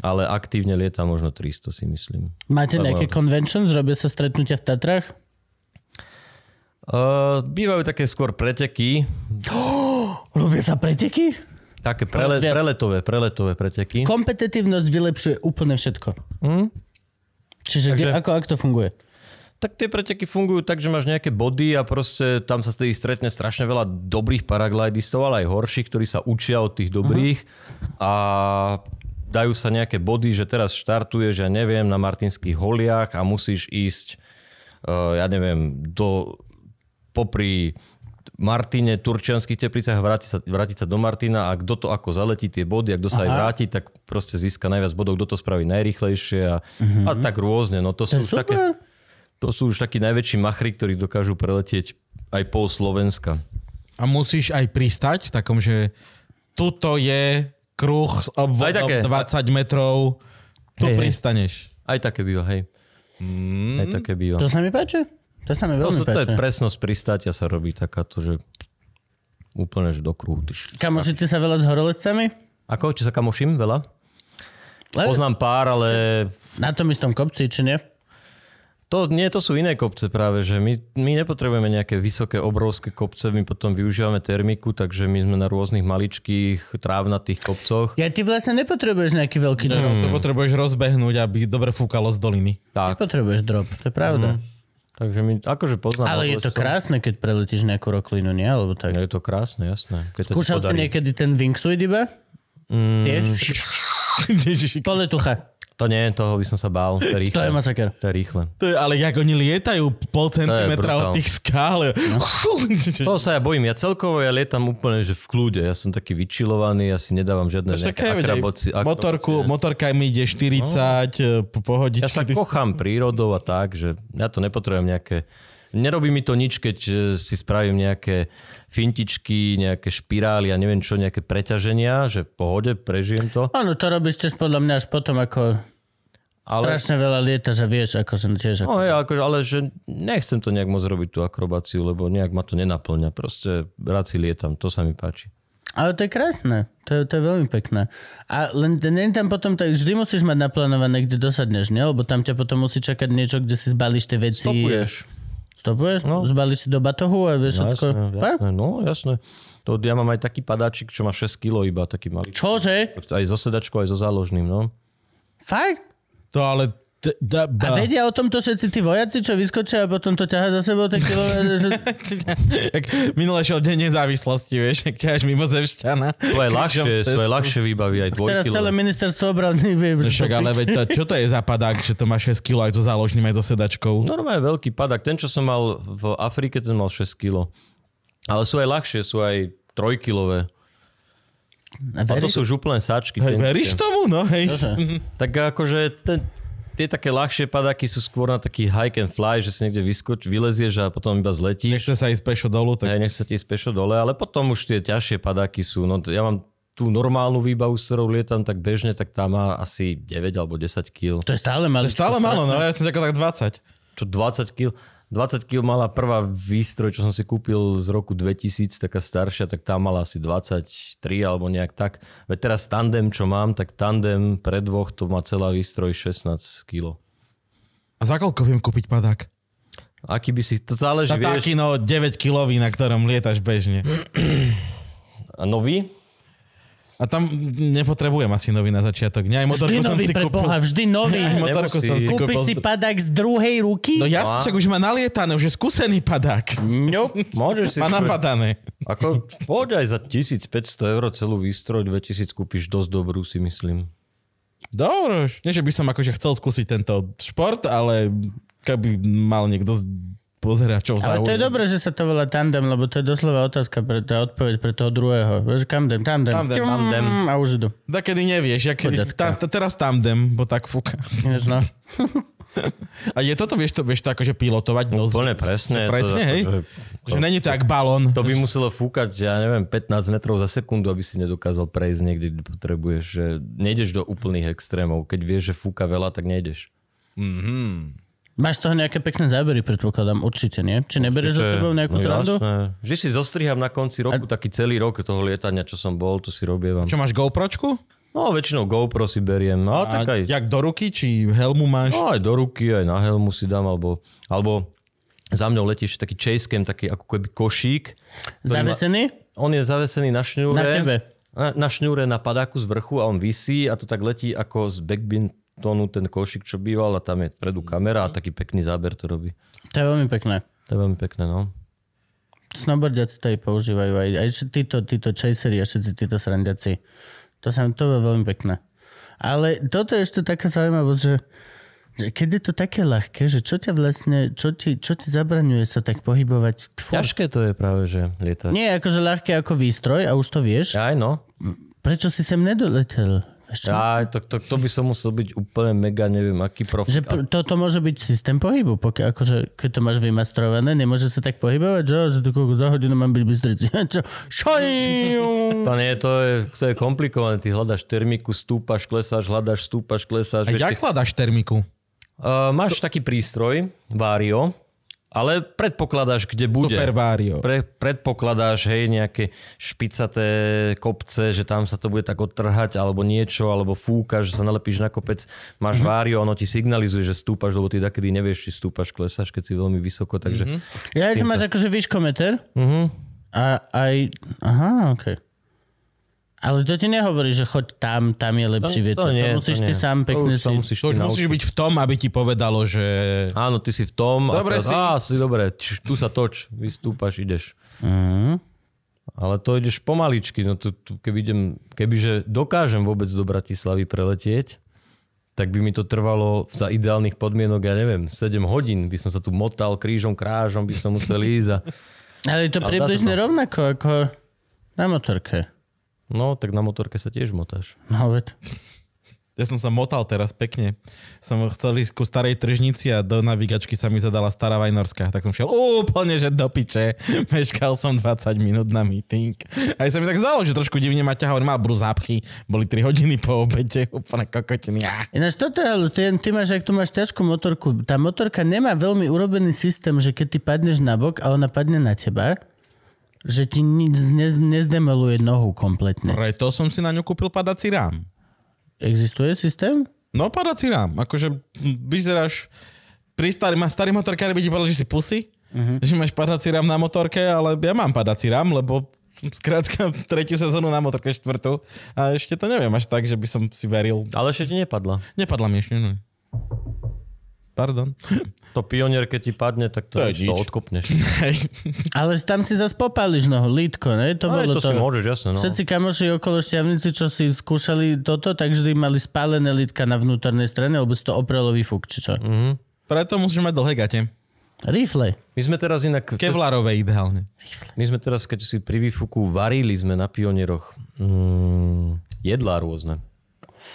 ale aktívne lieta možno 300 si myslím. Máte Lebo- nejaké conventions? Robia sa stretnutia v Tatrách? Uh, bývajú také skôr preteky. [GASPS] Robia sa preteky? Také prele, preletové, preletové preteky. Kompetitívnosť vylepšuje úplne všetko. Hm? Čiže kde, Takže- ako, ako to funguje? Tak tie preteky fungujú tak, že máš nejaké body a proste tam sa vtedy stretne strašne veľa dobrých paraglidistov, ale aj horších, ktorí sa učia od tých dobrých a dajú sa nejaké body, že teraz štartuješ, ja neviem, na Martinských holiach a musíš ísť, uh, ja neviem, do, popri Martine, Turčianských teplicách, vrátiť sa, vrátiť sa do Martina a kto to ako zaletí tie body a kto sa aj vráti, tak proste získa najviac bodov, kto to spraví najrychlejšie a, a tak rôzne. No to, To sú už také... To sú už takí najväčší machry, ktorí dokážu preletieť aj pol Slovenska. A musíš aj pristať v takom, že tuto je kruh s obvodom také. 20 metrov, tu Hej, hej. pristaneš. Aj také býva, hej. Mm. Aj také býva. To sa mi páči. To sa mi To, veľmi sú, to je presnosť pristátia sa robí takáto, že úplne že do kruhu. tyš. Kamošite sa veľa s horolecami? Ako? Či sa kamoším veľa? Le- Poznám pár, ale Na tom istom kopci, či nie? to, nie, to sú iné kopce práve, že my, my nepotrebujeme nejaké vysoké, obrovské kopce, my potom využívame termiku, takže my sme na rôznych maličkých trávnatých kopcoch. Ja ty vlastne nepotrebuješ nejaký veľký drop. To potrebuješ rozbehnúť, aby dobre fúkalo z doliny. Tak, Nepotrebuješ drop, to je pravda. Takže my akože poznám. Ale je to krásne, keď preletíš nejakú roklinu, nie? Alebo tak. Je to krásne, jasné. Keď Skúšal si niekedy ten wingsuit iba? Mm. Tiež? [LAUGHS] Poletucha. To nie, toho by som sa bál. To je rýchle. To je masaker. To je rýchle. to je, ale jak oni lietajú pol centimetra od tých skál. No. [LAUGHS] Toho sa ja bojím. Ja celkovo ja lietam úplne že v kľude. Ja som taký vyčilovaný, ja si nedávam žiadne nejaké aj akraboci. motorku, motorka mi ide 40, po pohodičky. Ja sa ty- kochám prírodou a tak, že ja to nepotrebujem nejaké... Nerobí mi to nič, keď e, si spravím nejaké fintičky, nejaké špirály a neviem čo, nejaké preťaženia, že v pohode, prežijem to. Áno, to robíš tiež podľa mňa až potom, ako Ale, strašne veľa lietaš a vieš, ako som tiež... Ako... no, ja, akože, ale že nechcem to nejak moc robiť, tú akrobáciu, lebo nejak ma to nenaplňa. Proste rád si lietam, to sa mi páči. Ale to je krásne. To je, to je veľmi pekné. A len nie tam potom, tak vždy musíš mať naplánované, kde dosadneš, nie? Lebo tam ťa potom musí čakať niečo, kde si zbalíš tie veci. Stopuješ. Stopuješ? No. Zbalíš si do batohu a vieš No, všetko. jasné, jasné, no jasné. To, ja mám aj taký padáčik, čo má 6 kg iba, taký malý. Čože? Aj so sedačkou, aj so záložným, no. Fakt? To ale... t- da- A vedia o tomto všetci tí vojaci, čo vyskočia a potom to ťaha za sebou tak kilo... že- [LAUGHS] minule šiel deň nezávislosti, vieš, jak ťaháš mimo zemšťana. To je ľahšie, to je ľahšie vybaví aj Teraz celé ministerstvo obrany vie, Však ale veď, to, čo to je za padák, že to má 6 kg aj so záložným, aj so sedačkou? Normálne veľký padak. Ten, čo som mal v Afrike, ten mal 6 kg. Ale sú aj ľahšie, sú aj trojkilové. A to sú už úplne sáčky. Hej, veríš tomu? No hej. Čože? Tak akože ten, tie také ľahšie padáky sú skôr na taký hike and fly, že si niekde vyskoč, vylezieš a potom iba zletíš. Nechce sa ísť pešo dolu, tak Hej, nech sa ti spešo dole, ale potom už tie ťažšie padáky sú. No, ja mám tú normálnu výbavu, s ktorou lietam tak bežne, tak tá má asi 9 alebo 10 kg. To je stále to malé. je stále málo, no ja som tak 20. Čo 20 kg? 20 kg mala prvá výstroj, čo som si kúpil z roku 2000, taká staršia, tak tá mala asi 23 alebo nejak tak. Veď teraz tandem, čo mám, tak tandem pre dvoch, to má celá výstroj 16 kg. A za koľko viem kúpiť padák? Aký by si, to záleží, Za vieš, no 9 kilový, na ktorom lietaš bežne. a nový? A tam nepotrebujem asi nový na začiatok. Nie, aj Vždy motorku som nový, si pre kúpil. Boha, vždy nový. Aj motorku Nemusí. som si kúpil. Kúpiš si padák z druhej ruky? No jasne, však už má nalietané, už je skúsený padák. Nope. Môžeš si... Má napadané. Ako, poď aj za 1500 eur celú výstroj, 2000 kúpiš dosť dobrú, si myslím. Dobre, nie že by som akože chcel skúsiť tento šport, ale keby mal niekto pozeračov Ale to je dobré, že sa to volá tandem, lebo to je doslova otázka pre tá odpoveď pre toho druhého. Vieš, kam dem, tam dem. Tandem, Ťum, tandem. A už idú. Da kedy nevieš, jak, Poďatka. ta, ta, teraz tam dem, bo tak fúka. Vieš, no. [LAUGHS] A je toto, vieš to, vieš to akože pilotovať? No, Úplne presne. Presne, to, hej? akože- Že není to jak balón. To by muselo fúkať, ja neviem, 15 metrov za sekundu, aby si nedokázal prejsť niekde, kde potrebuješ. Že nejdeš do úplných extrémov. Keď vieš, že fúka veľa, tak nejdeš. Máš z toho nejaké pekné zábery, predpokladám. Určite, nie? Či neberieš so sebou nejakú no, srandu? jasné. Vždy si zostriham na konci roku, taký celý rok toho lietania, čo som bol, to si robievam. Čo máš GoPročku? No, väčšinou GoPro si beriem. No, A tak aj, jak do ruky, či helmu máš? no, aj do ruky, aj na helmu si dám, alebo, alebo za mňou letí ešte taký chasecam, taký ako keby košík. Zavesený? On je zavesený na šňúre. Na tebe. na, na šňúre na padáku z vrchu a on visí a to tak letí ako z backbintonu ten košik, čo býval a tam je predu kamera a taký pekný záber to robí. To je veľmi pekné. To je veľmi pekné, no. Snowboardiaci to aj používajú, aj, aj títo, títo chasery a všetci títo srandiaci. To sa to je veľmi pekné. Ale toto je ešte taká zaujímavosť, že, že keď je to také ľahké, že čo ťa vlastne, čo ti, čo ti zabraňuje sa tak pohybovať? Tfú. Ťažké to je práve, že lietať. Nie akože ľahké ako výstroj a už to vieš. Aj no. Prečo si sem nedoletel? Čo? Aj, to, to, to by som musel byť úplne mega, neviem, aký Že profik. pr- toto môže byť systém pohybu, pokiaľ akože, keď to máš vymastrované, nemôže sa tak pohybovať, že, že to koľko za hodinu mám byť Bystrici. [LAUGHS] Čo? To nie, to je, to je komplikované. Ty hľadáš termiku, stúpaš, klesáš, hľadáš, stúpaš, klesáš. A jak hľadaš termiku? Uh, máš taký prístroj, Vario, ale predpokladáš, kde bude. Super Vario. Pre, predpokladáš, hej, nejaké špicaté kopce, že tam sa to bude tak odtrhať, alebo niečo, alebo fúka, že sa nalepíš na kopec, máš mm-hmm. Vario, ono ti signalizuje, že stúpaš, lebo ty takedy nevieš, či stúpaš, klesáš, keď si veľmi vysoko, takže... Mm-hmm. Ja, že máš akože výškometer Uh-huh. a aj... Aha, okej. Ale to ti nehovorí, že choď tam, tam je lepší To- vietor. to nie, to musíš to ty nie. sám To pekne sa si... musíš To ty už musíš naučiť. byť v tom, aby ti povedalo, že... Áno, ty si v tom. Dobre a teraz, si. Á, si dobre, tu sa toč, vystúpaš, ideš. Mhm. Ale to ideš pomaličky. No tu, tu, keby idem, kebyže dokážem vôbec do Bratislavy preletieť, tak by mi to trvalo za ideálnych podmienok, ja neviem, 7 hodín. By som sa tu motal krížom, krážom, by som musel ísť. A... Ale je to približne to. rovnako ako na motorke. No, tak na motorke sa tiež motáš. No, veď. Ja som sa motal teraz pekne. Som chcel ísť ku starej tržnici a do navigačky sa mi zadala stará Vajnorská. Tak som šiel úplne, že do piče. [LAUGHS] Meškal som 20 minút na meeting. Aj sa mi tak zdalo, že trošku divne ma ťahal. Mal brú zápchy. Boli 3 hodiny po obede. [LAUGHS] Úplne kokotiny. Ináč toto je, ty, ty máš, ak tu máš ťažkú motorku, tá motorka nemá veľmi urobený systém, že keď ty padneš na bok a ona padne na teba, že ti nic nez, nezdemoluje nohu kompletne. Preto som si na ňu kúpil padací rám. Existuje systém? No padací rám. Akože vyzeráš... Pri starý, má starý motorkári by ti povedal, že si pusy. Uh-huh. Že máš padací rám na motorke, ale ja mám padací rám, lebo skrátka tretiu sezónu na motorke štvrtú a ešte to neviem až tak, že by som si veril. Ale ešte ti nepadla. Nepadla mi ešte, no. Pardon. To pionier, keď ti padne, tak to, To je to nič. odkopneš. Ale tam si zase popáliš nohu, lítko, ne? To Ale bolo to to. si môžeš, jasne. No. Všetci kamoši okolo šťavnici, čo si skúšali toto, tak vždy mali spálené lítka na vnútornej strane, lebo si to oprelo výfuk, či čo. Mhm. Preto musíš mať dlhé gate. Rifle. My sme teraz inak... Kevlarové ideálne. My sme teraz, keď si pri výfuku varili sme na pionieroch mm, jedlá rôzne.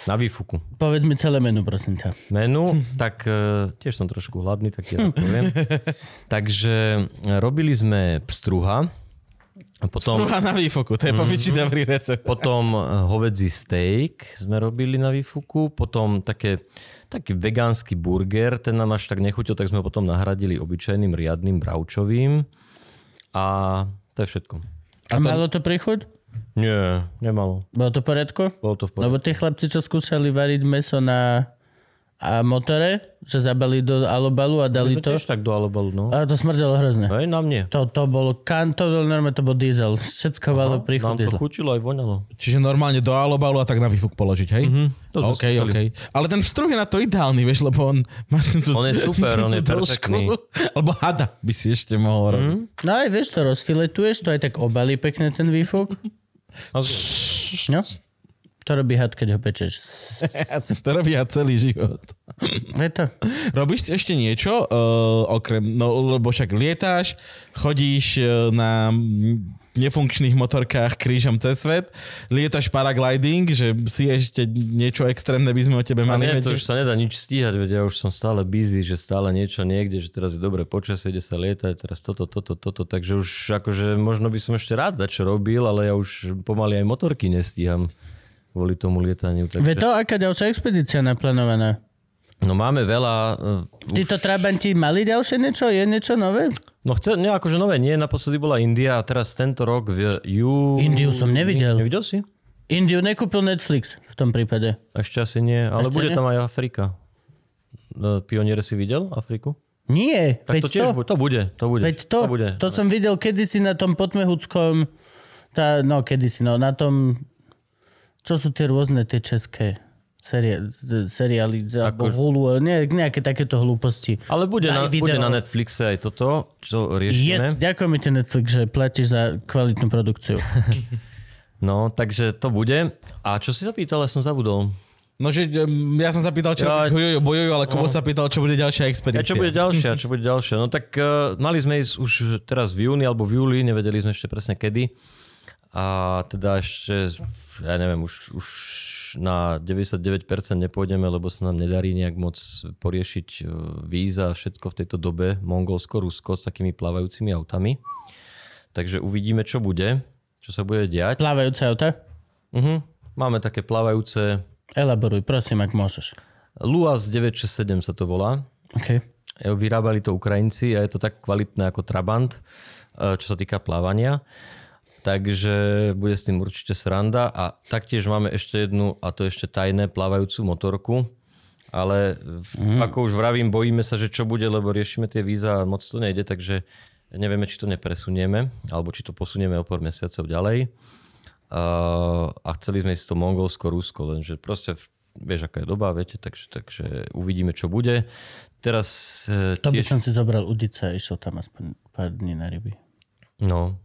Na výfuku. Povedz mi celé menu, prosím ťa. Menu, [LAUGHS] tak e, tiež som trošku hladný, tak to [LAUGHS] poviem. Takže e, robili sme pstruha, a potom, Druhá na výfoku, to je popiči dobrý recept. potom e, hovedzí steak sme robili na výfuku, potom také, taký vegánsky burger, ten nám až tak nechutil, tak sme ho potom nahradili obyčajným riadnym bravčovým. A to je všetko. A, to... malo to príchuť? Nie, nemalo. Bolo to v poriadku? Bolo to v poriadku. Lebo tí chlapci, čo skúšali variť meso na a motore, že zabali do alobalu a dali to. tiež tak do alobalu, no. A to smrdelo hrozne. Hej, na mne. To, to bolo kan, to bolo normálne, to bol diesel. Všetko malo Nám príchod to diesel. chutilo aj voňalo. Čiže normálne do alobalu a tak na výfuk položiť, hej? Mm-hmm. To sme OK, skúšali. OK. Ale ten vstruh je na to ideálny, vieš, lebo on má tú, On je super, on je [LAUGHS] tú dĺžku. perfektný. Alebo hada by si ešte mohol robiť. No aj vieš, to rozfiletuješ, to aj tak obalí pekne ten výfuk. A No. To robí had, keď ho pečeš. [LAUGHS] to robí ja celý život. Je to. Robíš ešte niečo, uh, okrem, no lebo však lietáš, chodíš uh, na nefunkčných motorkách krížom cez svet, lietaš paragliding, že si ešte niečo extrémne by sme o tebe A mali nie, to už sa nedá nič stíhať, veď ja už som stále busy, že stále niečo niekde, že teraz je dobré počasie, ide sa lietať, teraz toto, toto, toto, takže už akože možno by som ešte rád čo robil, ale ja už pomaly aj motorky nestíham kvôli tomu lietaniu. Ve Takže... to, aká ďalšia expedícia naplánovaná? No máme veľa... Uh, Títo trabanti mali ďalšie niečo? Je niečo nové? no chce, nie, akože nové nie, naposledy bola India a teraz tento rok v ju... Indiu som nevidel. Nevidel si? Indiu nekúpil Netflix v tom prípade. Ešte asi nie, ale Ešte bude nie? tam aj Afrika. No, Pioniere si videl Afriku? Nie, Tak to tiež to, bude, to bude, to bude. veď to, bude. to som videl kedysi na tom potmehudskom, tá, no kedysi, no na tom čo sú tie rôzne tie české serie, seriály, alebo Hulu, nie, nejaké takéto hlúposti. Ale bude na, video. bude na Netflixe aj toto, čo Yes, riešime. ďakujem ti Netflix, že platíš za kvalitnú produkciu. [LAUGHS] No, takže to bude. A čo si sa pýtal, ja som zabudol. No, že ja som sa pýtal, čo Ja- bojujú, bojujú, ale Kubo sa pýtal, čo bude ďalšia A expedícia. čo bude ďalšia, čo bude ďalšia? No tak uh, mali sme ísť už teraz v júni alebo v júli, nevedeli sme ešte presne kedy. A teda ešte, ja neviem, už, už na 99% nepôjdeme, lebo sa nám nedarí nejak moc poriešiť uh, víza a všetko v tejto dobe, Mongolsko, Rusko s takými plávajúcimi autami. Takže uvidíme, čo bude, čo sa bude diať. Plávajúce auta? Uh-huh. Máme také plávajúce Elaboruj, prosím, ak môžeš. Luas 967 sa to volá. Okay. Vyrábali to Ukrajinci a je to tak kvalitné ako Trabant, eh, čo sa týka plávania. Takže bude s tým určite sranda. A taktiež máme ešte jednu, a to ešte tajné, plávajúcu motorku. Ale mm. ako už vravím, bojíme sa, že čo bude, lebo riešime tie víza a moc to nejde, takže nevieme, či to nepresunieme, alebo či to posunieme o pár mesiacov ďalej. Uh, a chceli sme ísť to Mongolsko, Rusko, lenže proste vieš, aká je doba, viete, takže, takže uvidíme, čo bude. Teraz eh, To by tiež... som si zobral udica a išiel tam aspoň pár dní na ryby. No.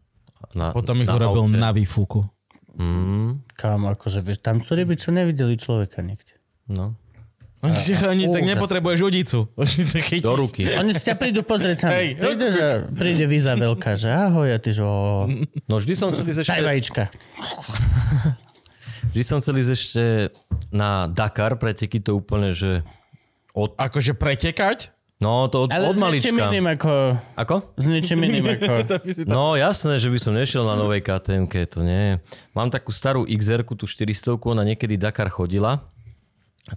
Na, Potom ich na urobil aute. na výfuku. Mm, Kámo, akože vieš, tam sú ryby, čo nevideli človeka nikde. no. Oni, oni tak nepotrebuješ udicu. Do ruky. Oni si ťa prídu pozrieť sami. Hej. Príde, že príde víza veľká, že ahoj, a ty že o, No vždy som chcel ísť ešte, daj vajíčka. [LAUGHS] vždy som chcel ísť ešte na Dakar, preteky to úplne, že od, Akože pretekať? No to od, Ale od malička. iným ako... Ako? S niečím iným ako... [LAUGHS] No jasné, že by som nešiel na novej ktm to nie. Mám takú starú xr tú 400 ona niekedy Dakar chodila.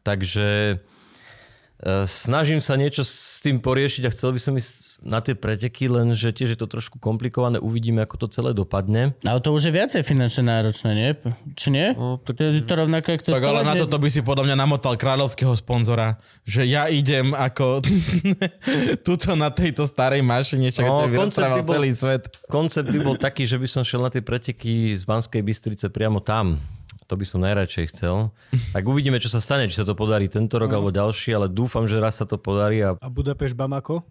Takže snažím sa niečo s tým poriešiť a chcel by som ísť na tie preteky, lenže tiež je to trošku komplikované, uvidíme, ako to celé dopadne. Ale to už je viacej finančne náročné, nie? Či nie? No, tak- To je to rovnako, ako to Tak ale na toto by si podľa mňa namotal kráľovského sponzora, že ja idem ako [LAUGHS] tuto na tejto starej mašine, čo No, by bol- celý svet. Koncept by bol taký, že by som šiel na tie preteky z Banskej Bystrice priamo tam. To by som najradšej chcel. Tak uvidíme, čo sa stane, či sa to podarí tento rok alebo ďalší, ale dúfam, že raz sa to podarí a A Budapešť Bamako?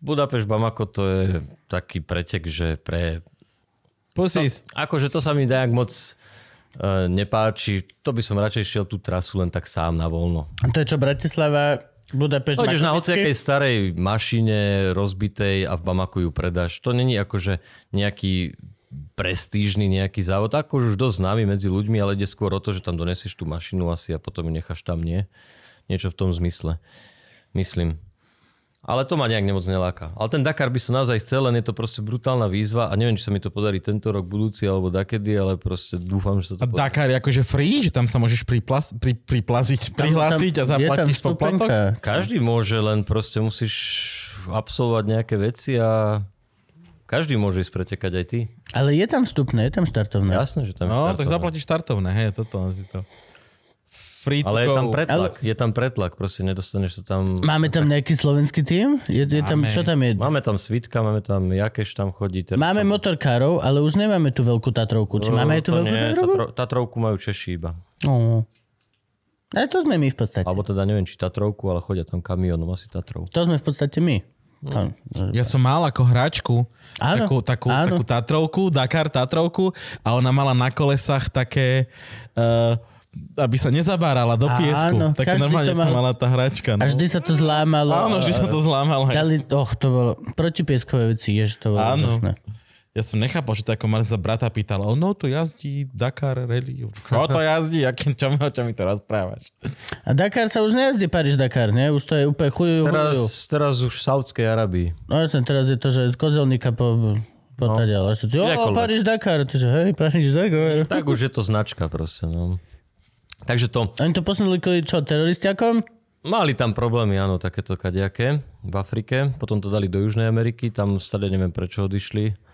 Budapešť Bamako to je taký pretek, že pre... Pusis. Akože to sa mi nejak moc uh, nepáči. To by som radšej šiel tú trasu len tak sám na voľno. To je čo, Bratislava, Budapešť, Pôjdeš na hociakej starej mašine rozbitej a v Bamaku ju predáš. To není akože nejaký prestížny nejaký závod, ako už dosť známy medzi ľuďmi, ale ide skôr o to, že tam donesieš tú mašinu asi a potom ju necháš tam, nie? Niečo v tom zmysle. Myslím. Ale to ma nejak nemoc neláka. Ale ten Dakar by som naozaj chcel, len je to proste brutálna výzva a neviem, či sa mi to podarí tento rok, budúci alebo dakedy, ale proste dúfam, že sa to podarí. Dakar je akože free, že tam sa môžeš priplas, pri, priplaziť, prihlásiť a zaplatíš poplatok? Každý môže, len proste musíš absolvovať nejaké veci a každý môže ísť pretekať aj ty. Ale je tam vstupné, je tam štartovné. Jasné, že tam No, štartovné. tak zaplatíš startovné, hej, toto. si to. Free Ale je tam pretlak, je tam pretlak, proste nedostaneš sa tam... Máme tam nejaký slovenský tým? Je, je tam, čo tam je? Máme tam Svitka, máme tam Jakeš tam chodí. Teraz Máme tam... motorkárov, ale už nemáme tú veľkú Tatrovku. Či máme aj tú veľkú nie, Tatrovku? Tatro, Tatrovku majú Češi iba. No. Ale to sme my v podstate. Alebo teda neviem, či Tatrovku, ale chodia tam kamionom, asi Tatrov. To sme v podstate my. Tam. Ja som mal ako hráčku Áno, takú, takú, áno. takú Tatrovku, Dakar Tatrovku a ona mala na kolesách také, uh, aby sa nezabárala do Áno, piesku. Také každý normálne mal. mala tá hračka. No. A vždy sa to zlámalo. Áno, že sa to zlámalo. Dali, oh, to bolo protipieskové veci, jež to bolo Áno. úžasné. Ja som nechápal, že to ako mali sa brata pýtal, ono to jazdí Dakar Rally. Čo to jazdí? Aký, čo, mi- o čo mi to rozprávaš? A Dakar sa už nejazdí Paríž-Dakar, nie? Už to je úplne chujú. Teraz, chujú. teraz už v Saudskej Arabii. No jasne, teraz je to, že z kozelníka po, po no. tadiaľ. Všetci, o, Kdekoľvek. Paríž-Dakar. Ty, že hej, Paríž-Dakar. [LAUGHS] Tak už je to značka proste, no. Takže to, Oni to posunuli kvôli čo, teroristiakom? Mali tam problémy, áno, takéto kadejaké v Afrike. Potom to dali do Južnej Ameriky, tam stade neviem prečo odišli.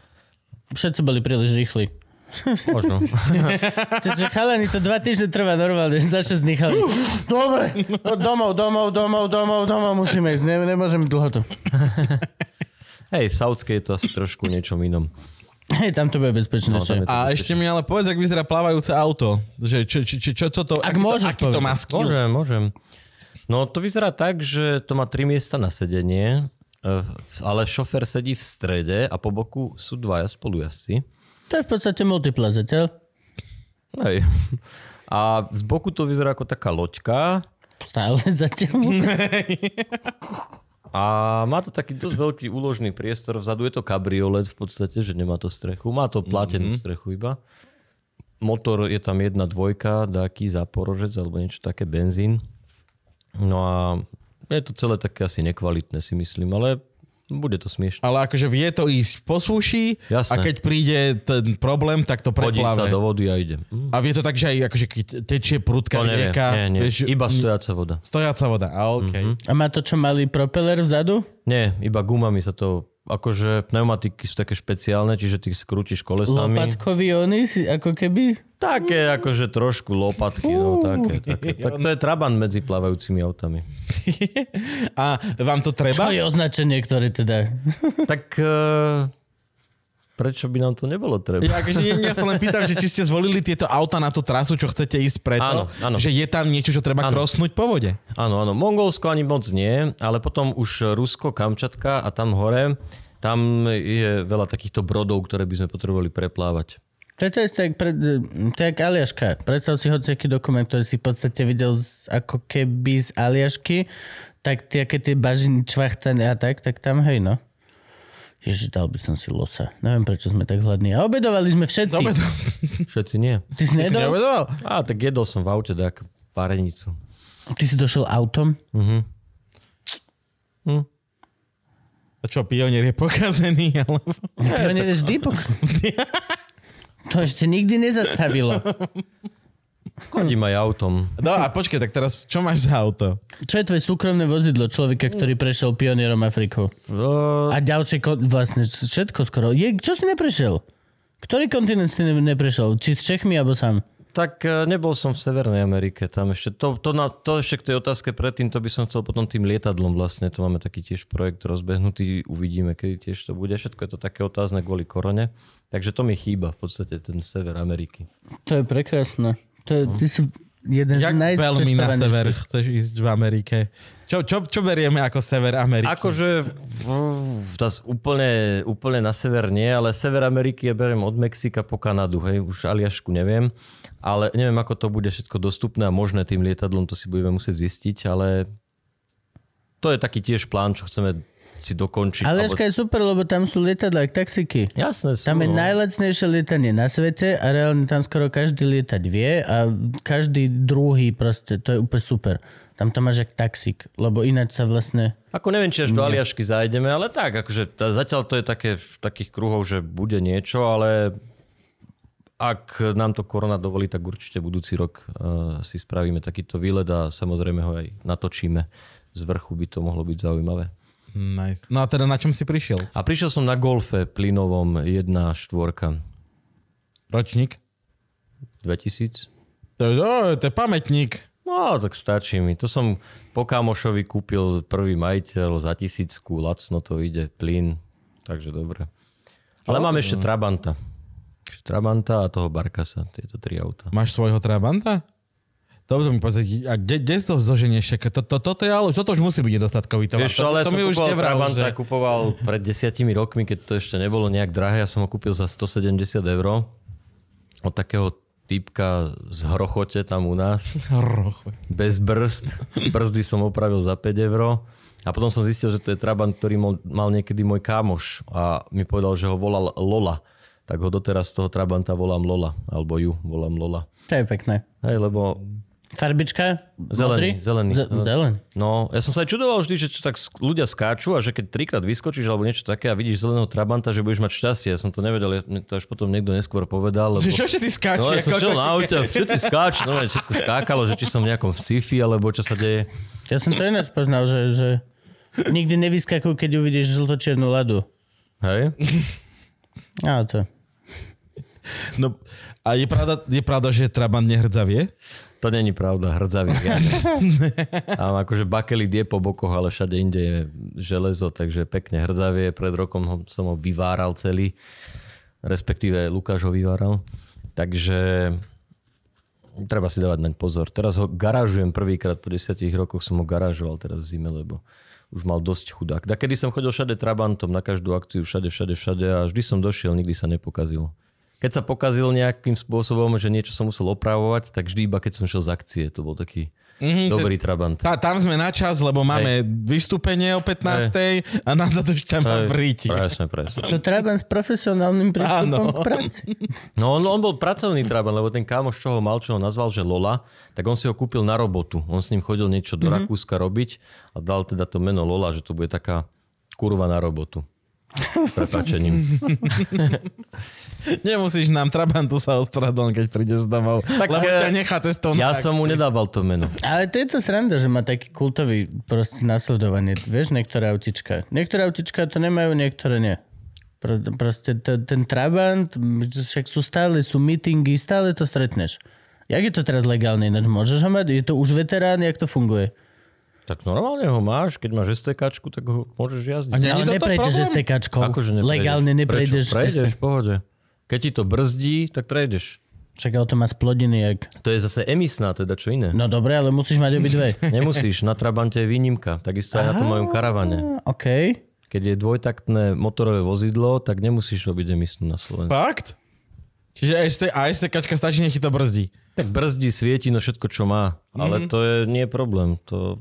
Všetci boli príliš rýchli. Možno. [LAUGHS] Čiže chalani, to dva týždne trvá normálne, že začne zdychali. Dobre, domov, domov, domov, domov, domov, musíme ísť, ne, nemôžeme dlho to. [LAUGHS] Hej, v Saudskej je to asi trošku niečom inom. Hej, tam to bude bezpečné. No, to A ešte mi ale povedz, ak vyzerá plávajúce auto. Že čo, čo, čo, čo, čo to, Ak aký, môžeš to, aký to má skill? Môžem, môžem. No to vyzerá tak, že to má tri miesta na sedenie, ale šofer sedí v strede a po boku sú dvaja spolujazdci. To je v podstate multipla zatiaľ. Hej. A z boku to vyzerá ako taká loďka Stále zatiaľ. [LAUGHS] a má to taký dosť veľký úložný priestor. Vzadu je to kabriolet v podstate, že nemá to strechu. Má to plátenú mm-hmm. strechu iba. Motor je tam jedna dvojka, dáky záporožec alebo niečo také, benzín. No a je to celé také asi nekvalitné si myslím, ale bude to smiešne. Ale akože vie to ísť po súši Jasné. a keď príde ten problém, tak to Hodí sa do vody a ide. Hm. A vie to tak, že aj akože keď tečie prudká rieka. nie, nie. Vieš, Iba stojaca voda. Stojaca voda, a okej. Mhm. A má to čo, malý propeler vzadu? Nie, iba gumami sa to... Akože pneumatiky sú také špeciálne, čiže ty skrútiš kolesami. Lopatkový ony, si- ako keby? Také akože trošku lopatky, no také, také. Tak to je trabant medzi plávajúcimi autami. [LAUGHS] A vám to Čo treba? je označenie, ktoré teda... Tak uh, prečo by nám to nebolo treba? Ja, akože, nie, ja sa len pýtam, že či ste zvolili tieto auta na tú trasu, čo chcete ísť preto, Áno, áno. že je tam niečo, čo treba Áno. krosnúť po vode. Áno, áno, Mongolsko ani moc nie, ale potom už Rusko, Kamčatka a tam hore, tam je veľa takýchto brodov, ktoré by sme potrebovali preplávať. To je to isté, jak pred, to jak Aliaška. Predstav si hociaký dokument, ktorý si v podstate videl z, ako keby z Aliašky, tak tie, aké tie bažiny čvachtane a tak, tak tam hej no. Ježiš, dal by som si losa. Neviem, prečo sme tak hladní. A obedovali sme všetci. Dobre, to, [LAUGHS] Všetci nie. Ty si si nedal? nevedoval? Á, tak jedol som v aute tak párenicu. Ty si došiel autom? A čo, pionier je pokazený? [LAUGHS] Alebo... Pionier je vždy pok- [LAUGHS] To ešte nikdy nezastavilo. Chodím aj autom. No a počkaj, tak teraz čo máš za auto? Čo je tvoje súkromné vozidlo človeka, ktorý prešiel pionierom Afrikou? No, A ďalšie, ko- vlastne všetko skoro. Je, čo si neprešiel? Ktorý kontinent si ne- neprešiel? Či s Čechmi, alebo sám? tak e, nebol som v Severnej Amerike. Tam ešte, to, to, na, to ešte k tej otázke predtým, to by som chcel potom tým lietadlom vlastne. To máme taký tiež projekt rozbehnutý. Uvidíme, kedy tiež to bude. Všetko je to také otázne kvôli korone. Takže to mi chýba v podstate ten sever Ameriky. To je prekrásne. To je, ty si jeden Jak z veľmi na sever chceš ísť v Amerike? Čo, čo, čo berieme ako sever Ameriky? Akože v- zas úplne, úplne na sever nie, ale sever Ameriky ja beriem od Mexika po Kanadu, hej, už Aliašku neviem, ale neviem, ako to bude všetko dostupné a možné tým lietadlom, to si budeme musieť zistiť, ale to je taký tiež plán, čo chceme si dokončiť. Aliaška je super, lebo tam sú lietadla, jak taxiky. Jasné sú. Tam je no. najlacnejšie lietanie na svete a reálne tam skoro každý lietať vie a každý druhý proste, to je úplne super. Tam to máš jak taxík, lebo ináč sa vlastne... Ako neviem, či až do Aliašky zajdeme, ale tak, akože zatiaľ to je také v takých kruhov, že bude niečo, ale ak nám to korona dovolí, tak určite budúci rok uh, si spravíme takýto výlet a samozrejme ho aj natočíme. Z vrchu by to mohlo byť zaujímavé. Nice. No a teda na čom si prišiel? A prišiel som na golfe plynovom 1.4 Ročník? 2000. To, je- o, to je pamätník. No, tak stačí mi. To som po kamošovi kúpil prvý majiteľ za tisícku, lacno to ide, plyn, takže dobre. Ale mám ešte Trabanta. Trabanta a toho Barkasa, tieto tri auta. Máš svojho Trabanta? To mi povedz, a kde, kde to zoženieš? To, to, toto, je, ale, toto už musí byť nedostatkový tovar. Vieš to, ale to som mi už nevral, že... kupoval pred desiatimi rokmi, keď to ešte nebolo nejak drahé. Ja som ho kúpil za 170 eur od takého typka z Hrochote tam u nás. Rocho. bez brzd. Brzdy som opravil za 5 eur. A potom som zistil, že to je Trabant, ktorý mal, mal niekedy môj kámoš a mi povedal, že ho volal Lola. Tak ho doteraz z toho Trabanta volám Lola, alebo ju volám Lola. To je pekné. Hej, lebo Farbička? Zelený, Modrý? zelený. Z- zelen. No, ja som sa aj čudoval vždy, že tak ľudia skáču a že keď trikrát vyskočíš alebo niečo také a vidíš zeleného Trabanta, že budeš mať šťastie. Ja som to nevedel, ja- to až potom niekto neskôr povedal. Lebo... Že čo všetci skáči? No, ja som šiel na aute všetci skáču, no, všetko skákalo, že či som v nejakom sci-fi alebo čo sa deje. Ja som to ináč poznal, že, že nikdy nevyskakuj, keď uvidíš žltočiernu ladu. Hej? A to. No, a je pravda, je pravda, že Trabant nehrdzavie? To není pravda, hrdzavý žiadne. A [LAUGHS] akože bakelit je po bokoch, ale všade inde je železo, takže pekne hrdzavie. Pred rokom ho, som ho vyváral celý. respektíve Lukáš ho vyváral. Takže treba si dávať naň pozor. Teraz ho garážujem prvýkrát po desiatich rokoch, som ho garážoval teraz v zime, lebo už mal dosť chudák. Da kedy som chodil všade Trabantom, na každú akciu, všade, všade, všade a vždy som došiel, nikdy sa nepokazil. Keď sa pokazil nejakým spôsobom, že niečo som musel opravovať, tak vždy iba keď som šiel z akcie, to bol taký mm-hmm, dobrý Trabant. Tá, tam sme na čas, lebo máme vystúpenie o 15. a na to ešte má v ríti. Presne, presne. To Trabant s profesionálnym prístupom Áno. k práci. [LAUGHS] No on, on bol pracovný Trabant, lebo ten kámoš, čo ho mal, čo ho nazval, že Lola, tak on si ho kúpil na robotu. On s ním chodil niečo do mm-hmm. Rakúska robiť a dal teda to meno Lola, že to bude taká kurva na robotu. [LAUGHS] Prepačením. [LAUGHS] Nemusíš nám Trabantu sa ospravedlniť, keď prídeš domov. Tak, lebo eh, ťa nechá cestou Ja som mu nedával to meno. Ale to je to sranda, že má taký kultový proste nasledovanie. Vieš, niektoré autička. Niektoré autička to nemajú, niektoré nie. Pro, proste to, ten Trabant, však sú stále, sú meetingy, stále to stretneš. Jak je to teraz legálne? Ináč môžeš ho mať? Je to už veterán? Jak to funguje? Tak normálne ho máš, keď máš STKčku, tak ho môžeš jazdiť. A nie- Ale neprejdeš? STKčkou. Akože neprejdeš. Legálne neprejdeš. Prečo? Prejdeš, v pohode. Keď ti to brzdí, tak prejdeš. Čak, ale to má splodiny jak... To je zase emisná, teda čo iné. No dobre, ale musíš mať obidve. [LAUGHS] Nemusíš, na Trabante je výnimka. Takisto aj na tom mojom karavane. OK. Keď je dvojtaktné motorové vozidlo, tak nemusíš robiť emisnú na Slovensku. Fakt? Čiže ST, a STKčka stačí, nech ti to brzdí. Tak brzdí, svieti, no všetko, čo má. Ale to je nie je problém. To,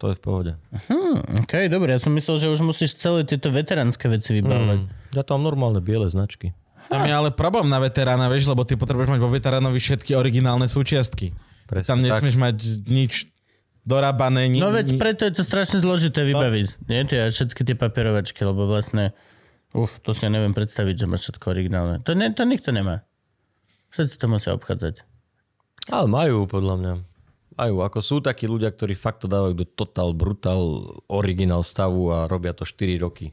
to je v pohode. Hm, OK, dobre. Ja som myslel, že už musíš celé tieto veteránske veci vybavovať. Ja tam normálne biele značky. Tam je ale problém na veterána, vieš, lebo ty potrebuješ mať vo veteránovi všetky originálne súčiastky. Presne Tam tak. nesmieš mať nič dorábané. Ni, No veď preto je to strašne zložité vybaviť. Nie, tie, všetky tie papierovačky, lebo vlastne... Uf, to si ja neviem predstaviť, že máš všetko originálne. To, ne, to nikto nemá. Všetci to musia obchádzať. Ale majú, podľa mňa. Majú. Ako sú takí ľudia, ktorí fakt to dávajú do total, brutal, originál stavu a robia to 4 roky.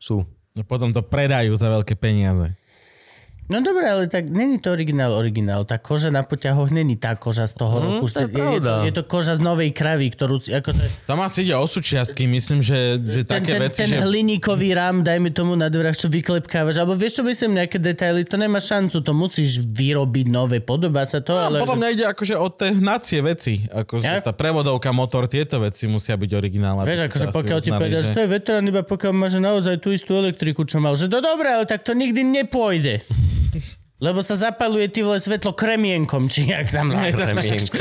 Sú. No potom to predajú za veľké peniaze. No dobre, ale tak není to originál, originál. Tá koža na poťahoch není tá koža z toho roku. to je je, je, je to koža z novej kravy, ktorú si, akože, Tam asi ide o súčiastky, myslím, že, že ten, také ten, veci, ten že... hliníkový rám, dajme tomu na dverách, čo vyklepkávaš. Alebo vieš, čo myslím, nejaké detaily, to nemá šancu, to musíš vyrobiť nové, podobá sa to, ale... No, podľa mňa ide akože o tie hnacie veci. Akože Ja? tá prevodovka, motor, tieto veci musia byť originálne. Vieš, akože pokiaľ ti povedia, že to je veterán, iba pokiaľ máš naozaj tú istú elektriku, čo mal. Že to dobré, ale tak to nikdy nepôjde. Lebo sa zapaluje ty vole svetlo kremienkom, či jak tam má. Kremienko.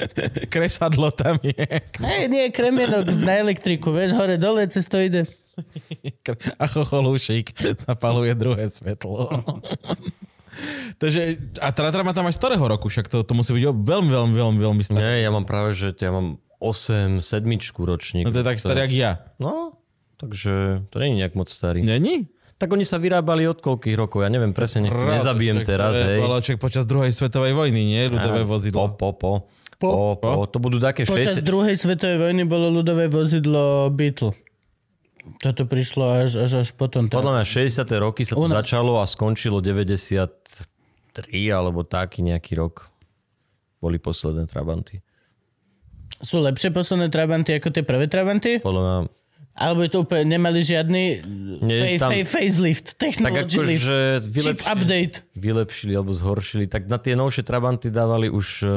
[LAUGHS] Kresadlo tam je. Hej, nie, kremienok na elektriku, vieš, hore dole, cez to ide. A chocholúšik zapaluje druhé svetlo. Takže, a Tratra má tam aj z ktorého roku? Však to, to musí byť veľmi, veľmi, veľmi, veľmi staré. Nie, ja mám práve, že ja mám 8, sedmičku ročník. No to je tak starý, jak ja. No, takže to nie je nejak moc starý. Není? Tak oni sa vyrábali od koľkých rokov, ja neviem presne, nech nezabijem teraz, hej. Bolo však počas druhej svetovej vojny, nie? Ľudové Po, vozidlo. po, po. Po, po. To budú také Počas 60... druhej svetovej vojny bolo ľudové vozidlo Beetle. Toto prišlo až, až, až potom. Teda. Podľa mňa 60. roky sa to U nás- začalo a skončilo 93 alebo taký nejaký rok. Boli posledné Trabanty. Sú lepšie posledné Trabanty ako tie prvé Trabanty? Podľa mňa Alebo je to úplne, nemali žiadny Nie, fa- tam- fa- facelift, tak technology lift, chip vylepšili, update. vylepšili alebo zhoršili. Tak na tie novšie Trabanty dávali už uh,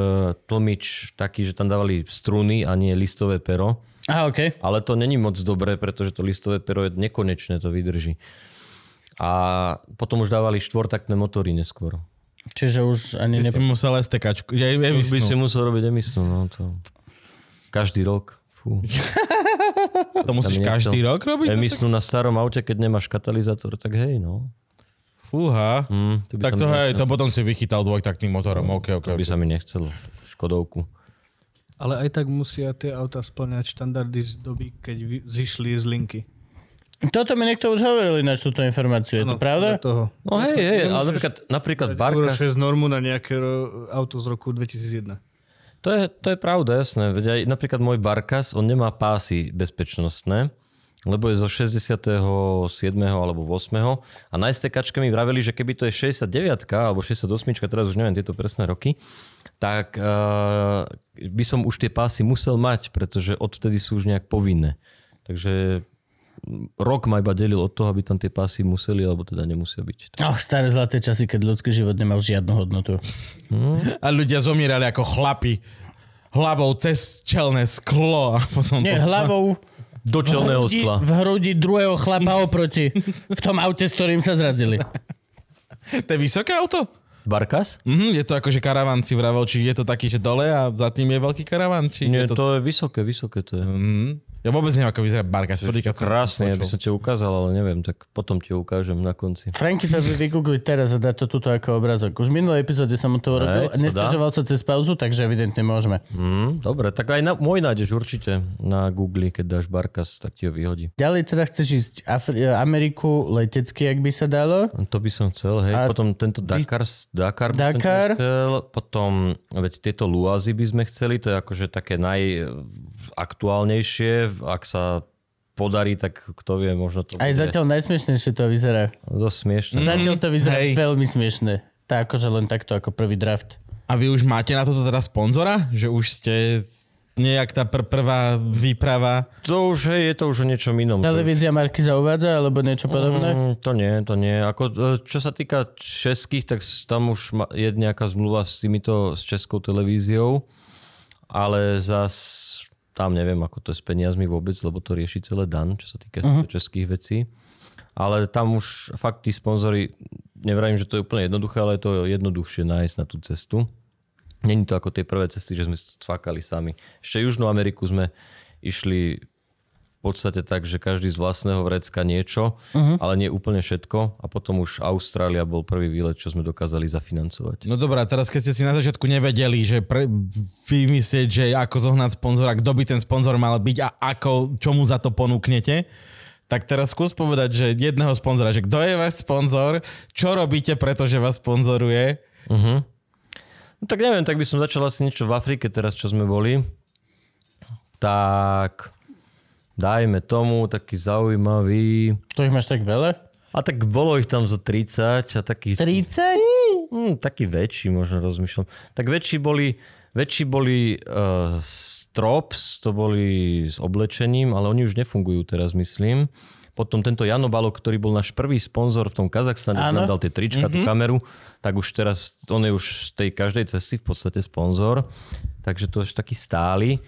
tlmič taký, že tam dávali struny a nie listové pero. Aha, okej. Ale to není moc dobré, pretože to listové pero je nekonečné, to vydrží. A potom už dávali štvortaktné motory neskôr. Čiže už ani ne... si musel STKčku. Ja, ja Už by si musel robiť emisnú, no to... Každý rok. Fú. [LAUGHS] To musíš každý rok robiť? No, tak, Emisnú na starom aute, keď nemáš katalizátor, tak hej, no. fúha. Mm, to by Tak to hej, to potom si vychytal dvojtaktným motorom. OK, OK. To by sa mi nechcelo. Škodovku. Ale aj tak musia tie auta splňať štandardy z doby, keď vy- zišli z linky. Toto mi niekto už hovoril ináč túto informáciu, je to Áno, pravda? Toho. No hej, hej, ale napríklad, napríklad Euro Barka, 6 normu na nejaké auto z roku 2001. to je, to je pravda, jasné. Veď aj napríklad môj Barkas, on nemá pásy bezpečnostné, lebo je zo 67. alebo 8. A na STKčke mi vraveli, že keby to je 69 alebo 68, teraz už neviem tieto presné roky, tak uh, by som už tie pásy musel mať, pretože odvtedy sú už nejak povinné. Takže rok ma iba delil od toho, aby tam tie pasy museli, alebo teda nemusia byť. Oh, staré zlaté časy, keď ľudský život nemal žiadnu hodnotu. A ľudia zomierali ako chlapi hlavou cez čelné sklo a potom... Nie, hlavou Do čelného hrudi, skla. v hrudi druhého chlapa oproti v tom aute, s ktorým sa zrazili. To je vysoké auto? Barkas? Mhm, je to akože karavan si vravel, či je to taký, že dole a za tým je veľký karavan? Či Nie, je to... to je vysoké, vysoké to je. Mhm. Ja vôbec neviem, ako vyzerá Barkas. Podľa, Krásne, ja by som ti ukázal, ale neviem, tak potom ti ukážem na konci. Franky to by vygoogliť teraz a dá to tuto ako obrazok. Už v minulej epizóde som mu to urobil nestažoval sa cez pauzu, takže evidentne môžeme. Mm, dobre, tak aj na, môj nájdeš určite na Google, keď dáš Barkas, tak ti ho vyhodí. Ďalej teda chceš ísť Afri- Ameriku letecky, ak by sa dalo. To by som chcel, hej. A potom tento Dakar, Dakar, by Dakar? som chcel. Potom, veď tieto Luazy by sme chceli, to je akože také najaktuálnejšie. Ak sa podarí, tak kto vie, možno to Aj bude zatiaľ najsmiešnejšie to vyzerá. dosť smiešne. Zatiaľ to vyzerá hej. veľmi smiešne. Tak akože len takto ako prvý draft. A vy už máte na toto teda sponzora? Že už ste nejak tá pr- prvá výprava? To už, hej, je to už o niečom inom. To- Televízia Markiza uvádza, alebo niečo podobné? Mm, to nie, to nie. Ako, e, čo sa týka českých, tak tam už je nejaká zmluva s týmito, s českou televíziou, ale zas tam neviem, ako to je s peniazmi vôbec, lebo to rieši celé Dan, čo sa týka uh-huh. českých vecí. Ale tam už fakt tí sponzory, nevrajím, že to je úplne jednoduché, ale je to jednoduchšie nájsť na tú cestu. Není to ako tie prvé cesty, že sme to cvakali sami. Ešte Južnú Ameriku sme išli podstate tak, že každý z vlastného vrecka niečo, uh-huh. ale nie úplne všetko. A potom už Austrália bol prvý výlet, čo sme dokázali zafinancovať. No dobrá, teraz keď ste si na začiatku nevedeli, že pre, vymyslieť, že ako zohnať sponzora, kto by ten sponzor mal byť a ako, čo mu za to ponúknete, tak teraz skús povedať, že jedného sponzora, že kto je váš sponzor, čo robíte, pretože vás sponzoruje. Uh-huh. No tak neviem, tak by som začal asi niečo v Afrike teraz, čo sme boli. Tak dajme tomu taký zaujímavý... To ich máš tak veľa? A tak bolo ich tam zo 30 a takých... 30? Hmm, taký väčší možno rozmýšľam. Tak väčší boli, väčší boli uh, Strops, to boli s oblečením, ale oni už nefungujú teraz, myslím. Potom tento Jano Balok, ktorý bol náš prvý sponzor v tom Kazachstane, nám dal tie trička, mm-hmm. tú kameru, tak už teraz, on je už z tej každej cesty v podstate sponzor, takže to je taký stály.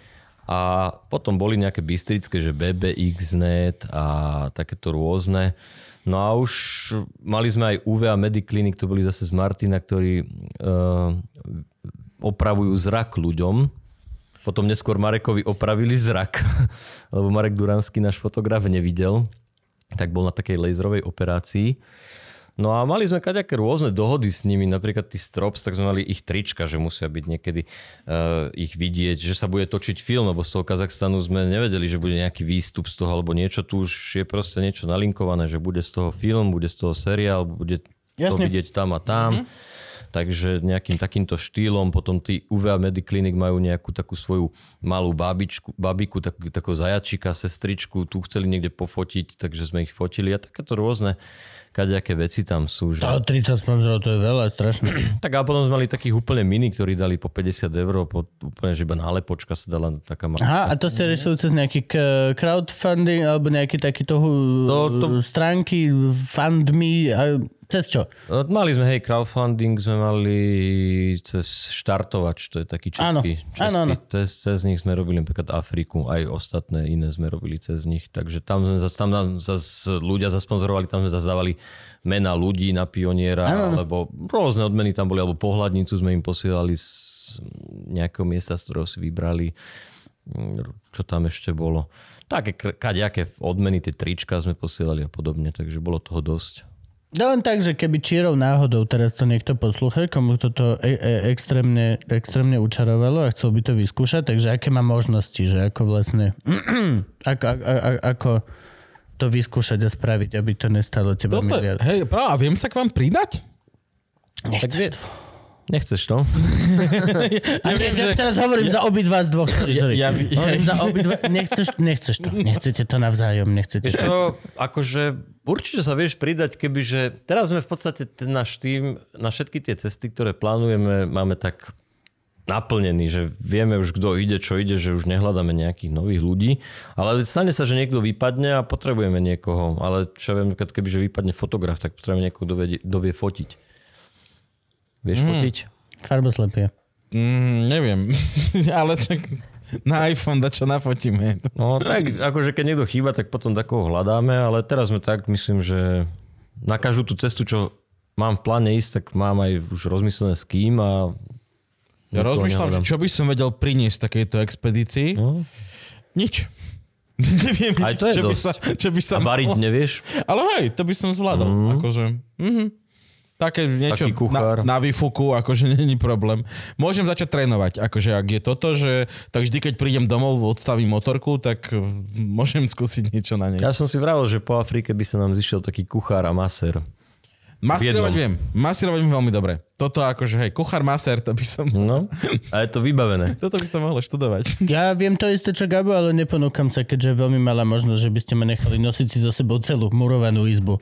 A potom boli nejaké bystrické, že BBXnet a takéto rôzne. No a už mali sme aj UV a Mediclinic, to boli zase z Martina, ktorí uh, opravujú zrak ľuďom. Potom neskôr Marekovi opravili zrak, [LAUGHS] lebo Marek Duranský, náš fotograf, nevidel. Tak bol na takej laserovej operácii. No a mali sme kaďaké rôzne dohody s nimi, napríklad tí Strops, tak sme mali ich trička, že musia byť niekedy uh, ich vidieť, že sa bude točiť film, lebo z toho Kazachstanu sme nevedeli, že bude nejaký výstup z toho alebo niečo, tu už je proste niečo nalinkované, že bude z toho film, bude z toho seriál, bude to Jasne. vidieť tam a tam. Takže nejakým takýmto štýlom, potom tí UV a Mediclinic majú nejakú takú svoju malú babičku, babiku, takú, takú zajačika, sestričku, tu chceli niekde pofotiť, takže sme ich fotili a takéto rôzne kadejaké veci tam sú. Že... Ale 30 sponzorov, to je veľa, strašne. [CLEARS THROAT] Tak a potom sme mali takých úplne mini, ktorí dali po 50 eur, po, úplne že iba nálepočka sa dala taká malá. Aha, a to ste riešili cez nejaký crowdfunding alebo nejaký takýto hu- To- to- stránky, fundme, a cez čo? E, Mali sme, hej, crowdfunding sme mali cez štartovač, to je taký Áno, český. český áno, áno. Cez, cez nich sme robili napríklad Afriku, aj ostatné iné sme robili cez nich. Takže tam sme zase, tam zase ľudia zasponzorovali, tam sme zase dávali mena ľudí na pioniera, áno. alebo rôzne odmeny tam boli, alebo pohľadnicu sme im posielali z nejakého miesta, z ktorého si vybrali. Mm, Čo tam ešte bolo? Také kadejaké odmeny, tie trička sme posielali a podobne, takže bolo toho dosť. No len tak, že keby čírov náhodou teraz to niekto poslúcha, komu toto e- e- extrémne, extrémne učarovalo a chcel by to vyskúšať, takže aké má možnosti, že ako vlastne, [CLEARS THROAT] ako, ako, ako to vyskúšať a spraviť, aby to nestalo teba Toto, miliard. hej, práve, a viem sa k vám pridať? Nechceš to? Nechceš to? [LAUGHS] A ja, ja teraz hovorím za obidva z dvoch. Sorry, sorry. Ja- ja- hovorím za obidva. Nechceš, nechceš to. [LAUGHS] Nechcete to navzájom. Nechcete to. čo, akože určite sa vieš pridať, kebyže teraz sme v podstate ten náš tým, na všetky tie cesty, ktoré plánujeme, máme tak naplnený, že vieme už, kto ide, čo ide, že už nehľadáme nejakých nových ľudí, ale stane sa, že niekto vypadne a potrebujeme niekoho, ale čo viem, keby, že vypadne fotograf, tak potrebujeme niekoho, kto vie, kto vie fotiť. Vieš mm. fotiť? Farboslepie. Mm, neviem, [LAUGHS] ale tak na iPhone da čo nafotíme. No tak, akože keď niekto chýba, tak potom takoho hľadáme, ale teraz sme tak, myslím, že na každú tú cestu, čo mám v pláne ísť, tak mám aj už rozmyslené s kým a Ja nikoho rozmýšľam, čo by som vedel priniesť takejto expedícii. No. Nič. [LAUGHS] Neviem, Aj to je čo, by dosť. sa, čo by sa A variť mohlo- nevieš? Ale hej, to by som zvládol. Mm. Akože, mhm. Také niečo Taký kuchár. na, na výfuku, akože [LAUGHS] není problém. Môžem začať trénovať, akože ak je toto, že tak vždy, keď prídem domov, odstavím motorku, tak eh, môžem [LAUGHS] skúsiť niečo na nej. Ja som si vravil, že po Afrike by sa nám zišiel taký kuchár a masér. Masírovať v viem. Masírovať viem veľmi dobre. Toto akože, hej, kuchár masér, to by som... No, a je to vybavené. [LAUGHS] Toto by som mohol študovať. Ja viem to isté, čo Gabo, ale neponúkam sa, keďže je veľmi malá možnosť, že by ste ma nechali nosiť si so sebou celú murovanú izbu.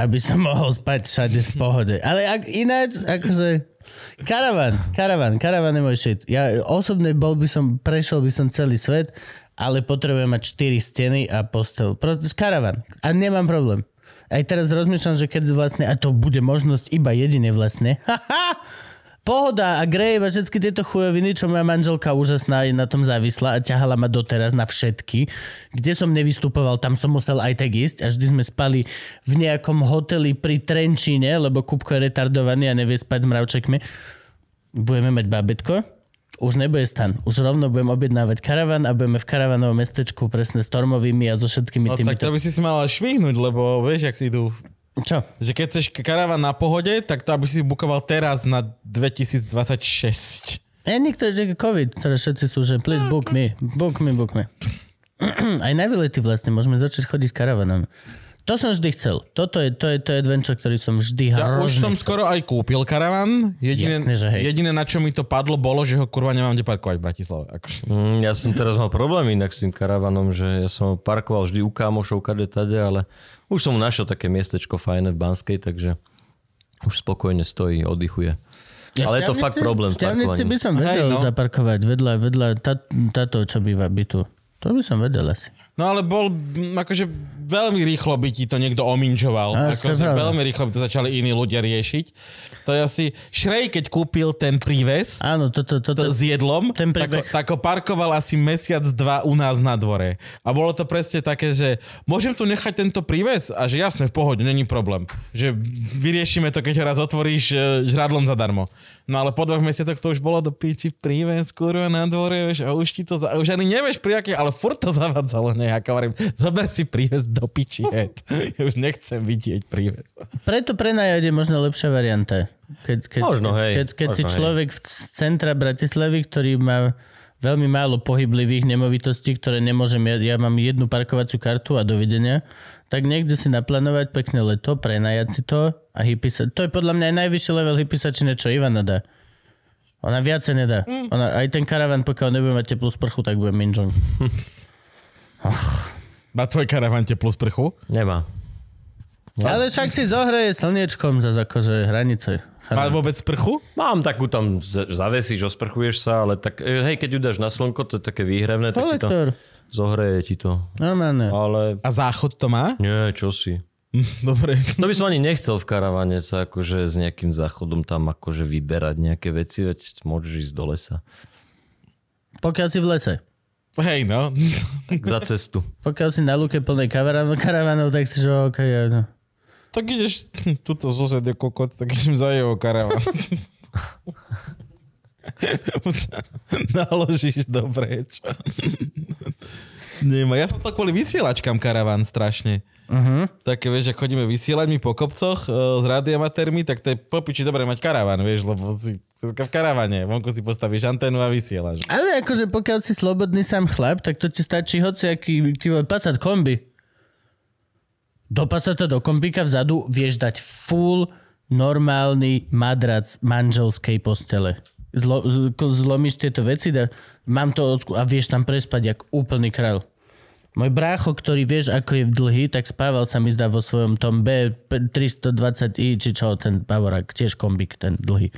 Aby som mohol spať všade z pohode. Ale ak ináč, akože... Karavan, karavan, karavan je môj shit. Ja osobne bol by som, prešiel by som celý svet, ale potrebujem mať 4 steny a postel. Proste karavan. A nemám problém. Aj teraz rozmýšľam, že keď vlastne, a to bude možnosť iba jedine vlastne, [LAUGHS] pohoda a grave a všetky tieto chujoviny, čo moja manželka úžasná je na tom závislá a ťahala ma doteraz na všetky. Kde som nevystupoval, tam som musel aj tak ísť a vždy sme spali v nejakom hoteli pri Trenčíne, lebo Kupko je retardovaný a nevie spať s mravčekmi. Budeme mať babetko. Už nebude stan. Už rovno budem objednávať karavan a budeme v karavanovom mestečku presne s Tormovými a so všetkými No tak to by si si mal švihnúť, lebo vieš, ak idú... Čo? Že keď chceš karavan na pohode, tak to aby si bukoval teraz na 2026. E, nikto že COVID, teraz všetci sú, že please book me, book me, book me. [CLEARS THROAT] Aj na výlety vlastne, môžeme začať chodiť karavanom. To som vždy chcel. Toto je, to je, to je adventure, ktorý som vždy Ja už som chcel. skoro aj kúpil karavan. Jediné, Jasne, že hej. jediné, na čo mi to padlo, bolo, že ho kurva nemám kde parkovať v Bratislave. Akože. Mm, ja som teraz mal problém inak s tým karavanom, že ja som ho parkoval vždy u kámošov, kade tade, ale už som mu našiel také miestečko fajné v Banskej, takže už spokojne stojí, oddychuje. Ja ale je to fakt problém s šťavnici by parkovaním. som vedel Hej, no. zaparkovať vedľa, vedľa tá, táto, čo býva bytu. To by som vedel asi. No ale bol, akože veľmi rýchlo by ti to niekto ominčoval. To je Akože veľmi rýchlo by to začali iní ľudia riešiť. To je asi... Šrej, keď kúpil ten príves Áno, toto, toto, to, s jedlom, ten príbeh- tak ho parkoval asi mesiac, dva u nás na dvore. A bolo to presne také, že môžem tu nechať tento príves? A že jasne, v pohode, není problém. Že vyriešime to, keď ho raz otvoríš e, žradlom zadarmo. No ale po dvoch mesiacoch to už bolo do piči príves, kurva, na dvore, vieš, a už ti to, za... už ani nevieš pri akej, ale furt to zavadzalo nejak. A hovorím, zober si príves do piči, head. Ja už nechcem vidieť príves. Preto prenajať je možno lepšia varianta. Keď, keď, Možno, hej, Keď, keď si možno, hej. človek v c- centra Bratislavy, ktorý má veľmi málo pohyblivých nemovitostí, ktoré nemôžem, ja, ja mám jednu parkovaciu kartu a dovidenia, tak niekde si naplánovať pekné leto, prenajať si to a hypisa. To je podľa mňa aj najvyšší level hypisačine, čo Ivana dá. Ona viacej nedá. Mm. Ona, aj ten karavan, pokiaľ nebude mať teplú sprchu, tak bude minžong. [LAUGHS] Má tvoj karavan teplú sprchu? Nemá. No. Ale však si zohreje slniečkom za akože hranice. Má vôbec sprchu? Mám takú tam, zavesíš, osprchuješ sa, ale tak, e, hej, keď ju dáš na slnko, to je také výhrevné, tak ti to Kolektor. zohreje ti to. Normálne. Ale A záchod to má? nie, čo si. [LAUGHS] Dobre. To by som ani nechcel v karavane, sa akože s nejakým záchodom tam akože vyberať nejaké veci, veď môžeš ísť do lesa. Pokiaľ si v lese. Hej, no. [LAUGHS] Tak za cestu. Pokiaľ si na lúke plnej karavanov, tak si že OK, no. Tak ideš, tuto sused je kokot, tak idem za jeho karavan. [LAUGHS] [LAUGHS] Naložíš dobre, čo? Nemá. Ja som to kvôli vysielačkám karavan strašne. Uh-huh. Také, vieš, ak chodíme vysielať mi po kopcoch uh, s radiomatérmi, tak to je popiči dobre mať karavan, vieš, lebo si v karavane, vonku si postavíš anténu a vysielaš. Ale akože pokiaľ si slobodný sám chlap, tak to ti stačí hociaký ty vole, Passat kombi. Do Passata do kombíka vzadu vieš dať full normálny madrac manželskej postele. Zlo, zlomíš tieto veci, da, mám to odsku- a vieš tam prespať jak úplný kráľ. Môj brácho, ktorý vieš, ako je dlhý, tak spával sa mi zdá vo svojom tom B320i, či čo, ten Bavorák, tiež kombík, ten dlhý.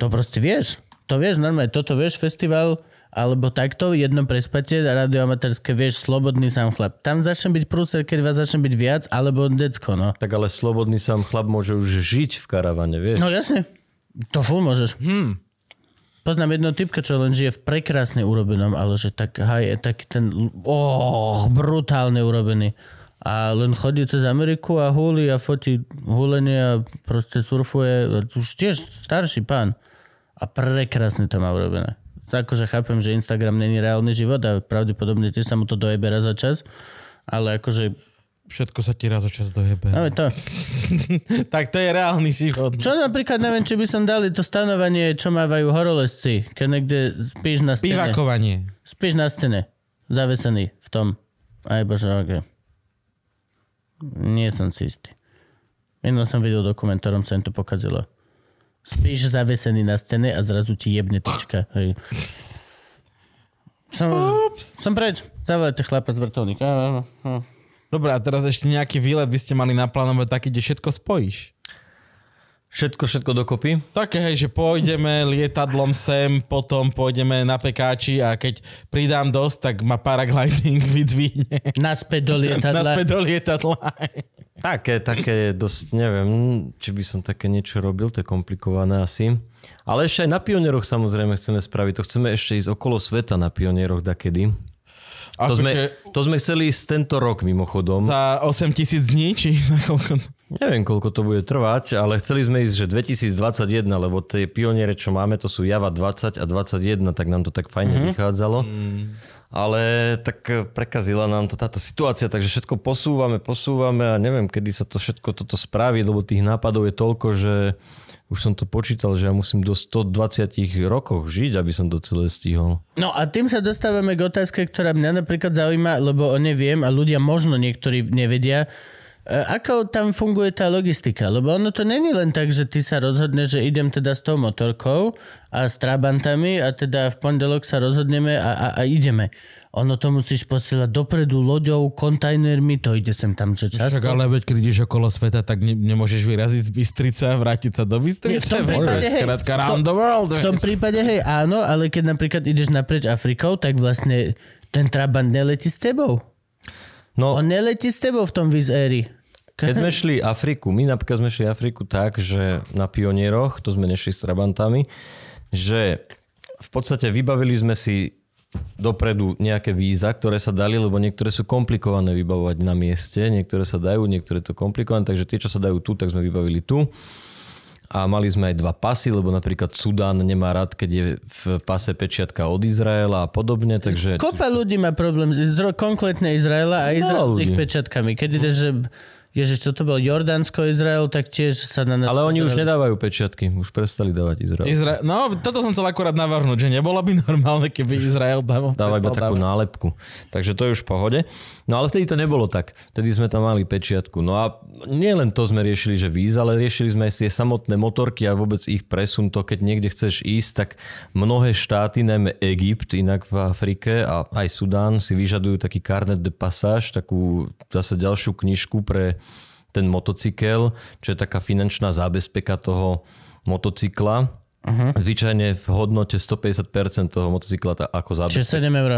To proste vieš. To vieš, normálne, toto vieš, festival, alebo takto, jedno prespatie, radioamatérske, vieš, slobodný sám chlap. Tam začne byť prúser, keď vás začne byť viac, alebo decko, no. Tak ale slobodný sám chlap môže už žiť v karavane, vieš? No jasne, to full môžeš. Hmm. Poznám jedno typka, čo len žije v prekrásne urobenom, ale že tak, haj, tak ten, oh, brutálne urobený. A len chodí cez Ameriku a húli a fotí húlenie a proste surfuje. Už tiež starší pán. A prekrásne to má urobené. Akože chápem, že Instagram není reálny život a pravdepodobne tiež sa mu to dojebe raz za čas. Ale akože Všetko sa ti raz o čas dojebe. No, to. [LAUGHS] tak to je reálny život. Čo napríklad, neviem, či by som dali to stanovanie, čo mávajú horolezci, keď niekde spíš na stene. Pivakovanie. Spíš na stene, zavesený v tom. Aj bože, ok. Nie som si istý. Minul som videl dokument, ktorom sa im to pokazilo. Spíš zavesený na stene a zrazu ti jebne tyčka. Hej. Som, som preč. Zavolajte chlapa z vrtulníka. Dobre, a teraz ešte nejaký výlet by ste mali naplánovať taký, kde všetko spojíš. Všetko, všetko dokopy? Také, hej, že pôjdeme lietadlom sem, potom pôjdeme na pekáči a keď pridám dosť, tak ma paragliding [LAUGHS] vydvihne. Naspäť do lietadla. Naspäť do lietadla. Také, také dosť, neviem, či by som také niečo robil, to je komplikované asi. Ale ešte aj na pionieroch samozrejme chceme spraviť, to chceme ešte ísť okolo sveta na pionieroch dakedy. To Akože sme, to sme chceli ísť tento rok mimochodom. Za 8 tisíc dní, či za koľko? Neviem, koľko to bude trvať, ale chceli sme ísť, že 2021, lebo tie pioniere, čo máme, to sú Java 20 a 21, tak nám to tak fajne mm-hmm. vychádzalo. Mm. Ale tak eh, prekazila nám to táto situácia, takže všetko posúvame, posúvame a neviem, kedy sa to všetko toto spraví, lebo tých nápadov je toľko, že už som to počítal, že ja musím do 120 rokoch žiť, aby som to celé stihol. No a tým sa dostávame k otázke, ktorá mňa napríklad zaujíma, lebo o neviem a ľudia možno niektorí nevedia, Ako tam funguje tá logistika? Lebo ono to není len tak, že ty sa rozhodneš, že idem teda s tou motorkou a s trabantami a teda v pondelok sa rozhodneme a, a, a ideme. Ono to musíš posielať dopredu loďou, kontajnermi, to ide sem tam, že často. Však ale veď, keď ideš okolo sveta, tak ne, nemôžeš vyraziť z Bystrice a vrátiť sa do Bystrice. Nie, v tom prípade, hej. Skrátka, V tom- the world. V tom prípade, hej, áno, ale keď napríklad ideš naprieč Afrikou, tak vlastne ten trabant neletí s tebou. No, On neletí s tebou v tom Wizz Airy. Keď [LAUGHS] sme šli Afriku, my napríklad sme šli Afriku tak, že na pionieroch, to sme nešli s trabantami, že v podstate vybavili sme si dopredu nejaké víza, ktoré sa dali, lebo niektoré sú komplikované vybavovať na mieste, niektoré sa dajú, niektoré to komplikované, takže tie, čo sa dajú tu, tak sme vybavili tu. A mali sme aj dva pasy, lebo napríklad Sudán nemá rád, keď je v pase pečiatka od Izraela a podobne, takže... Kopa ľudí má problém Izra- konkrétne Izraela a Izrael s ich pečiatkami. Keď ideš, že Ježiš, čo to bol Jordánsko, Izrael, tak tiež sa na nás... Ale oni už nedávajú pečiatky, už prestali dávať Izrael. Izra- no, toto som chcel akurát navrhnúť, že nebolo by normálne, keby Izrael dával. Dáva iba takú dávať. nálepku. Takže to je už v pohode. No ale vtedy to nebolo tak. Vtedy sme tam mali pečiatku. No a nie len to sme riešili, že víz, ale riešili sme aj tie samotné motorky a vôbec ich presun. To, keď niekde chceš ísť, tak mnohé štáty, najmä Egypt, inak v Afrike a aj Sudán si vyžadujú taký carnet de passage, takú zase ďalšiu knižku pre ten motocykel, čo je taká finančná zábezpeka toho motocykla. Uh-huh. Zvyčajne v hodnote 150% toho motocykla tá- ako zábezpeka. Čiže 7 eur.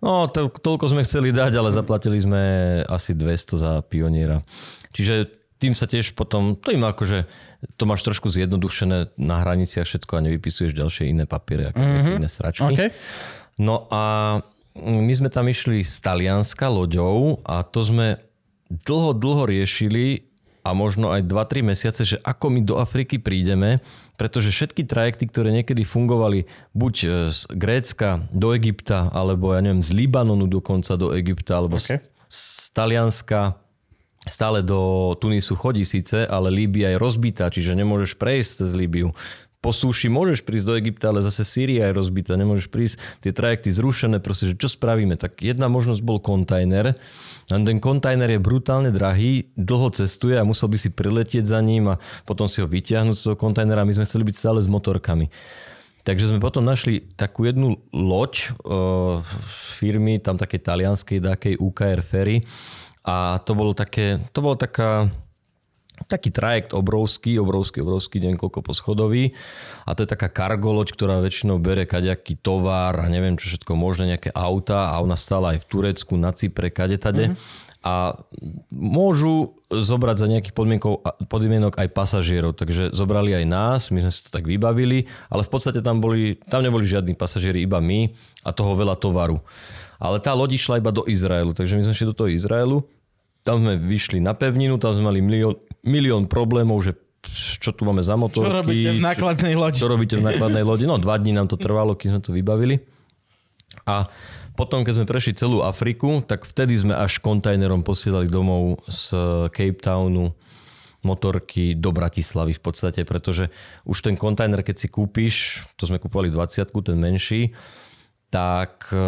No, to, toľko sme chceli dať, ale zaplatili sme asi 200 za pioniera. Čiže tým sa tiež potom, to im akože, to máš trošku zjednodušené na hraniciach všetko a nevypisuješ ďalšie iné papiere, ako mm-hmm. iné sračky. OK. No a my sme tam išli z Talianska loďou a to sme dlho, dlho riešili a možno aj 2-3 mesiace, že ako my do Afriky prídeme, pretože všetky trajekty, ktoré niekedy fungovali buď e, z Grécka do Egypta, alebo ja neviem, z Libanonu dokonca do Egypta, alebo okay. z, z Talianska stále do Tunisu chodí síce, ale Líbia je rozbitá, čiže nemôžeš prejsť cez Líbiu. Po súši môžeš prísť do Egypta, ale zase Sýria je rozbitá, nemôžeš prísť, tie trajekty zrušené, proste, že čo spravíme? Tak jedna možnosť bol kontajner, len ten kontajner je brutálne drahý, dlho cestuje a musel by si priletieť za ním a potom si ho vyťahnuť z toho kontajnera. My sme chceli byť stále s motorkami. Takže sme potom našli takú jednu loď uh, firmy, tam také talianskej, takej UKR Ferry a to bolo také, to bolo taká taký trajekt obrovský, obrovský, obrovský, deň koľko poschodový. A to je taká kargoloď, ktorá väčšinou bere kaďaký tovar a neviem čo všetko možné, nejaké auta a ona stála aj v Turecku, na Cypre, kade tade. Mm-hmm a môžu zobrať za nejakých podmienok aj pasažierov. Takže zobrali aj nás, my sme si to tak vybavili, ale v podstate tam, boli, tam neboli žiadni pasažieri, iba my a toho veľa tovaru. Ale tá loď išla iba do Izraelu, takže my sme šli do toho Izraelu, tam sme vyšli na pevninu, tam sme mali milión, milión problémov, že čo tu máme za motorky. Čo robíte v nákladnej lodi? Čo, čo robíte v nákladnej lodi? No dva dní nám to [LAUGHS] trvalo, kým sme to vybavili. A potom, keď sme prešli celú Afriku, tak vtedy sme až kontajnerom posielali domov z Cape Townu motorky do Bratislavy v podstate, pretože už ten kontajner, keď si kúpiš, to sme kúpovali 20 ten menší, tak e,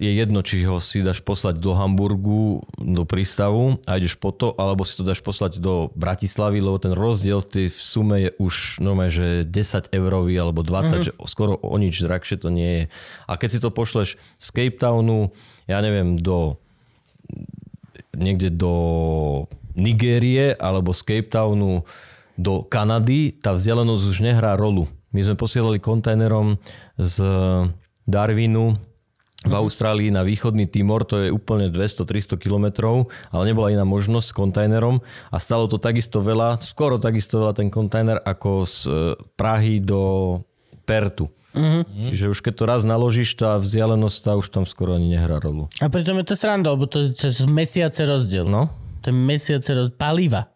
je jedno, či ho si dáš poslať do Hamburgu, do prístavu a ideš po to, alebo si to dáš poslať do Bratislavy, lebo ten rozdiel v tej sume je už normálne, že 10 eurový alebo 20, mm-hmm. že skoro o nič drahšie to nie je. A keď si to pošleš z Cape Townu, ja neviem, do niekde do Nigérie alebo z Cape Townu do Kanady, tá vzdialenosť už nehrá rolu. My sme posielali kontajnerom z Darwinu v mhm. Austrálii na východný Timor, to je úplne 200-300 kilometrov, ale nebola iná možnosť s kontajnerom a stalo to takisto veľa, skoro takisto veľa ten kontajner ako z e, Prahy do Pertu. Mm-hmm. Čiže už keď to raz naložíš, tá vzdialenosť tá už tam skoro ani nehrá rolu. A pritom je to sranda, lebo to je mesiace rozdiel. No. To je mesiace rozdiel. Paliva.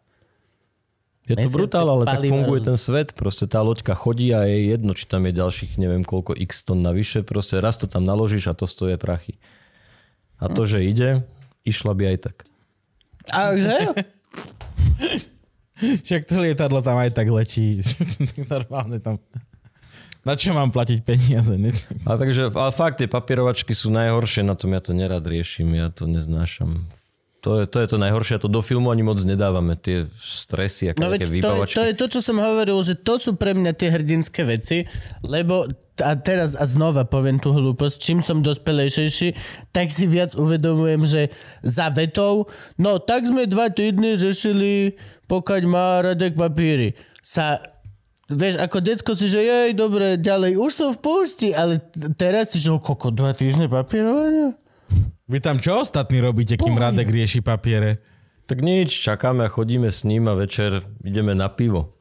Je to brutál, ale tak funguje ten svet. Proste tá loďka chodí a je jedno, či tam je ďalších neviem koľko x ton navyše. Proste raz to tam naložíš a to stojí prachy. A to, že ide, išla by aj tak. A že? [LAUGHS] Však to lietadlo tam aj tak letí. [LAUGHS] Normálne tam... Na čo mám platiť peniaze? Ne? A takže, ale fakt, tie papierovačky sú najhoršie, na tom ja to nerad riešim, ja to neznášam. To je, to je to najhoršie, a to do filmu ani moc nedávame, tie stresy, aké no, také. To, to je to, čo som hovoril, že to sú pre mňa tie hrdinské veci, lebo a teraz a znova poviem tú hlúposť, čím som dospelejšejší, tak si viac uvedomujem, že za vetou, no tak sme dva týdny řešili, pokaď má Radek papíry. Sa Vieš, ako decko si, že jej, dobre, ďalej, už som v púšti, ale teraz si, že koko, dva týždne papierovania? Vy tam čo ostatní robíte, kým Bohy. Radek rieši papiere? Tak nič, čakáme a chodíme s ním a večer ideme na pivo.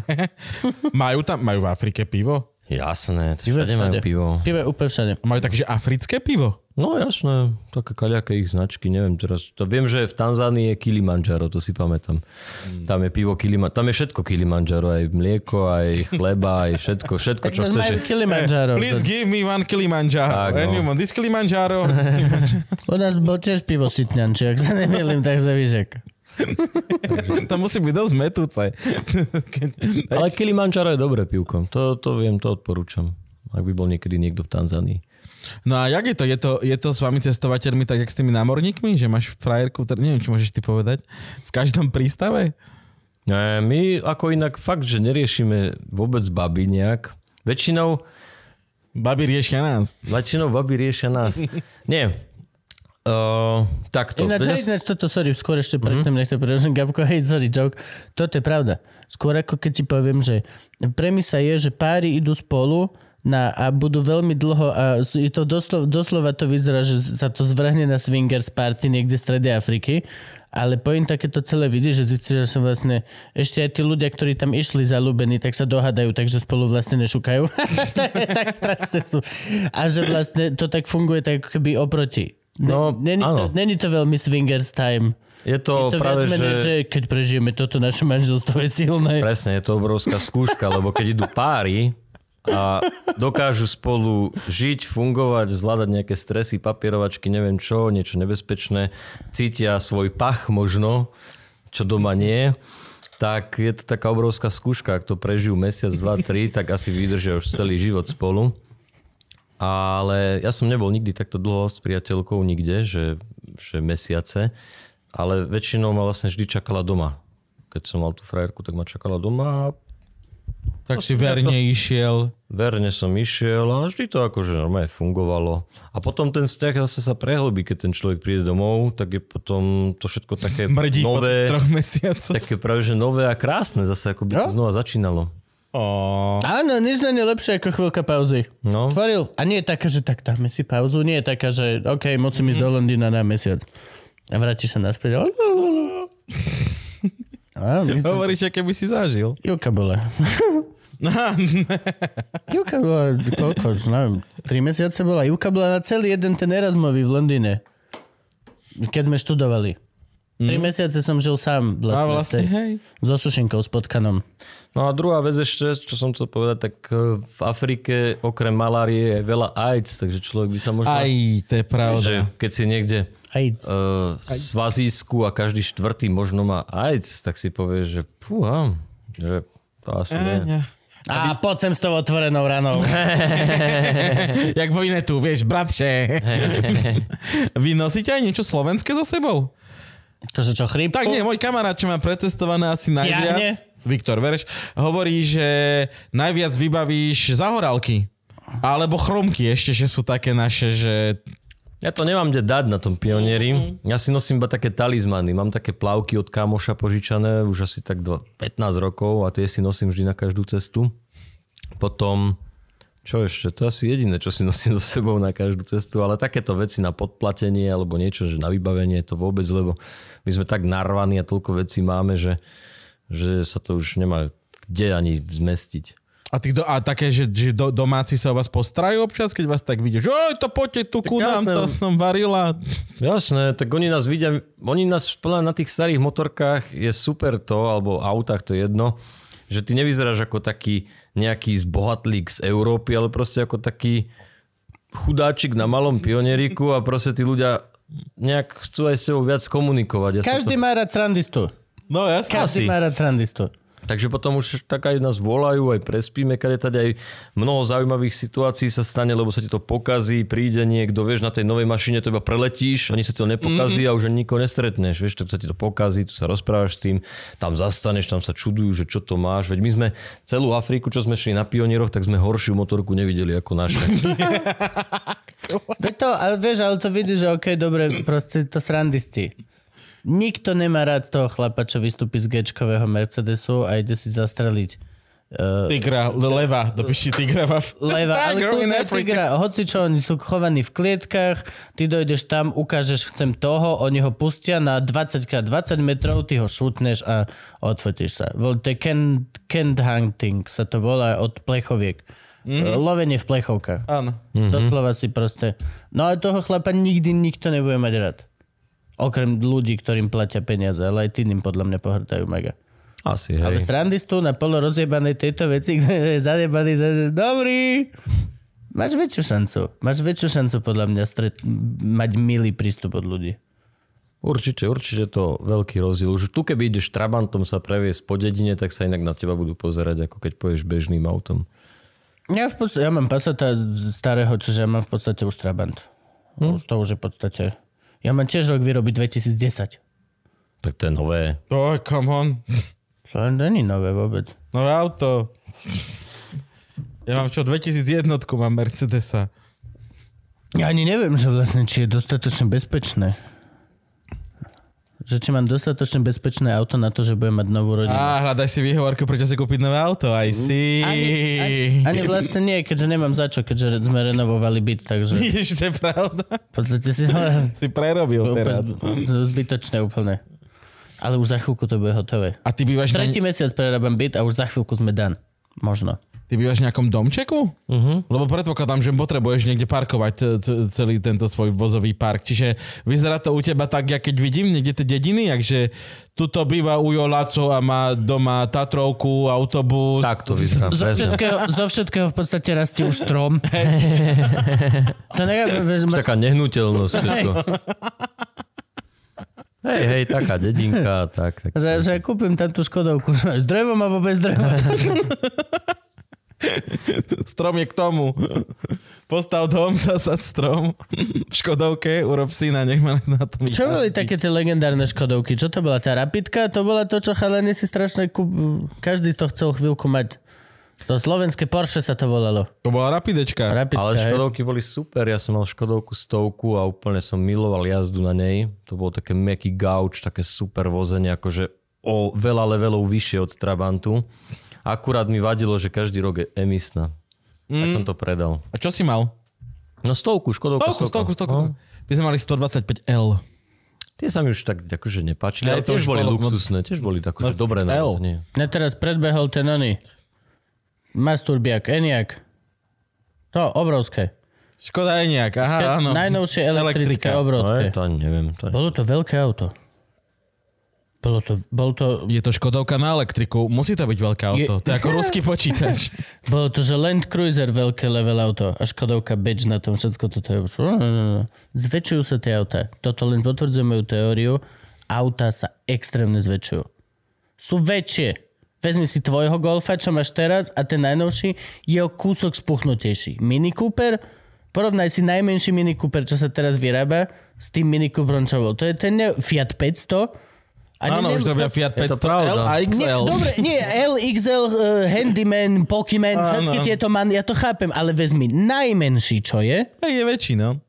[LAUGHS] majú tam, majú v Afrike pivo? Jasné, všade majú pivo. Pivo je úplne všade. Majú také, že africké pivo? No jasné, také kaľaké ich značky, neviem teraz. To viem, že v Tanzánii je Kilimanjaro, to si pamätám. Hmm. Tam je pivo Kilimanjaro, tam je všetko Kilimanjaro, aj mlieko, aj chleba, aj všetko, všetko, čo chceš. Kilimanjaro. Please give me one Kilimanjaro. Tak, no. And this Kilimanjaro. [LAUGHS] [LAUGHS] U nás bol tiež pivo Sitňan, či ak [LAUGHS] sa nemýlim, takže víš [LAUGHS] to musí byť dosť metúce. [LAUGHS] Ale Kilimanjaro je dobré pivko. To, to viem, to odporúčam. Ak by bol niekedy niekto v Tanzánii. No a jak je to? Je to, je to s vami cestovateľmi tak, jak s tými námorníkmi? Že máš frajerku, neviem, čo môžeš ty povedať, v každom prístave? Ne, my ako inak fakt, že neriešime vôbec baby nejak. Väčšinou... Baby riešia nás. Väčšinou baby riešia nás. [LAUGHS] Nie, Uh, takto. Ináč, ináč toto, sorry, skôr ešte predtým mm-hmm. nechcem povedať, [LAUGHS] Gabko, hej, sorry, joke. Toto je pravda. Skôr ako keď ti poviem, že premisa je, že páry idú spolu na, a budú veľmi dlho a je to doslova, doslova to vyzerá, že sa to zvrhne na swingers party niekde v strede Afriky, ale pointa, keď to celé vidíš, že zistíš, že sa vlastne ešte aj tí ľudia, ktorí tam išli zalúbení, tak sa dohadajú, takže spolu vlastne nešukajú. [LAUGHS] tak strašne sú. A že vlastne to tak funguje tak keby oproti. No, není, to, není to veľmi swingers time. Je to, je to práve, menej, že... že... keď prežijeme toto naše manželstvo je silné. Presne, je to obrovská skúška, lebo keď idú páry, a dokážu spolu žiť, fungovať, zvládať nejaké stresy, papierovačky, neviem čo, niečo nebezpečné, cítia svoj pach možno, čo doma nie, tak je to taká obrovská skúška. Ak to prežijú mesiac, dva, tri, tak asi vydržia už celý život spolu. Ale ja som nebol nikdy takto dlho s priateľkou nikde, že, že mesiace, ale väčšinou ma vlastne vždy čakala doma. Keď som mal tú frajerku, tak ma čakala doma a Tak si verne išiel. Verne som išiel a vždy to akože normálne fungovalo. A potom ten vzťah zase sa prehlbí, keď ten človek príde domov, tak je potom to všetko také Smrdí po nové, troch mesiacoch. také práve že nové a krásne, zase ako by to No. znova začínalo. Oh. Áno, nič nie je lepšie ako chvíľka pauzy. No. Tvoril. A nie je taká, že tak dáme si pauzu. Nie je taká, že OK, musím ísť do Londýna na mesiac. A vrátiš sa naspäť. A. [LAUGHS] Hovoríš, aké by si zažil. Juka bola. [LAUGHS] Juka bola, koľko, neviem, 3 mesiace bola. Juka bola na celý jeden ten Erasmový v Londýne. Keď sme študovali. 3 mesiace som žil sám vlastne. A vlastne, hej. So sušenkou, s potkanom. No a druhá vec ešte, čo som chcel povedať, tak e, v Afrike okrem malárie je veľa AIDS, takže človek by sa možno... Aj, to je pravda. že keď si niekde AIDS. uh, svazísku a každý štvrtý možno má AIDS, tak si povie, že fúha, že to asi nie. Nie. A poď sem s tou otvorenou ranou. [LAUGHS] Jak vojne tu, vieš, bratče. [LAUGHS] Vy nosíte aj niečo slovenské so sebou? To, že čo, chrípku? Tak nie, môj kamarát, čo má pretestované asi najviac, Jahne? Viktor Vereš, hovorí, že najviac vybavíš zahorálky. Alebo chromky ešte, že sú také naše, že... Ja to nemám kde dať na tom pionieri. Ja si nosím iba také talizmany. Mám také plavky od kamoša požičané už asi tak dva- 15 rokov a tie si nosím vždy na každú cestu. Potom, čo ešte? To je asi jediné, čo si nosím so sebou na každú cestu, ale takéto veci na podplatenie alebo niečo, že na vybavenie to vôbec, lebo my sme tak narvaní a toľko vecí máme, že, že sa to už nemá kde ani zmestiť. A, do, a také, že, že do, domáci sa o vás postarajú občas, keď vás tak vidíš. Oj, to poďte tu ku nám, to som varila. Jasné, tak oni nás vidia, oni nás podľa na tých starých motorkách je super to, alebo autách to je jedno, že ty nevyzeráš ako taký nejaký zbohatlík z Európy, ale proste ako taký chudáčik na malom pionieriku a proste tí ľudia nejak chcú aj s tebou viac komunikovať. Ja Každý to... má rád srandistu. No jasne. Každý Asi. má rád srandistu. Takže potom už tak aj nás volajú, aj prespíme, kade tady aj mnoho zaujímavých situácií sa stane, lebo sa ti to pokazí, príde niekto, vieš, na tej novej mašine to iba preletíš, ani sa ti to nepokazí mm-hmm. a už ani nikoho nestretneš, vieš, tak sa ti to pokazí, tu sa rozprávaš s tým, tam zastaneš, tam sa čudujú, že čo to máš, veď my sme celú Afriku, čo sme šli na pionieroch, tak sme horšiu motorku nevideli ako naše. [LAUGHS] Veď to, ale vieš, ale to vidíš, že okej, dobre, proste to srandisti. Nikto nemá rád toho chlapa, čo vystúpi z gečkového Mercedesu a ide si zastreliť Tigra, le- leva, dopíši tigra. v- leva, [LAUGHS] ale kľudne tigra, hoci čo, oni sú chovaní v klietkách, ty dojdeš tam, ukážeš, chcem toho, oni ho pustia na 20x20 metrov, ty ho šutneš a odfotíš sa. Vol- To je can, canned hunting, sa to volá od plechoviek. Mm-hmm. Lovenie v plechovkách. Áno. Mm-hmm. Doslova si proste... No a toho chlapa nikdy nikto nebude mať rád. Okrem ľudí, ktorým platia peniaze, ale aj tým podľa mňa pohrdajú mega. Asi, Ale hej. strandistu na polo rozjebanej tejto veci, [LAUGHS] kde je zajebaný, že dobrý. Máš väčšiu šancu. Máš väčšiu šancu podľa mňa stret, mať milý prístup od ľudí. Určite, určite to veľký rozdiel. Už tu keby ideš Trabantom sa previesť po dedine, tak sa inak na teba budú pozerať, ako keď poješ bežným autom. Ja, v podstate, ja mám Passata starého, čiže ja mám v podstate už Trabant. Hm? Už to už je v podstate... Ja mám tiež rok vyrobiť 2010. Tak to je nové. Oh, come on. To není nové vôbec. Nové auto. Ja mám čo, 2001 mám Mercedesa. Ja ani neviem, že vlastne, či je dostatočne bezpečné. Že či mám dostatočne bezpečné auto na to, že budem mať novú rodinu. Á, hľadaj si výhovorku, prečo si kúpiť nové auto. Aj si. Ani, ani, ani vlastne nie, keďže nemám za čo, keďže sme renovovali byt, takže Ježiš, to je pravda. v podstate si [LAUGHS] Si prerobil teraz. zbytočné úplne. Ale už za chvíľku to bude hotové. A ty bývaš, na, Tretí mesiac prerábam byt a už za chvíľku sme dan. Možno. Ty bývaš v nejakom domčeku? Uh-huh. Lebo predpokladám, že potrebuješ niekde parkovať celý tento svoj vozový park. Čiže vyzerá to u teba tak, ja keď vidím niekde tie dediny, akže tuto býva Ujo Laco a má doma Tatrovku, autobus. Tak to vyzerá, Zo všetkého, zo všetkého v podstate rastie už strom. [LAUGHS] to ne, Taká nehnuteľnosť. Hej, hej, taká dedinka, tak, tak. že, že kúpim tam tú škodovku [LAUGHS] s drevom alebo bez dreva. [LAUGHS] [LAUGHS] Strom je k tomu. Postav dom, [LAUGHS] zasad strom. V Škodovke, urob syna, nech ma na to Čo boli také tie legendárne škodovky? Čo to bola? Tá rapidka? To bola to, čo chalani si strašne kúp... Každý z toho chcel chvíľku mať. To slovenské Porsche sa to volalo. To bola rapidečka. Rapidka, Ale hej. Škodovky boli super, ja som mal Škodovku stovku a úplne som miloval jazdu na nej. To bolo také meký gauč, také super vozenie, akože o veľa levelov vyššie od Trabantu. Akurát mi vadilo, že každý rok je emisná. Mm. Tak som to predal. A čo si mal? No stovku, Škodovka Stovku, stovku, stovku. No. My sme mali 125L. Tie sa mi už tak akože nepáčili, Ne, ale to tiež už boli luxusné, tiež boli akože No, dobré na. Ja teraz predbehol ten oný. Masturbiak, Eniak. To, obrovské. Škoda je nejak, aha, áno. Najnovšie elektrické, Elektrika. No, obrovské. je, to ani neviem. To je... Bolo to veľké auto. Bolo to, bol to, Je to Škodovka na elektriku, musí to byť veľké auto. Je- To je ako ruský počítač. [LAUGHS] bolo to, že Land Cruiser veľké level auto a Škodovka Badge na tom všetko toto je už. Zväčšujú sa tie auta. Toto len potvrdzuje moju teóriu. Auta sa extrémne zväčšujú. Sú väčšie. Vezmi si tvojho Golfa, čo máš teraz a ten najnovší je o kúsok spuchnutejší. Mini Cooper, porovnaj si najmenší Mini Cooper, čo sa teraz vyrába s tým Mini Cooperom, čo bol. To je ten Fiat 500. A Áno, ne- už robia Fiat Je to 500 pravda. L a nie, XL. dobre, nie, L, XL, uh, Handyman, Pokémon, všetky tieto man, ja to chápem, ale vezmi najmenší, čo je, Hej, je väčší, no.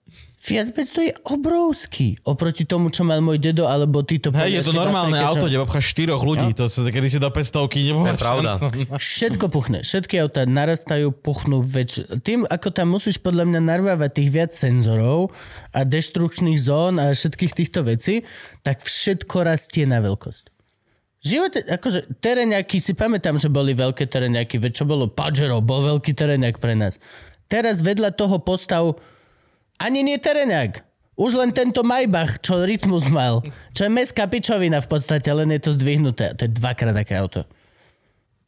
Fiat 500 je obrovský. Oproti tomu, čo mal môj dedo, alebo títo... Hej, je to normálne auto, kde obcháš štyroch ľudí. To sa kedy si do 500 nebolo. To je pravda. Všetko puchne. Všetky autá narastajú, puchnú väč... Tým, ako tam musíš podľa mňa narvávať tých viac senzorov a deštrukčných zón a všetkých týchto vecí, tak všetko rastie na veľkosť. Život, akože teréňaky, si pamätám, že boli veľké teréňaky, veď čo bolo Pajero, bol veľký teréňak pre nás. Teraz vedľa toho postav ani nie teréňak. Už len tento Maybach, čo Rytmus mal, čo je mestská pičovina v podstate, len je to zdvihnuté. To je dvakrát také auto.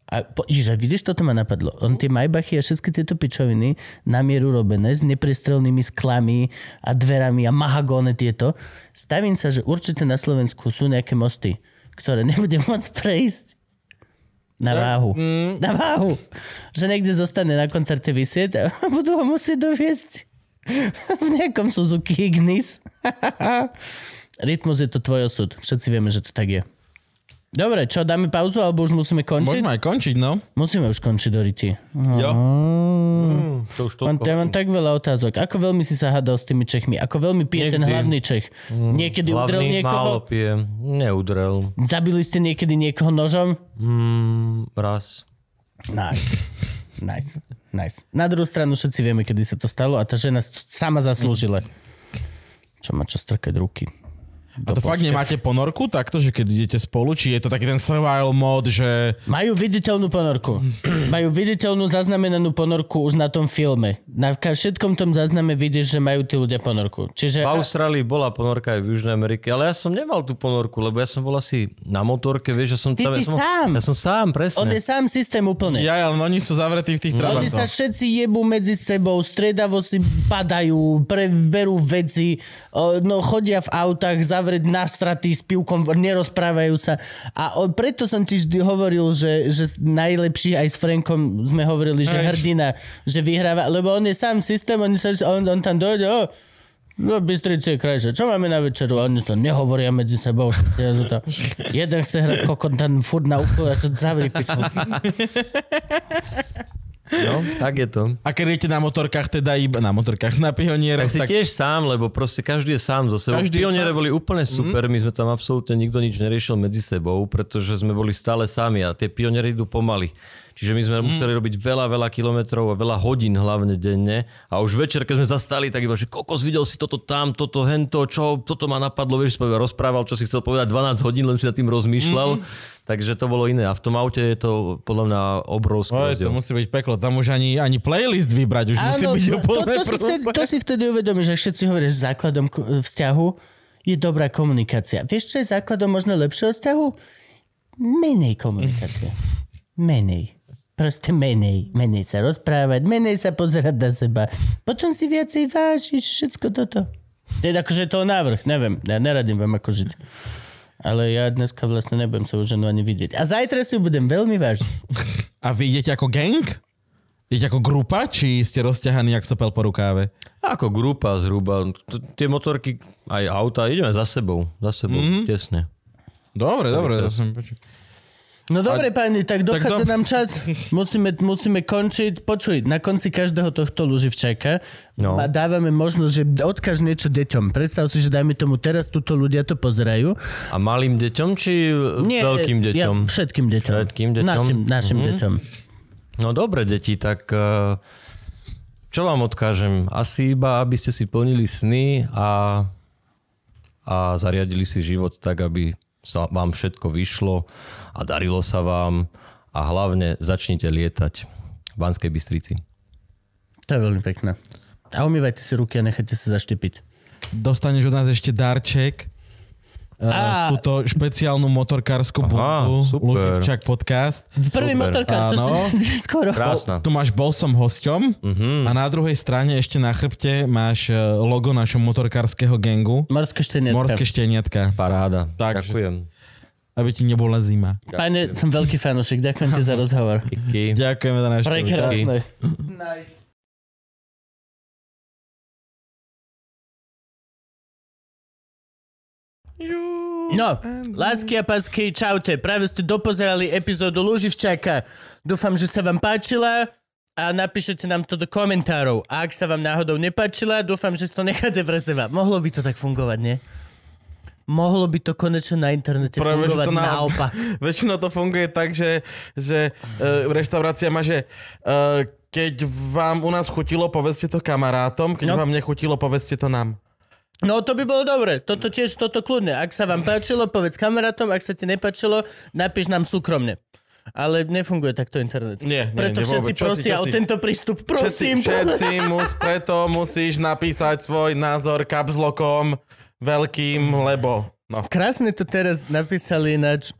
A po, Ježiš, a vidíš, toto ma napadlo. On tie Maybachy a všetky tieto pičoviny na mieru robené s neprestrelnými sklami a dverami a mahagóne tieto. Stavím sa, že určite na Slovensku sú nejaké mosty, ktoré nebude [LAUGHS] môcť prejsť na váhu. Na váhu. Že niekde zostane na koncerte vysieť a [LAUGHS] budú ho musieť doviesť [LAUGHS] v nejakom Suzuki Ignis. [LAUGHS] Rytmus je to tvoj osud. Všetci vieme, že to tak je. Dobre, čo, dáme pauzu, alebo už musíme končiť? Môžeme aj končiť, no. Musíme už končiť do ryti. Jo. To už Mám, ja mám tak veľa otázok. Ako veľmi si sa hádal s tými Čechmi? Ako veľmi pije ten Niekdy. hlavný Čech? Niekedy udrel Hlavný niekoho? málo pije. Neudrel. Zabili ste niekedy niekoho nožom? Mm, raz. Nice. Nice. Nice. Na druhú stranu všetci vieme, kedy sa to stalo a tá žena sama zaslúžila. Čo má čo strkať ruky. A to fakt nemáte ponorku takto, že keď idete spolu, či je to taký ten survival mod, že... Majú viditeľnú ponorku. [CLEARS THROAT] majú viditeľnú zaznamenanú ponorku už na tom filme. Na všetkom tom zázname vidíš, že majú tí ľudia ponorku. Čiže... V Austrálii bola ponorka aj v Južnej Amerike, ale ja som nemal tú ponorku, lebo ja som bol asi na motorke, vieš, že som Ty tam... si ja som, sám. Ja som sám, presne. On je sám systém úplne. Ja, ale oni sú zavretí v tých Oni trabantoch. sa všetci jebú medzi sebou, stredavo si padajú, preberú veci, no chodia v autách, zavreť nastratí s pivkom, nerozprávajú sa. A o, preto som ti vždy hovoril, že, že najlepší aj s Frankom sme hovorili, že Hej. hrdina, že vyhráva, lebo on je sám systém, on, sa, on, on tam dojde, o, No, Bystrici je krajšie. Čo máme na večeru? Oni to nehovoria medzi sebou. ja to Jeden chce hrať kokon tam furt na a čo zavri piču. [LAUGHS] No, tak je to. A keď idete na motorkách, teda iba na motorkách, na pionieroch, Tak si tak... tiež sám, lebo proste každý je sám zo sebou. Každý Pioniere sám. boli úplne super, my sme tam absolútne nikto nič neriešil medzi sebou, pretože sme boli stále sami a tie pioniere idú pomaly. Čiže my sme museli robiť veľa, veľa kilometrov a veľa hodín hlavne denne. A už večer, keď sme zastali, tak iba, že kokos, videl si toto tam, toto, hento, čo, toto ma napadlo, vieš, spolu rozprával, čo si chcel povedať 12 hodín, len si nad tým rozmýšľal. Takže to bolo iné. A v tom aute je to podľa mňa obrovský Oj, rozdiel. to musí byť peklo. Tam už ani, ani playlist vybrať, už musí byť to, to, úplne to, si vtedy, to si vtedy uvedomíš, že všetci hovoria, že základom vzťahu je dobrá komunikácia. Vieš, čo je základom možno lepšieho vzťahu? Menej komunikácie. Menej. Proste menej. Menej sa rozprávať, menej sa pozerať na seba. Potom si viacej vážiš všetko toto. Teda akože to návrh, neviem. Ja neradím vám ako žiť. Ale ja dneska vlastne nebudem už ženu ani vidieť. A zajtra si ju budem veľmi vážiť. [LAUGHS] A vy idete ako gang? Idete ako grupa, či ste rozťahaní, jak sopel po rukáve? Ako grupa zhruba. Tie motorky, aj auta, ideme za sebou. Za sebou, mm-hmm. tesne. Dobre, dobre. To som počul. No dobre, páni, tak dochádza do- nám čas. [LAUGHS] Musíme, musíme končiť. Počuj, na konci každého tohto luživčaka No. no. dávame možnosť, že odkáž niečo deťom. Predstav si, že dajme tomu teraz túto ľudia to pozerajú. A malým deťom, či veľkým deťom? Ja, všetkým deťom. Všetkým deťom? Našim, našim Mhm. deťom. No dobre, deti, tak eh, čo vám odkážem? Asi iba, aby ste si plnili sny a, a zariadili si život tak, aby sa vám všetko vyšlo a darilo sa vám a hlavne začnite lietať v Banskej Bystrici. To je veľmi pekné. A umývajte si ruky a nechajte sa zaštepiť. Dostaneš od nás ešte darček. Uh, túto špeciálnu motorkárskú bundu. Luživčak podcast. Prvý motorkár, čo Áno. si [LAUGHS] skoro. Krásna. Tu máš bol som hosťom Mhm. a na druhej strane ešte na chrbte máš e, logo našho motorkárskeho gengu. Morské šteniatka. Morské šteniatka. Paráda. Takže- Ďakujem. Aby ti nebola zima. Pane, som veľký fanošik, ďakujem ti za rozhovor. Ďakujeme za náš Prekrásne. Nice. No, lásky a pásky, čaute. Práve ste dopozerali epizódu Luživčaka. Dúfam, že sa vám páčila a napíšete nám to do komentárov. A ak sa vám náhodou nepáčila, dúfam, že si to necháte pre seba. Mohlo by to tak fungovať, nie? Mohlo by to konečne na internete Práve, fungovať to na- naopak. [LAUGHS] Väčšinou to funguje tak, že, že uh, reštaurácia má, že uh, keď vám u nás chutilo, povedzte to kamarátom, keď No. vám nechutilo, povedzte to nám. No to by bolo dobre. Toto tiež, toto kľudne. Ak sa vám páčilo, povedz kamarátom. Ak sa ti nepáčilo, napíš nám súkromne. Ale nefunguje takto internet. Nie, nie, Preto nie, všetci vôbec. Si- prosia čo o si- tento prístup. Prosím. Všetci, všetci mus, preto musíš napísať svoj názor kapzlokom veľkým, lebo... No. Krásne to teraz napísali ináč.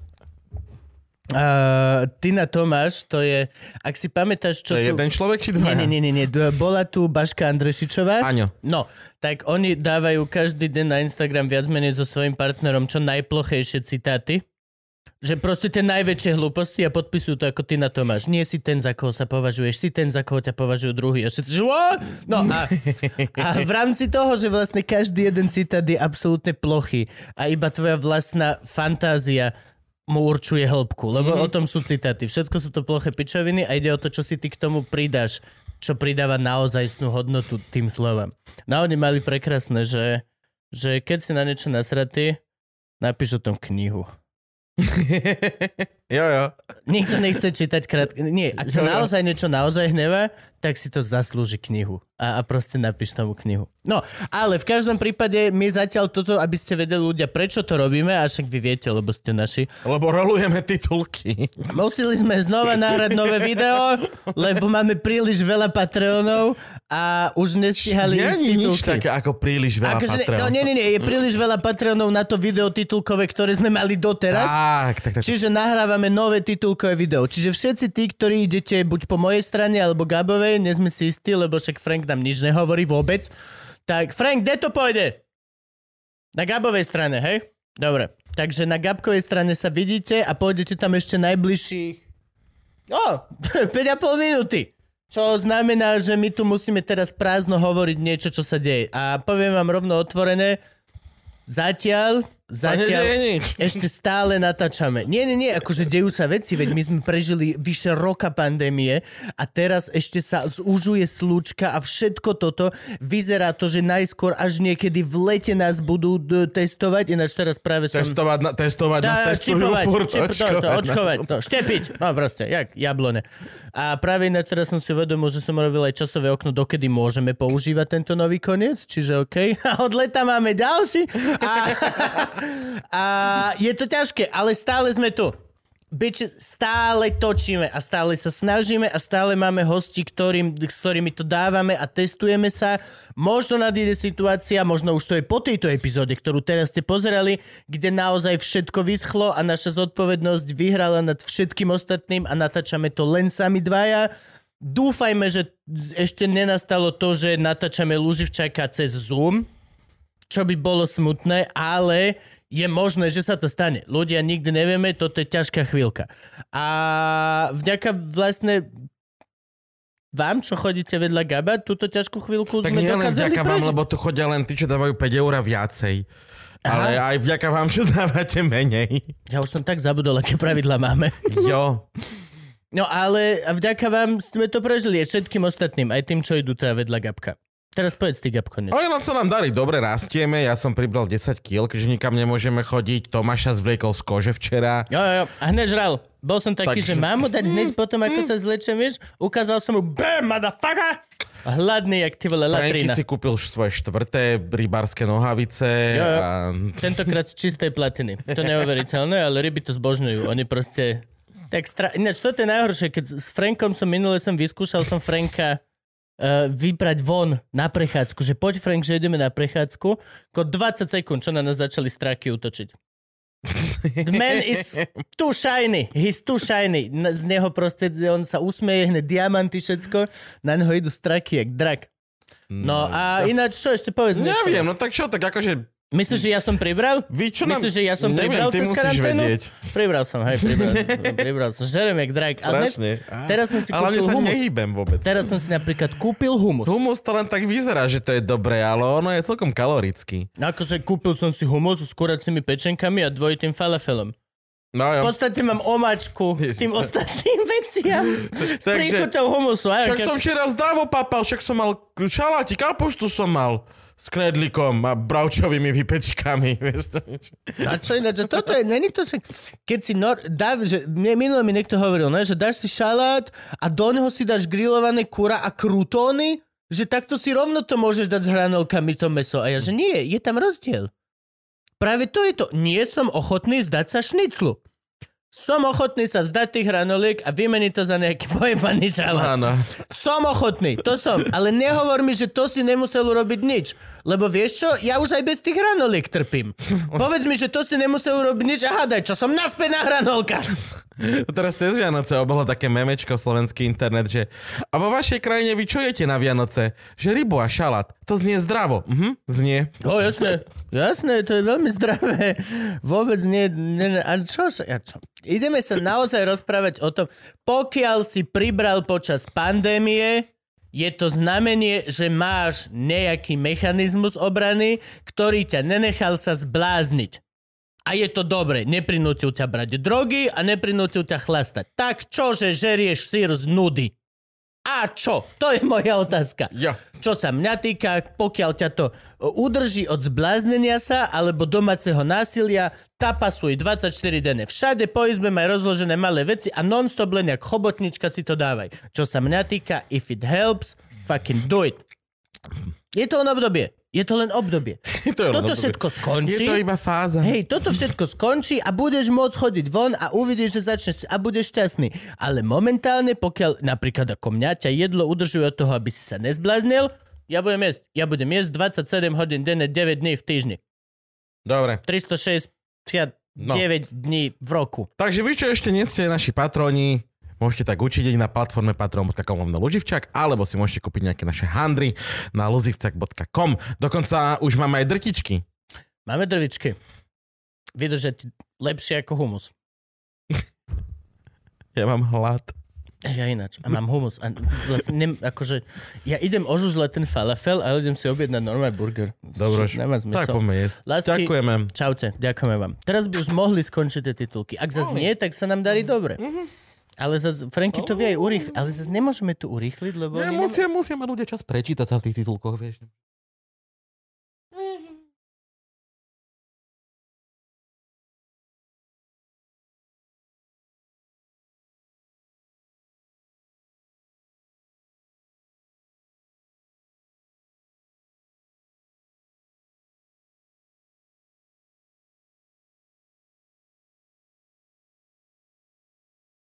Uh, Tina Tomáš, to je, ak si pamätáš, čo To je tu... jeden človek či dva? nie, nie, nie, nie. Bola tu Baška Andrešičová. Aňo. No, tak oni dávajú každý deň na Instagram viac menej so svojím partnerom čo najplochejšie citáty. Že proste tie najväčšie hlúposti a podpisujú to ako ty na Tomáš. Nie si ten, za koho sa považuješ, si ten, za koho ťa považujú druhý. A všetci, že? No a, a v rámci toho, že vlastne každý jeden citát je absolútne plochý a iba tvoja vlastná fantázia mu určuje hĺbku, lebo mm-hmm. o tom sú citáty. Všetko sú to ploché pičoviny a ide o to, čo si ty k tomu pridáš, čo pridáva naozajstnú hodnotu tým slovám. No oni mali prekrásne, že, že keď si na niečo nasratý, napíš o tom knihu. [LAUGHS] jo, jo. Nikto nechce čítať krát... Nie, ak to Jo, jo. naozaj niečo naozaj hnevá, tak si to zaslúži knihu. A, a proste napíš tomu knihu. No, ale v každom prípade my zatiaľ toto, aby ste vedeli ľudia, prečo to robíme, a však vy viete, lebo ste naši. Lebo rolujeme titulky. Museli sme znova nahrať nové video, lebo máme príliš veľa Patreonov a už nestihali Nie je nič také ako príliš veľa Akože, Patreon. no, nie, nie, nie, je príliš veľa Patreonov na to video titulkové, ktoré sme mali doteraz. Tak, tak, tak. Čiže nahrávame nové titulkové video. Čiže všetci tí, ktorí idete buď po mojej strane alebo Gabovej, nie sme si istí, lebo však Frank nám nič nehovorí vôbec. Tak Frank, kde to pôjde? Na Gabovej strane, hej? Dobre. Takže na Gabkovej strane sa vidíte a pôjdete tam ešte najbližších... [LAUGHS] O, 5,5 minúty. Čo znamená, že my tu musíme teraz prázdno hovoriť niečo, čo sa deje. A poviem vám rovno otvorené, zatiaľ, Sa nedeje zatiaľ, nič. ešte stále natáčame. Nie, nie, nie, akože dejú sa veci, veď my sme prežili vyše roka pandémie a teraz ešte sa zúžuje slučka a všetko toto. Vyzerá to, že najskôr až niekedy v lete nás budú d- testovať, ináč teraz práve som... Testovať, na, testovať nás Dá, testujú čipovať, furt, čip, to, to, očkovať. očkovať, to, štepiť, no proste, jak jablone. A práve ináč teraz som si uvedomil, že som robil aj časové okno, dokedy môžeme používať tento nový koniec, čiže OK. [LAUGHS] A od leta máme ďalší. A, a je to ťažké, ale stále sme tu. Bič, stále točíme a stále sa snažíme a stále máme hosti, ktorým, s ktorými to dávame a testujeme sa. Možno nadíde situácia, možno už to je po tejto epizóde, ktorú teraz ste pozerali, kde naozaj všetko vyschlo a naša zodpovednosť vyhrala nad všetkým ostatným a natáčame to len sami dvaja. Dúfajme, že ešte nenastalo to, že natáčame Luživčaka cez Zoom, čo by bolo smutné, ale je možné, že sa to stane. Ľudia nikdy nevieme, toto je ťažká chvíľka. A vďaka vlastne vám, čo chodíte vedľa Gaba, túto ťažkú chvíľku Tak sme dokázali vďaka vám, lebo tu chodia len tí, čo dávajú 5 eur a viacej. Ale aj vďaka vám, čo dávate menej. Ja už som tak zabudol, aké pravidla máme. Jo. No ale vďaka vám sme to prežili aj všetkým ostatným, aj tým, čo idú teda vedľa Gabka. Teraz povedz ty, Gabko, niečo. Ale nám sa nám darí, dobre rastieme, ja som pribral 10 kg, keďže nikam nemôžeme chodiť, Tomáša zvliekol z kože včera. Jo, jo, jo. A hneď žral. Bol som taký, Takže- že mám mu dať hneď potom, ako sa zlečem, vieš? Ukázal som mu, BAM, motherfucker! Hladný, jak ty vole, Franky latrína. si kúpil svoje štvrté rybárske nohavice. Jo, jo. A... Tentokrát z čistej platiny. To neuveriteľné, ale ryby to zbožňujú. Oni proste... Tak stra... Ináč, toto je najhoršie, keď s Frankom som minule som vyskúšal som Franka vybrať von na prechádzku, že poď Frank, že ideme na prechádzku, ko 20 sekúnd, čo na nás začali stráky útočiť. The man is too shiny. He's too shiny. Z neho proste, on sa usmeje, hneď diamanty, všetko. Na neho idú straky, jak drak. No a ináč, čo ešte povedz? Neviem, no tak čo, tak akože Myslíš, že ja som pribral? Vy čo. Myslíš, že ja som Neviem, pribral cez musíš karanténu? vedieť. Pribral som, hej, pribral, [LAUGHS] pribral som. Žerem jak dnes, Strašne. Á. teraz som si Ale kúpil sa humus. nehýbem vôbec. Teraz som si napríklad kúpil humus. Humus to len tak vyzerá, že to je dobré, ale ono je celkom kalorický. Akože kúpil som si humus s kuracími pečenkami a dvojitým falafelom. No V jo. podstate mám omačku Ježiš, tým sa- ostatným veciam. [LAUGHS] S príchutou humusu. Aj, Však som včera zdravo papal, však som mal šaláti, kapuštu som mal s knedlikom a bravčovými vypečkami. [LAUGHS] A čo ináč, toto je, není to, že keď si nor, dá, že mne, minule mi niekto hovoril, ne, že dáš si šalát a do neho si dáš grillované kura a krutóny, že takto si rovno to môžeš dať s hranolkami to meso. A ja, že nie, je tam rozdiel. Práve to je to. Nie som ochotný zdať sa šniclu. Som ochotný sa vzdať tých hranoliek a vymeniť to za nejaký [LAUGHS] pojebaný šalát. Áno. Som ochotný, to som. Ale nehovor mi, že to si nemusel urobiť nič. Lebo vieš čo, ja už aj bez tých hranoliek trpím. [LAUGHS] Povedz mi, že to si nemusel urobiť nič a hádaj, čo som naspäť na hranolkách. [LAUGHS] Teraz cez Vianoce obolo také memečko slovenský internet, že a vo vašej krajine vy čo jete na Vianoce? Že rybu a šalát. To znie zdravo. Mhm, znie. No jasné, jasné, to je veľmi zdravé. Vôbec nie, nie a čo, ja čo? Ideme sa naozaj rozprávať o tom, pokiaľ si pribral počas pandémie, je to znamenie, že máš nejaký mechanizmus obrany, ktorý ťa nenechal sa zblázniť. A je to dobre, neprinútil ťa brať drogy a neprinútil ťa chlastať. Tak čože žerieš sír z nudy? A čo? To je moja otázka. Jo. Čo sa mňa týka, pokiaľ ťa to o, udrží od zbláznenia sa alebo domáceho násilia, tapasuj 24 denne. Všade po izbe maj rozložené malé veci a non-stop len jak chobotnička si to dávaj. Čo sa mňa týka, if it helps, fucking do it. Je to len obdobie. Je to len obdobie. [LAUGHS] To je len Toto obdobie. všetko skončí. Je to iba fáza. Hej, toto všetko skončí a budeš môcť chodiť von a uvidíš, že začneš a budeš šťastný. Ale momentálne, pokiaľ napríklad ako mňa ťa jedlo udržuje od toho, aby si sa nezbláznil, ja budem jesť. Ja budem jesť 27 hodín denne, 9 dní v týždni. Dobre. 369 No. dní v roku. Takže vy, čo ešte nie ste naši patroni, môžete tak učiť na platforme patron.com lomeno Luživčak, alebo si môžete kúpiť nejaké naše handry na luzivčak.com. Dokonca už máme aj drtičky. Máme drvičky. Vydržať lepšie ako humus. [LAUGHS] Ja mám hlad. Ja ináč. A mám humus. A vlastne, nem, akože, ja idem ožužľať ten falafel, ale idem si objednať normálny burger. Dobre, tak poďme jesť. Lásky- Ďakujeme. Čaute, ďakujeme vám. Teraz by už mohli skončiť tie titulky. Ak zase nie, tak sa nám darí dobre. Ale zase, Franky to vie aj urýchliť, ale zase nemôžeme to urýchliť, lebo... Oni musia, musia mať ľudia čas prečítať sa v tých titulkoch, vieš.